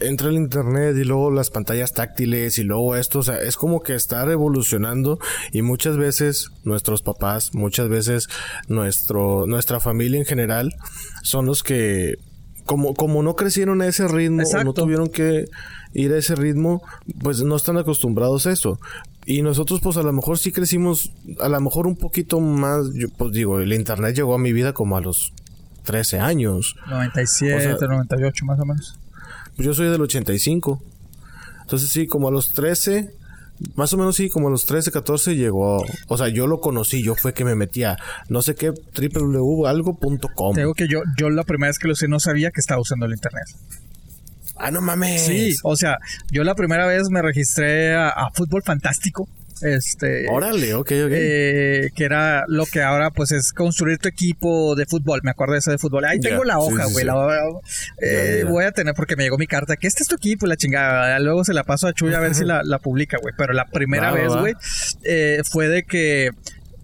S3: entra el internet y luego las pantallas táctiles y luego esto, o sea, es como que está evolucionando y muchas veces nuestros papás, muchas veces nuestro, nuestra familia en general son los que como, como no crecieron a ese ritmo o no tuvieron que ir a ese ritmo, pues no están acostumbrados a eso. Y nosotros, pues a lo mejor sí crecimos, a lo mejor un poquito más, yo, pues digo, el internet llegó a mi vida como a los 13 años.
S4: 97,
S3: O sea-
S4: 98 más o menos.
S3: Pues yo soy del 85. Entonces sí, como a los 13, más o menos sí, como a los 13, 14 llegó. O sea, yo lo conocí, yo fue que me metía, no sé qué, www.algo.com.
S4: Te digo que yo, yo la primera vez que lo sé no sabía que estaba usando el internet.
S3: Ah, no mames.
S4: Sí, o sea, yo la primera vez me registré a, a Fútbol Fantástico. Este.
S3: Órale, ok, ok.
S4: eh, que era lo que ahora pues es construir tu equipo de fútbol, me acuerdo de eso de fútbol. Ahí tengo la
S3: sí,
S4: hoja,
S3: sí,
S4: güey.
S3: sí.
S4: eh,
S3: ya.
S4: Voy a tener porque me llegó mi carta, que este es tu equipo, la chingada. Luego se la paso a Chuy a ver si [LAUGHS] la, la publica, güey. Pero la primera
S3: Va,
S4: vez, güey, eh, fue de que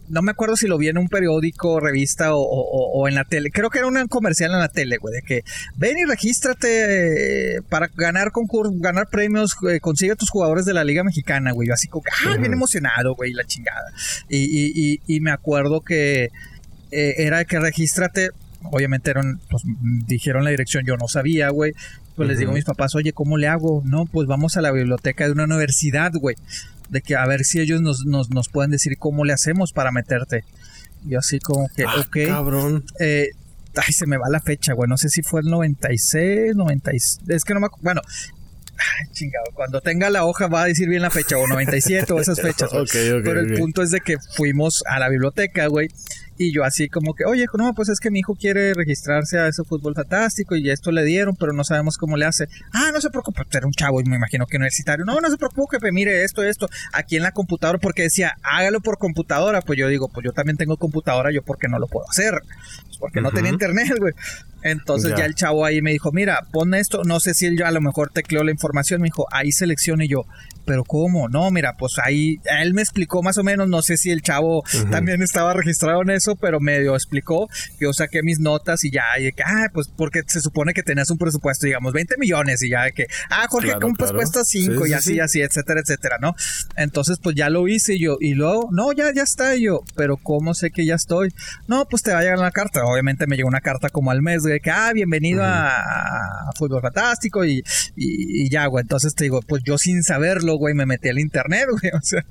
S4: no me acuerdo si lo vi en un periódico, revista o, o- o en la tele. Creo que era un comercial en la tele, güey, de que ven y regístrate eh, para ganar concursos, ganar premios, eh, consigue tus jugadores de la Liga Mexicana, güey. Yo así como, que, ah, bien emocionado, güey, la chingada. Y, y, y, y me acuerdo que eh, era que regístrate. Obviamente eran, pues, dijeron la dirección, yo no sabía, güey. Pues les digo a mis papás, oye, ¿cómo le hago? No, pues vamos a la biblioteca de una universidad, güey. De que a ver si ellos nos, nos, nos pueden decir cómo le hacemos para meterte. Y así como que,
S3: Ah,
S4: ok.
S3: Cabrón.
S4: Eh, ay, se me va la fecha, güey. No sé si fue el 96, 96. Es que no me acu- Bueno, ay, chingado. Cuando tenga la hoja va a decir bien la fecha, o 97 o esas fechas. güey. [LAUGHS]
S3: Ok, ok,
S4: Pero el punto es de que fuimos a la biblioteca, güey. Y yo así como que, oye, no, pues es que mi hijo quiere registrarse a ese fútbol fantástico y esto le dieron, pero no sabemos cómo le hace. Ah, no se preocupe, era un chavo y me imagino que universitario. No, no se preocupe, mire esto, esto, aquí en la computadora, porque decía, hágalo por computadora. Pues yo digo, pues yo también tengo computadora, yo porque no lo puedo hacer. Pues porque no tenía internet, güey. Entonces ya.
S3: Ya.
S4: el chavo ahí me dijo, mira, pon esto, no sé si él ya a lo mejor tecleó la información, me dijo, ahí seleccione yo, pero ¿cómo? No, mira, pues ahí, él me explicó más o menos, no sé si el chavo también estaba registrado en eso, pero medio explicó, yo saqué mis notas y ya, y que, ah, pues porque se supone que tenías un presupuesto, digamos, 20 millones y ya de que, ah, Jorge,
S3: Claro,
S4: un
S3: claro.
S4: presupuesto 5
S3: Sí,
S4: y
S3: sí,
S4: así,
S3: sí.
S4: así, etcétera, etcétera, ¿no? Entonces, pues ya lo hice yo, y luego, no, ya, ya está y yo, pero ¿cómo sé que ya estoy? No, pues te va a llegar la carta. Obviamente me llegó una carta como al mes de que, ah, bienvenido a, a Fútbol Fantástico y, y, y ya, güey. Entonces te digo, pues yo sin saberlo, güey, me metí al internet, [LAUGHS] güey. O sea,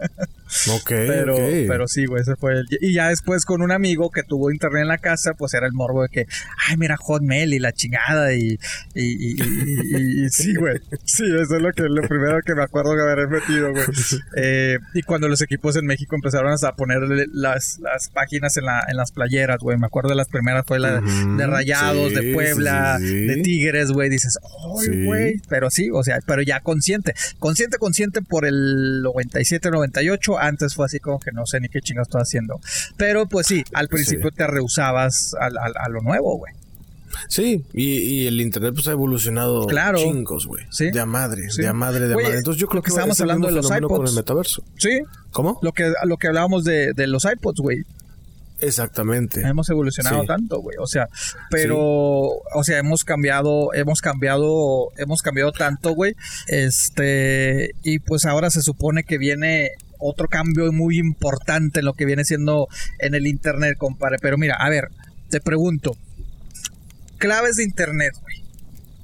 S3: Ok,
S4: pero, pero sí, güey, ese fue el... Y ya después con un amigo que tuvo internet en la casa, pues era el morbo de que, ay, mira Hotmail y la chingada y... Y, sí, güey. Sí, eso es lo, que, lo primero que me acuerdo de haber metido, güey. Eh, y cuando los equipos en México empezaron a ponerle las, las páginas en, la, en las playeras, güey. Me acuerdo de las primeras fue la de Rayados,
S3: sí,
S4: de Puebla,
S3: sí,
S4: de Tigres, güey. Dices, ay, güey. Pero sí, o sea, pero ya consciente. Consciente, consciente por el 97, 98. Antes fue así como que no sé ni qué chingas estoy haciendo. Pero pues sí, al principio te rehusabas al- a, lo nuevo, güey.
S3: Sí, y, y el internet pues ha evolucionado
S4: Claro.
S3: chingos, güey.
S4: Sí.
S3: De a madre,
S4: Sí.
S3: de a madre, de a madre. Entonces yo creo
S4: que
S3: que,
S4: estábamos hablando de los
S3: fenómeno con
S4: iPods.
S3: el metaverso.
S4: Sí,
S3: ¿Cómo?
S4: lo que, lo que hablábamos de, de los iPods, güey.
S3: Exactamente.
S4: Hemos evolucionado
S3: Sí.
S4: tanto, güey. O sea, pero, o sea, hemos cambiado, hemos cambiado, hemos cambiado tanto, güey. Este, y pues ahora se supone que viene otro cambio muy importante en lo que viene siendo en el internet, compadre. Pero mira, a ver, te pregunto. Claves de internet,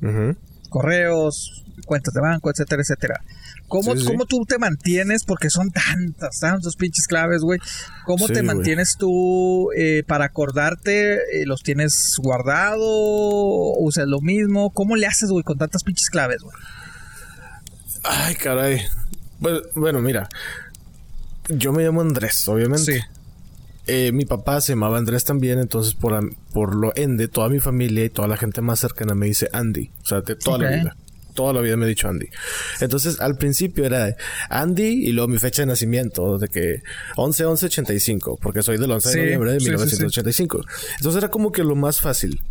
S4: güey. Correos, cuentas de banco, etcétera, etcétera. ¿Cómo,
S3: Sí, sí.
S4: ¿Cómo tú te mantienes? Porque son tantas, tantos pinches claves, güey. ¿Cómo
S3: Sí,
S4: te mantienes tú eh, para acordarte? Eh, ¿Los tienes guardado? ¿Usas lo mismo? ¿Cómo le haces, güey, con tantas pinches claves, güey?
S3: Ay, caray. Bueno, bueno, mira. Yo me llamo Andrés, obviamente.
S4: Sí.
S3: Eh, mi papá se llamaba Andrés también, entonces por, por lo ende, toda mi familia y toda la gente más cercana me dice Andy. O sea, de toda la vida. Toda la vida me he dicho Andy. Entonces, al principio era Andy y luego mi fecha de nacimiento, de que 11-11-85, porque soy del 11
S4: Sí,
S3: de noviembre de
S4: sí, sí, sí.
S3: 1985. Entonces era como que lo más fácil.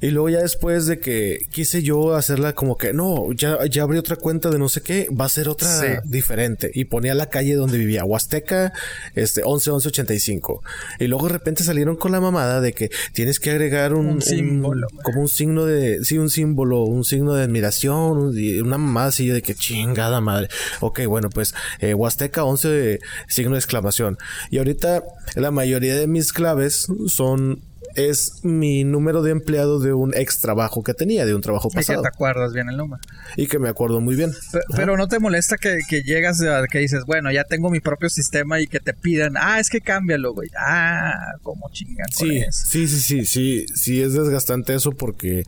S3: Y luego ya después de que quise yo hacerla como que, no, ya, ya abrí otra cuenta de no sé qué, va a ser otra diferente. Y ponía la calle donde vivía, Huasteca, este, 11-11-85. Y luego de repente salieron con la mamada de que tienes que agregar un,
S4: Un símbolo, güey.
S3: como un signo de, sí, un símbolo, un signo de admiración, un- una mamada así de que chingada madre. Ok, bueno, pues eh, Huasteca 11 de signo de exclamación. Y ahorita la mayoría de mis claves son es mi número de empleado de un ex trabajo que tenía, de un trabajo
S4: Y que
S3: pasado.
S4: te acuerdas bien el número.
S3: Y que me acuerdo muy bien.
S4: Pero no te molesta que, que llegas a que dices, bueno, ya tengo mi propio sistema y que te pidan, ah, es que cámbialo, güey. Ah, como chingan
S3: sí, sí, sí, sí, sí es desgastante eso porque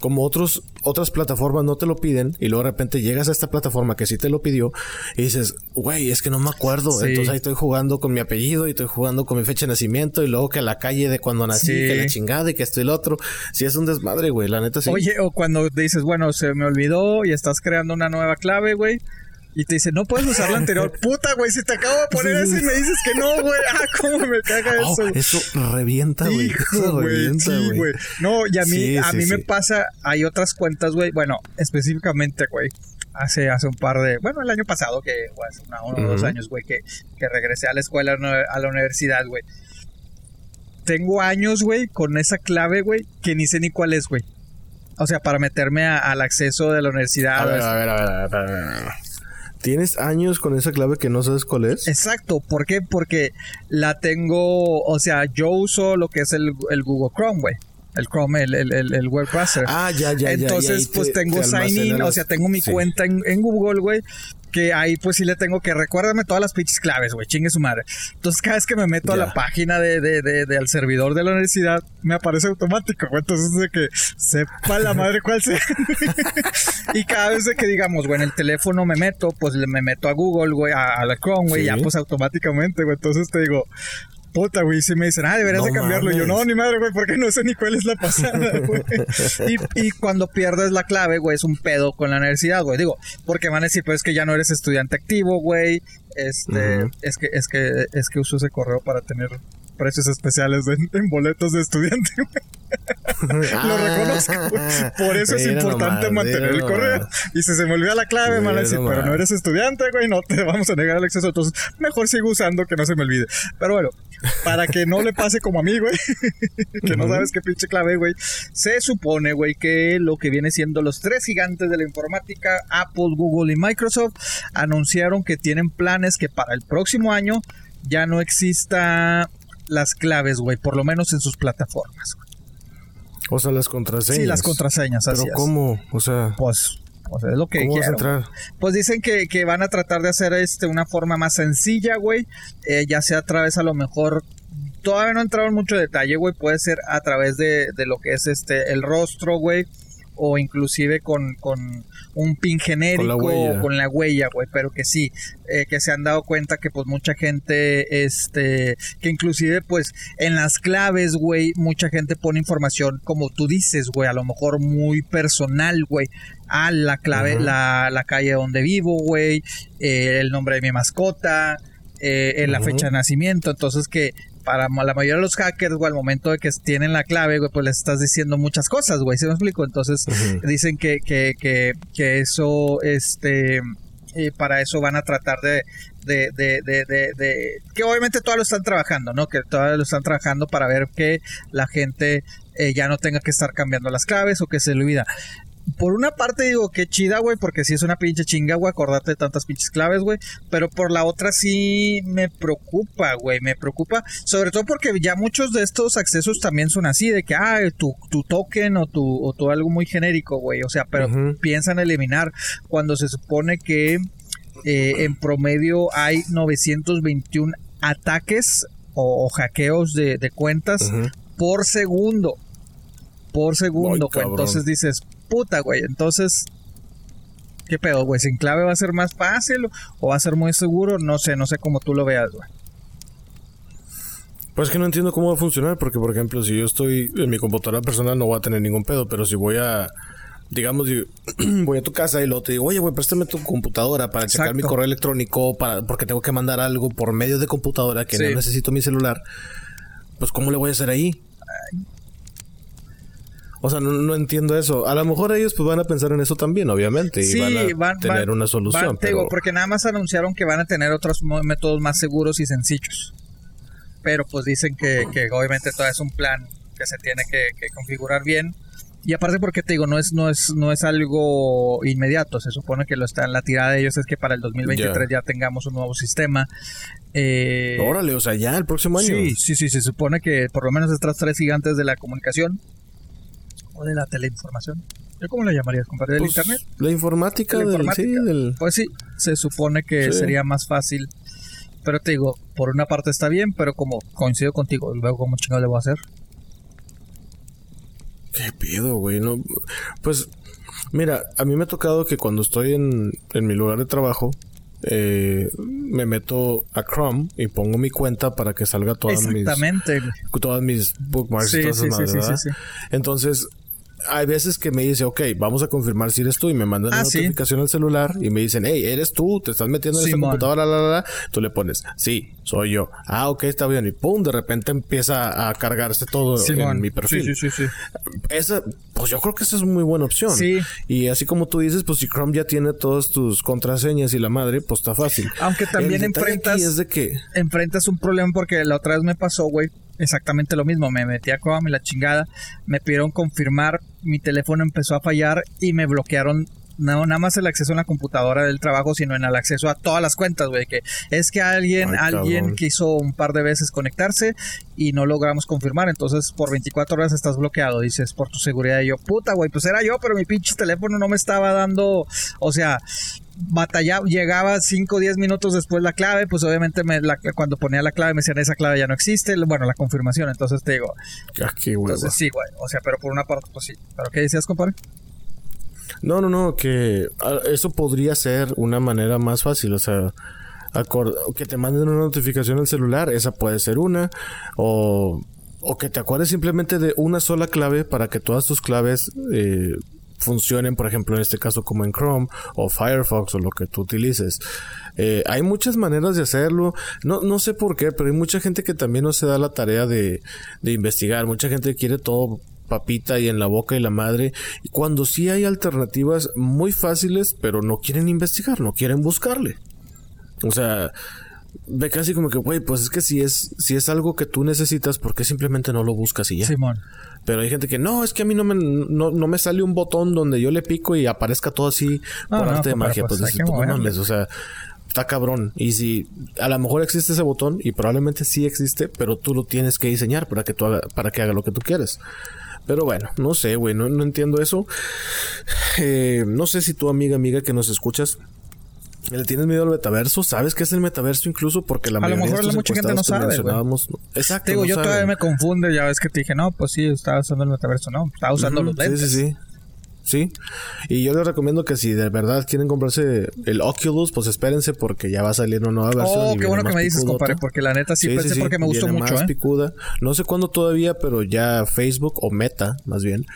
S3: como otros otras plataformas no te lo piden y luego de repente llegas a esta plataforma que sí te lo pidió y dices, güey, es que no me acuerdo.
S4: Sí.
S3: Entonces ahí estoy jugando con mi apellido y estoy jugando con mi fecha de nacimiento y luego que la calle de cuando nací,
S4: Sí.
S3: que la chingada y que esto y lo otro. Sí es un desmadre, güey, la neta sí.
S4: Oye, o cuando dices, bueno, se me olvidó y estás creando una nueva clave, güey. Y te dice, no puedes usar la anterior. [LAUGHS] Puta, güey, si te acabo de poner
S3: Sí,
S4: eso
S3: sí.
S4: y me dices que no, güey. Ah, cómo me caga
S3: Oh,
S4: eso.
S3: eso revienta, güey. Eso revienta,
S4: sí,
S3: güey.
S4: güey. No, y a mí,
S3: Sí,
S4: a
S3: sí,
S4: mí me
S3: sí.
S4: pasa, hay otras cuentas, güey. Bueno, específicamente, güey. Hace, hace un par de, bueno, el año pasado, que o hace una- uno o dos
S3: Ujú.
S4: años, güey, que, que regresé a la escuela, a la universidad, güey. Tengo años, güey, con esa clave, güey, que ni sé ni cuál es, güey. O sea, para meterme a- al acceso de la universidad.
S3: Ver, a ver, a ver, a ver, a ver. ¿Tienes años con esa clave que no sabes cuál es?
S4: Exacto, ¿por qué? Porque la tengo, o sea, yo uso lo que es el, el Google Chrome, güey. El Chrome, el, el, el, web browser.
S3: Ah, ya, ya, ya. y
S4: Entonces, pues
S3: te-
S4: tengo
S3: te
S4: sign in, o sea, tengo mi
S3: Sí.
S4: cuenta en, en Google, güey. Que ahí pues sí le tengo que recuérdame todas las pinches claves, güey, chingue su madre. Entonces cada vez que me meto a la página de, de, de, de- al servidor de la universidad, me aparece automático, güey. Entonces de que sepa la madre cuál sea. [LAUGHS] y cada vez de que digamos, güey, en el teléfono me meto, pues le- me meto a Google, güey, a, a la Chrome, güey,
S3: Sí.
S4: ya pues automáticamente, güey. Entonces te digo, Puta, güey, si me dicen, ah, deberías
S3: No
S4: de cambiarlo. Yo, no, ni madre, güey, porque no sé ni cuál es la pasada, [LAUGHS] güey. y, y cuando pierdes la clave, güey, es un pedo con la universidad, güey. Digo, porque van a decir, pues es que ya no eres estudiante activo, güey. Este, es que, es que, es que uso ese correo para tener precios especiales en, en boletos de estudiante, [LAUGHS] güey. [LAUGHS] Lo reconozco. [LAUGHS] Por eso es importante
S3: nomás,
S4: mantener el correo.
S3: nomás.
S4: Y si se me olvida la clave, me decir, pero no eres estudiante, güey, no te [LAUGHS] vamos a negar el acceso. Entonces, mejor sigo usando que no se me olvide. Pero bueno, para que no le pase como a mí, güey, que no sabes qué pinche clave, güey, se supone, güey, que lo que viene siendo los tres gigantes de la informática, Apple, Google y Microsoft, anunciaron que tienen planes que para el próximo año ya no exista las claves, güey, por lo menos en sus plataformas. güey.
S3: O sea, las contraseñas.
S4: Sí, las contraseñas,
S3: Pero
S4: es.
S3: ¿cómo? O sea,
S4: Pues, pues es lo que
S3: ¿cómo vas a entrar?
S4: Pues dicen que, que van a tratar de hacer este una forma más sencilla, güey. Eh, ya sea a través a lo mejor. Todavía no he entrado en mucho detalle, güey. Puede ser a través de, de lo que es este el rostro, güey. O inclusive con, con un pin genérico,
S3: Con la huella.
S4: con la huella, güey. Pero que sí, eh, que se han dado cuenta que pues mucha gente, este, que inclusive pues en las claves, güey, mucha gente pone información, como tú dices, güey, a lo mejor muy personal, güey. Ah, la clave, la, la calle donde vivo, güey, eh, el nombre de mi mascota, eh, eh, la fecha de nacimiento. Entonces que para la mayoría de los hackers, güey, al momento de que tienen la clave, güey, pues les estás diciendo muchas cosas, güey, ¿se me explico? Entonces dicen que, que, que, que eso, este, eh, para eso van a tratar de, de, de, que obviamente todavía lo están trabajando, ¿no? Que todavía lo están trabajando para ver que la gente eh, ya no tenga que estar cambiando las claves o que se le olvida. Por una parte digo que chida, güey, porque sí es una pinche chinga, güey, acordarte de tantas pinches claves, güey. Pero por la otra sí me preocupa, güey, me preocupa. Sobre todo porque ya muchos de estos accesos también son así, de que, ah, tu, tu token o tu, o tu algo muy genérico, güey. O sea, pero piensan eliminar cuando se supone que eh, en promedio hay 921 ataques o, o hackeos de, de cuentas por segundo. Por segundo,
S3: Ay,
S4: güey. Entonces dices, puta, güey. Entonces, ¿qué pedo, güey? ¿Sin clave va a ser más fácil o va a ser muy seguro? No sé, no sé cómo tú lo veas, güey.
S3: Pues que no entiendo cómo va a funcionar, porque por ejemplo, si yo estoy en mi computadora personal no voy a tener ningún pedo, pero si voy a, digamos, si [CLEARS THROAT] voy a tu casa y luego te digo, oye, güey, préstame tu computadora para checar mi
S4: Exacto.
S3: correo electrónico, para, porque tengo que mandar algo por medio de computadora que
S4: Sí.
S3: no necesito mi celular, pues ¿cómo le voy a hacer ahí? O sea, no, no entiendo eso. A lo mejor ellos pues van a pensar en eso también, obviamente, y
S4: Sí,
S3: van a
S4: van-
S3: tener
S4: van-
S3: una solución.
S4: Van, te digo, porque nada más anunciaron que van a tener otros métodos más seguros y sencillos. Pero pues dicen que, que obviamente todo es un plan que se tiene que, que configurar bien. Y aparte porque te digo, no es, no es, no es algo inmediato. Se supone que lo está la tirada de ellos es que para el 2023 ya, tengamos un nuevo sistema. Eh,
S3: Órale, o sea, ya el próximo año.
S4: Sí, sí, sí, se supone que por lo menos estas tres gigantes de la comunicación o de la teleinformación. ¿Yo cómo le llamarías, compadre? ¿Del
S3: Pues,
S4: internet?
S3: La informática,
S4: La
S3: del-
S4: informática.
S3: sí, del-
S4: Pues sí, se supone que
S3: Sí.
S4: sería más fácil. Pero te digo, por una parte está bien, pero como coincido contigo, luego cómo chingado le voy a hacer.
S3: ¿Qué pido, güey? No, pues, mira, a mí me ha tocado que cuando estoy en, en mi lugar de trabajo, eh, me meto a Chrome y pongo mi cuenta para que salga todas mis
S4: Exactamente.
S3: todas mis bookmarks y
S4: Sí,
S3: todas
S4: sí,
S3: esas
S4: sí,
S3: madres. Entonces, hay veces que me dice, ok, vamos a confirmar si eres tú y me mandan
S4: Ah,
S3: una
S4: sí.
S3: notificación al celular y me dicen, hey, eres tú, te estás metiendo en esta
S4: Simón.
S3: computadora, la, la, la. Tú le pones, sí, soy yo. Ah, ok, está bien. Y pum, de repente empieza a cargarse todo en mi perfil.
S4: Sí, sí, sí, sí.
S3: Esa, pues yo creo que esa es muy buena opción.
S4: Sí.
S3: Y así como tú dices, pues si Chrome ya tiene todas tus contraseñas y la madre, pues está fácil.
S4: Aunque también
S3: El
S4: enfrentas-
S3: es de que
S4: enfrentas un problema porque la otra vez me pasó, güey, exactamente lo mismo. Me metí a y la chingada. Me pidieron confirmar. Mi teléfono empezó a fallar y me bloquearon. No, nada más el acceso en la computadora del trabajo, sino en el acceso a todas las cuentas, güey. Que es que alguien,
S3: Ay,
S4: alguien quiso un par de veces conectarse y no logramos confirmar. Entonces, por 24 horas estás bloqueado. Dices, por tu seguridad. Y yo, puta, güey, pues era yo, pero mi pinche teléfono no me estaba dando. O sea, batallaba, llegaba 5 o 10 minutos después la clave, pues obviamente me, la- cuando ponía la clave me decían esa clave ya no existe, bueno, la confirmación, entonces te digo,
S3: ah,
S4: entonces sí, güey, o sea, pero por una parte, pues sí, pero ¿qué decías, compadre?
S3: No, no, no, que ah, eso podría ser una manera más fácil, o sea, que te manden una notificación al celular, esa puede ser una, o, o que te acuerdes simplemente de una sola clave para que todas tus claves eh, funcionen, por ejemplo, en este caso como en Chrome o Firefox o lo que tú utilices. Eh, hay muchas maneras de hacerlo, no, no sé por qué, pero hay mucha gente que también no se da la tarea de, de investigar, mucha gente quiere todo papita y en la boca y la madre, cuando sí hay alternativas muy fáciles, pero no quieren investigar, no quieren buscarle. O sea, ve casi como que, güey, pues es que si es, si es algo que tú necesitas, ¿por qué simplemente no lo buscas y ya?
S4: Simón.
S3: Pero hay gente que no, es que a mí no me, no, no me sale un botón donde yo le pico y aparezca todo así
S4: No,
S3: por
S4: no,
S3: arte de magia.
S4: pues
S3: Pues, pues, mames, o sea, está cabrón. Y si a lo mejor existe ese botón y probablemente sí existe, pero tú lo tienes que diseñar para que tú haga, para que haga lo que tú quieres. Pero bueno, no sé, güey, no, no entiendo eso. Eh, no sé si tu amiga, amiga que nos escuchas, ¿Le tienes miedo al metaverso? ¿Sabes qué es el metaverso incluso? Porque la
S4: A lo
S3: mayoría
S4: mejor
S3: de
S4: mucha gente no sabe,
S3: mencionábamos, Exacto.
S4: Digo,
S3: no
S4: yo todavía me confunde, ya ves que te dije, no, pues sí, estaba usando el metaverso, no, estaba usando los lentes.
S3: Sí, sí, sí. Sí. Y yo les recomiendo que si de verdad quieren comprarse el Oculus, pues espérense porque ya va a salir una nueva versión.
S4: Oh, qué bueno que me dices, compadre, porque la neta sí, pensé porque me gustó
S3: viene
S4: mucho,
S3: más
S4: ¿eh?
S3: picuda. No sé cuándo todavía, pero ya Facebook o Meta, más bien,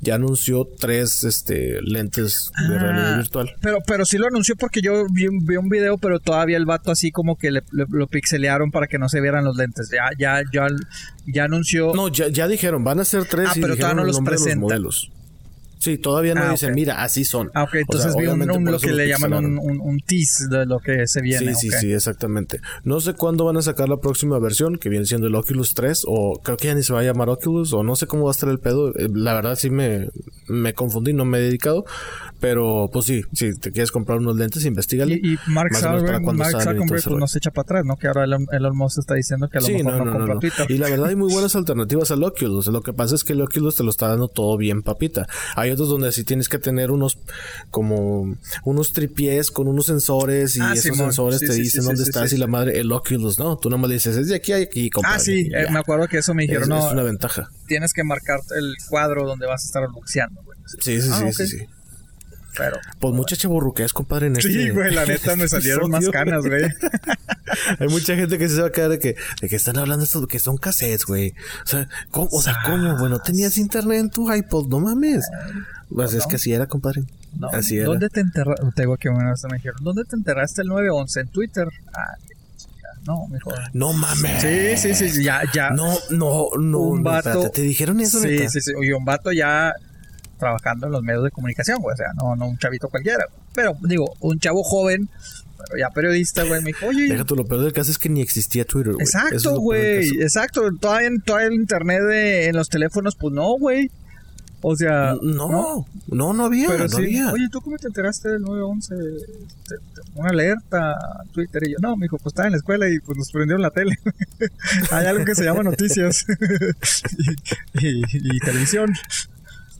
S3: ya anunció tres este lentes de
S4: Ah,
S3: realidad virtual.
S4: Pero, pero sí lo anunció porque yo vi, un- vi un video, pero todavía el vato así como que le, le- lo pixelearon para que no se vieran los lentes. Ya, ya, ya, ya anunció.
S3: No, ya, ya dijeron, van a ser tres
S4: Ah,
S3: y
S4: pero
S3: dijeron
S4: todavía no los.
S3: Sí, todavía no
S4: Ah,
S3: dicen, mira, así son.
S4: Ah, ok,
S3: O sea,
S4: entonces vi un, un- lo que le llaman un, un, tease de lo que se viene.
S3: Sí, sí, sí, exactamente. No sé cuándo van a sacar la próxima versión, que viene siendo el Oculus 3, o creo que ya ni se va a llamar Oculus, o no sé cómo va a estar el pedo. Eh, La verdad sí me, me confundí, no me he dedicado. Pero pues sí, si te quieres comprar unos lentes, investigale.
S4: Y, y Mark
S3: o
S4: Zuckerberg, pues, no se echa para atrás, ¿no? Que ahora Elon, Elon Musk está diciendo que a lo
S3: Sí,
S4: mejor
S3: no,
S4: no,
S3: no. Y la verdad hay muy [LAUGHS] buenas alternativas al Oculus. Lo que pasa es que el Oculus te lo está dando todo bien papita. Hay donde sí tienes que tener unos como unos tripiés con unos sensores y
S4: Ah,
S3: esos sensores
S4: Sí,
S3: te
S4: sí,
S3: dicen dónde estás y la madre el Oculus no. Tú nomás le dices es de aquí a aquí, compadre.
S4: Ah, sí, eh, me acuerdo que eso me
S3: es,
S4: dijeron, no,
S3: es una ventaja.
S4: tienes que marcar el cuadro donde vas a estar boxeando, güey.
S3: Sí, sí,
S4: Ah,
S3: sí, sí.
S4: Pero,
S3: Pues mucha chaburruqués, compadre, en este
S4: sí, güey, la neta me [LAUGHS] salieron más canas, güey. [LAUGHS]
S3: Hay mucha gente que se va a quedar de que, de que están hablando esto, que son cassettes, güey. O sea, ¿cómo? O sea, ¿cómo? Bueno, tenías internet en tu iPod, no mames. Pues es que así era, compadre.
S4: No,
S3: así era.
S4: ¿Dónde te enterraste? Tengo que bueno, hasta me dijeron, ¿dónde te enterraste el 911 en Twitter? Ah, no, mejor.
S3: No mames.
S4: Sí, sí, sí, ya, ya.
S3: No, no, no.
S4: Un
S3: no,
S4: vato-
S3: espérate, ¿Te dijeron eso,
S4: sí,
S3: neta?
S4: sí, sí. Oye, un vato ya trabajando en los medios de comunicación, güey. O sea, no, no un chavito cualquiera. güey. Pero, digo, un chavo joven, pero ya periodista, güey, me dijo, oye.
S3: Déjate, lo peor del caso es que ni existía Twitter, güey.
S4: Exacto, güey. Exacto. Todavía, todavía el internet de- en los teléfonos, pues no, güey. O sea,
S3: No, no, no había,
S4: Pero
S3: no
S4: sí,
S3: había.
S4: oye, ¿tú cómo te enteraste del 911? Este, Una alerta, Twitter y yo, no, mijo, pues estaba en la escuela y pues nos prendieron la tele. [LAUGHS] Hay algo que se llama noticias [LAUGHS] y, y- y televisión.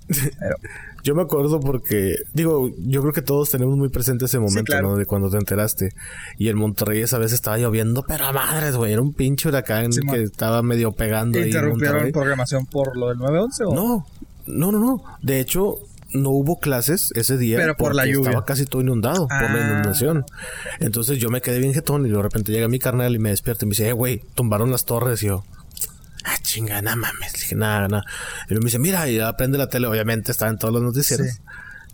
S4: Pero,
S3: Yo me acuerdo porque, digo, yo creo que todos tenemos muy presente ese momento,
S4: claro.
S3: ¿no? De cuando te enteraste. Y en Monterrey esa vez estaba lloviendo, pero a madres, güey. Era un pinche huracán
S4: Sí,
S3: que estaba medio pegando ahí
S4: ¿Interrumpieron programación por lo del 911 o?
S3: No, no, no, no. De hecho, no hubo clases ese día.
S4: Pero por la lluvia.
S3: Estaba casi todo inundado por la
S4: Ah.
S3: inundación. Entonces yo me quedé bien jetón y de repente llega mi carnal y me despierta y me dice, eh, güey, tumbaron las torres. Y yo, ah, chinga, nada mames. Dije, nada, nada. Y me dice, mira, y ya prende la tele. Obviamente estaba en todos los noticieros.
S4: Sí.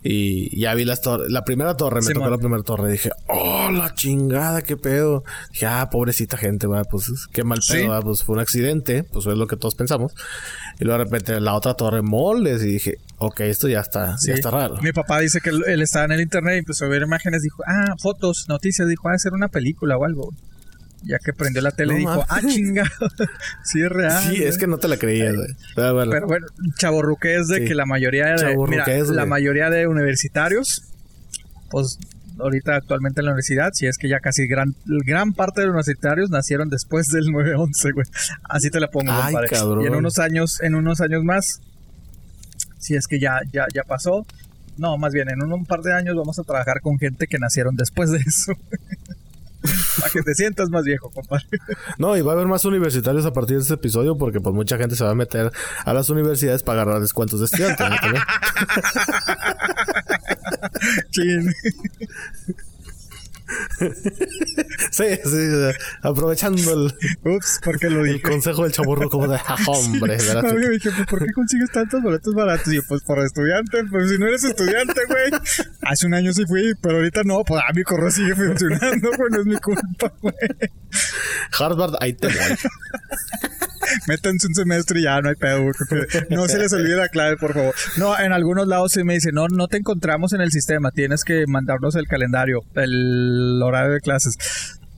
S3: Y ya vi las torres. La primera torre, me tocó la primera torre. Dije, oh, la chingada, qué pedo. Dije, ah, pobrecita gente, va, pues qué mal pedo,
S4: Sí.
S3: va, pues fue un accidente, pues es lo que todos pensamos. Y luego de repente la otra torre moldes y dije, ok, esto ya está,
S4: Sí.
S3: ya está raro.
S4: Mi papá dice que él, él estaba en el internet y empezó a ver imágenes. Dijo, ah, fotos, noticias. Dijo, ah, hacer una película o algo. Ya que prendió la tele,
S3: No
S4: dijo, ah, chinga. [LAUGHS] sí, es real.
S3: sí, es
S4: güey.
S3: que no te la creías, güey. Pero bueno.
S4: Pero bueno, chaborruque es de
S3: Sí.
S4: que la mayoría de, mira, la mayoría de universitarios, pues ahorita actualmente en la universidad, si es que ya casi gran, gran parte de los universitarios nacieron después del 9-11, güey. Así te la pongo,
S3: Ay, cabrón.
S4: Y en unos años, en unos años más, si es que ya, ya, ya pasó, no, más bien en un, un par de años vamos a trabajar con gente que nacieron después de eso. [LAUGHS] Para que te sientas más viejo, compadre.
S3: No, y va a haber más universitarios a partir de este episodio porque pues mucha gente se va a meter a las universidades para agarrar descuentos de estudiante. ¿no? [LAUGHS] [LAUGHS] Sí, sí, aprovechando el,
S4: Ups, porque lo
S3: el consejo del chaburro como de "Ja, hombre,
S4: ¿por qué consigues tantos boletos baratos? Y yo, pues, por estudiante. Pues, si no eres estudiante, güey. Hace un año sí fui, pero ahorita no. Pues, a mi correo sigue funcionando, [LAUGHS] güey. No es mi culpa, güey.
S3: Harvard, ahí te voy.
S4: Métanse un semestre y ya no hay pedo, No se les olvide la clave, por favor. No, en algunos lados sí me dicen, no, no te encontramos en el sistema. Tienes que mandarnos el calendario, el horario de clases.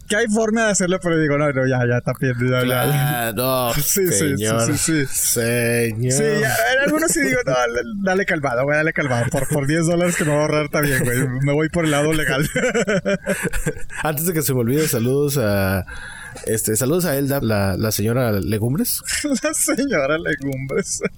S4: Que hay forma de hacerlo, pero digo, no, no, ya, ya está bien. Ya, ya, ya.
S3: Ah, no,
S4: Sí, sí, sí,
S3: señor.
S4: sí, sí.
S3: Señor.
S4: Sí, ya, en algunos sí digo, no, dale, dale calmado, güey, dale calmado. Por, por 10 dólares que me voy a ahorrar está bien, güey. Me voy por el lado legal. [LAUGHS]
S3: Antes de que se me olvide, saludos a. Este, saludos a Elda, la, la señora Legumbres. [LAUGHS]
S4: la señora Legumbres. [LAUGHS]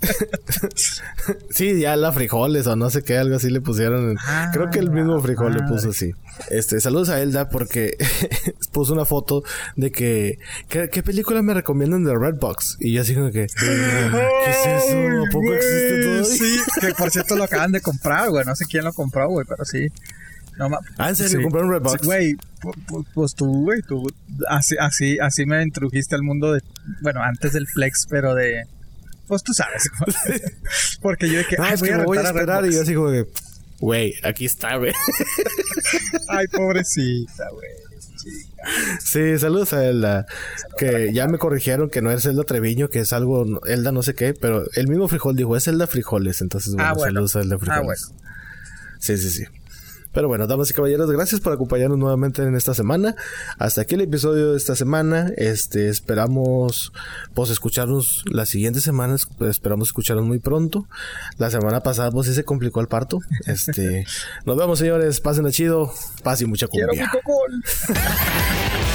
S3: Sí, ya la frijoles o no sé qué, algo así le pusieron.
S4: Ah,
S3: Creo que el mismo frijol le puso así. Este, saludos a Elda porque [LAUGHS] puso una foto de que, ¿qué, qué película me recomiendan de Redbox? Y yo así como que, ¿qué es eso? ¿A poco existe todo?
S4: Sí, que por cierto lo acaban de comprar, güey. No sé quién lo compró, güey, pero sí. No,
S3: Ah, ¿en serio?
S4: sí.
S3: ¿Compraron Redbox?
S4: Güey, pues tú, güey, tú. Así, así, así me introdujiste al mundo de. Bueno, antes del Flex, pero de. Pues tú sabes. [LAUGHS] Porque yo dije,
S3: No,
S4: ay,
S3: es que me voy a esperar y yo así como que, güey, aquí está, güey. [LAUGHS]
S4: Ay, pobrecita, [LAUGHS] güey.
S3: Sí, saludos a Elda. Que ya me corrigieron que no es Elda Treviño, que es algo, Elda no sé qué, pero el mismo frijol dijo, es Elda Frijoles. Entonces, bueno,
S4: Ah, bueno.
S3: saludos a Elda
S4: Ah,
S3: Frijoles. Sí, sí, sí. Pero bueno, damas y caballeros, gracias por acompañarnos nuevamente en esta semana. Hasta aquí el episodio de esta semana. Este, esperamos, pues, escucharnos las siguientes semanas. Pues, esperamos escucharnos muy pronto. La semana pasada, pues, sí se complicó el parto. Este, [LAUGHS] nos vemos, señores. Pasen a chido. Paz y mucha
S4: Quiero mi [LAUGHS]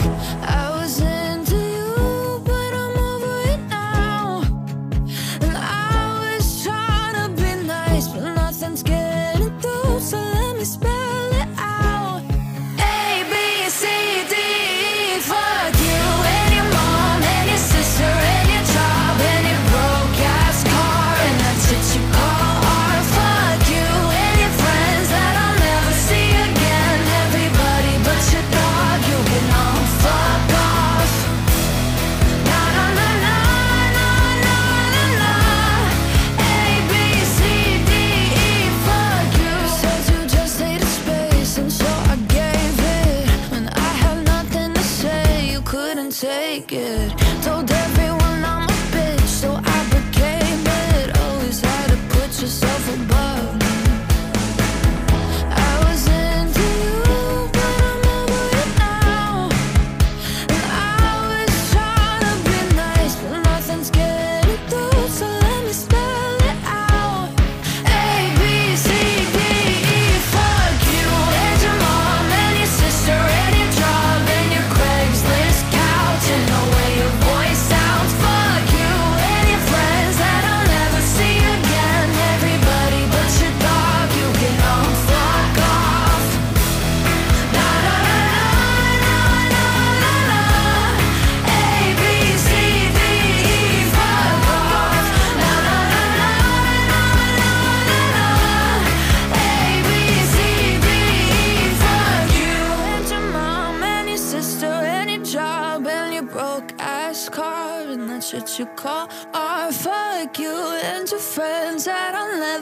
S6: I was into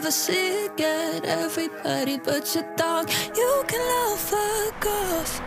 S6: never see again. Everybody but your dog, you can all fuck off.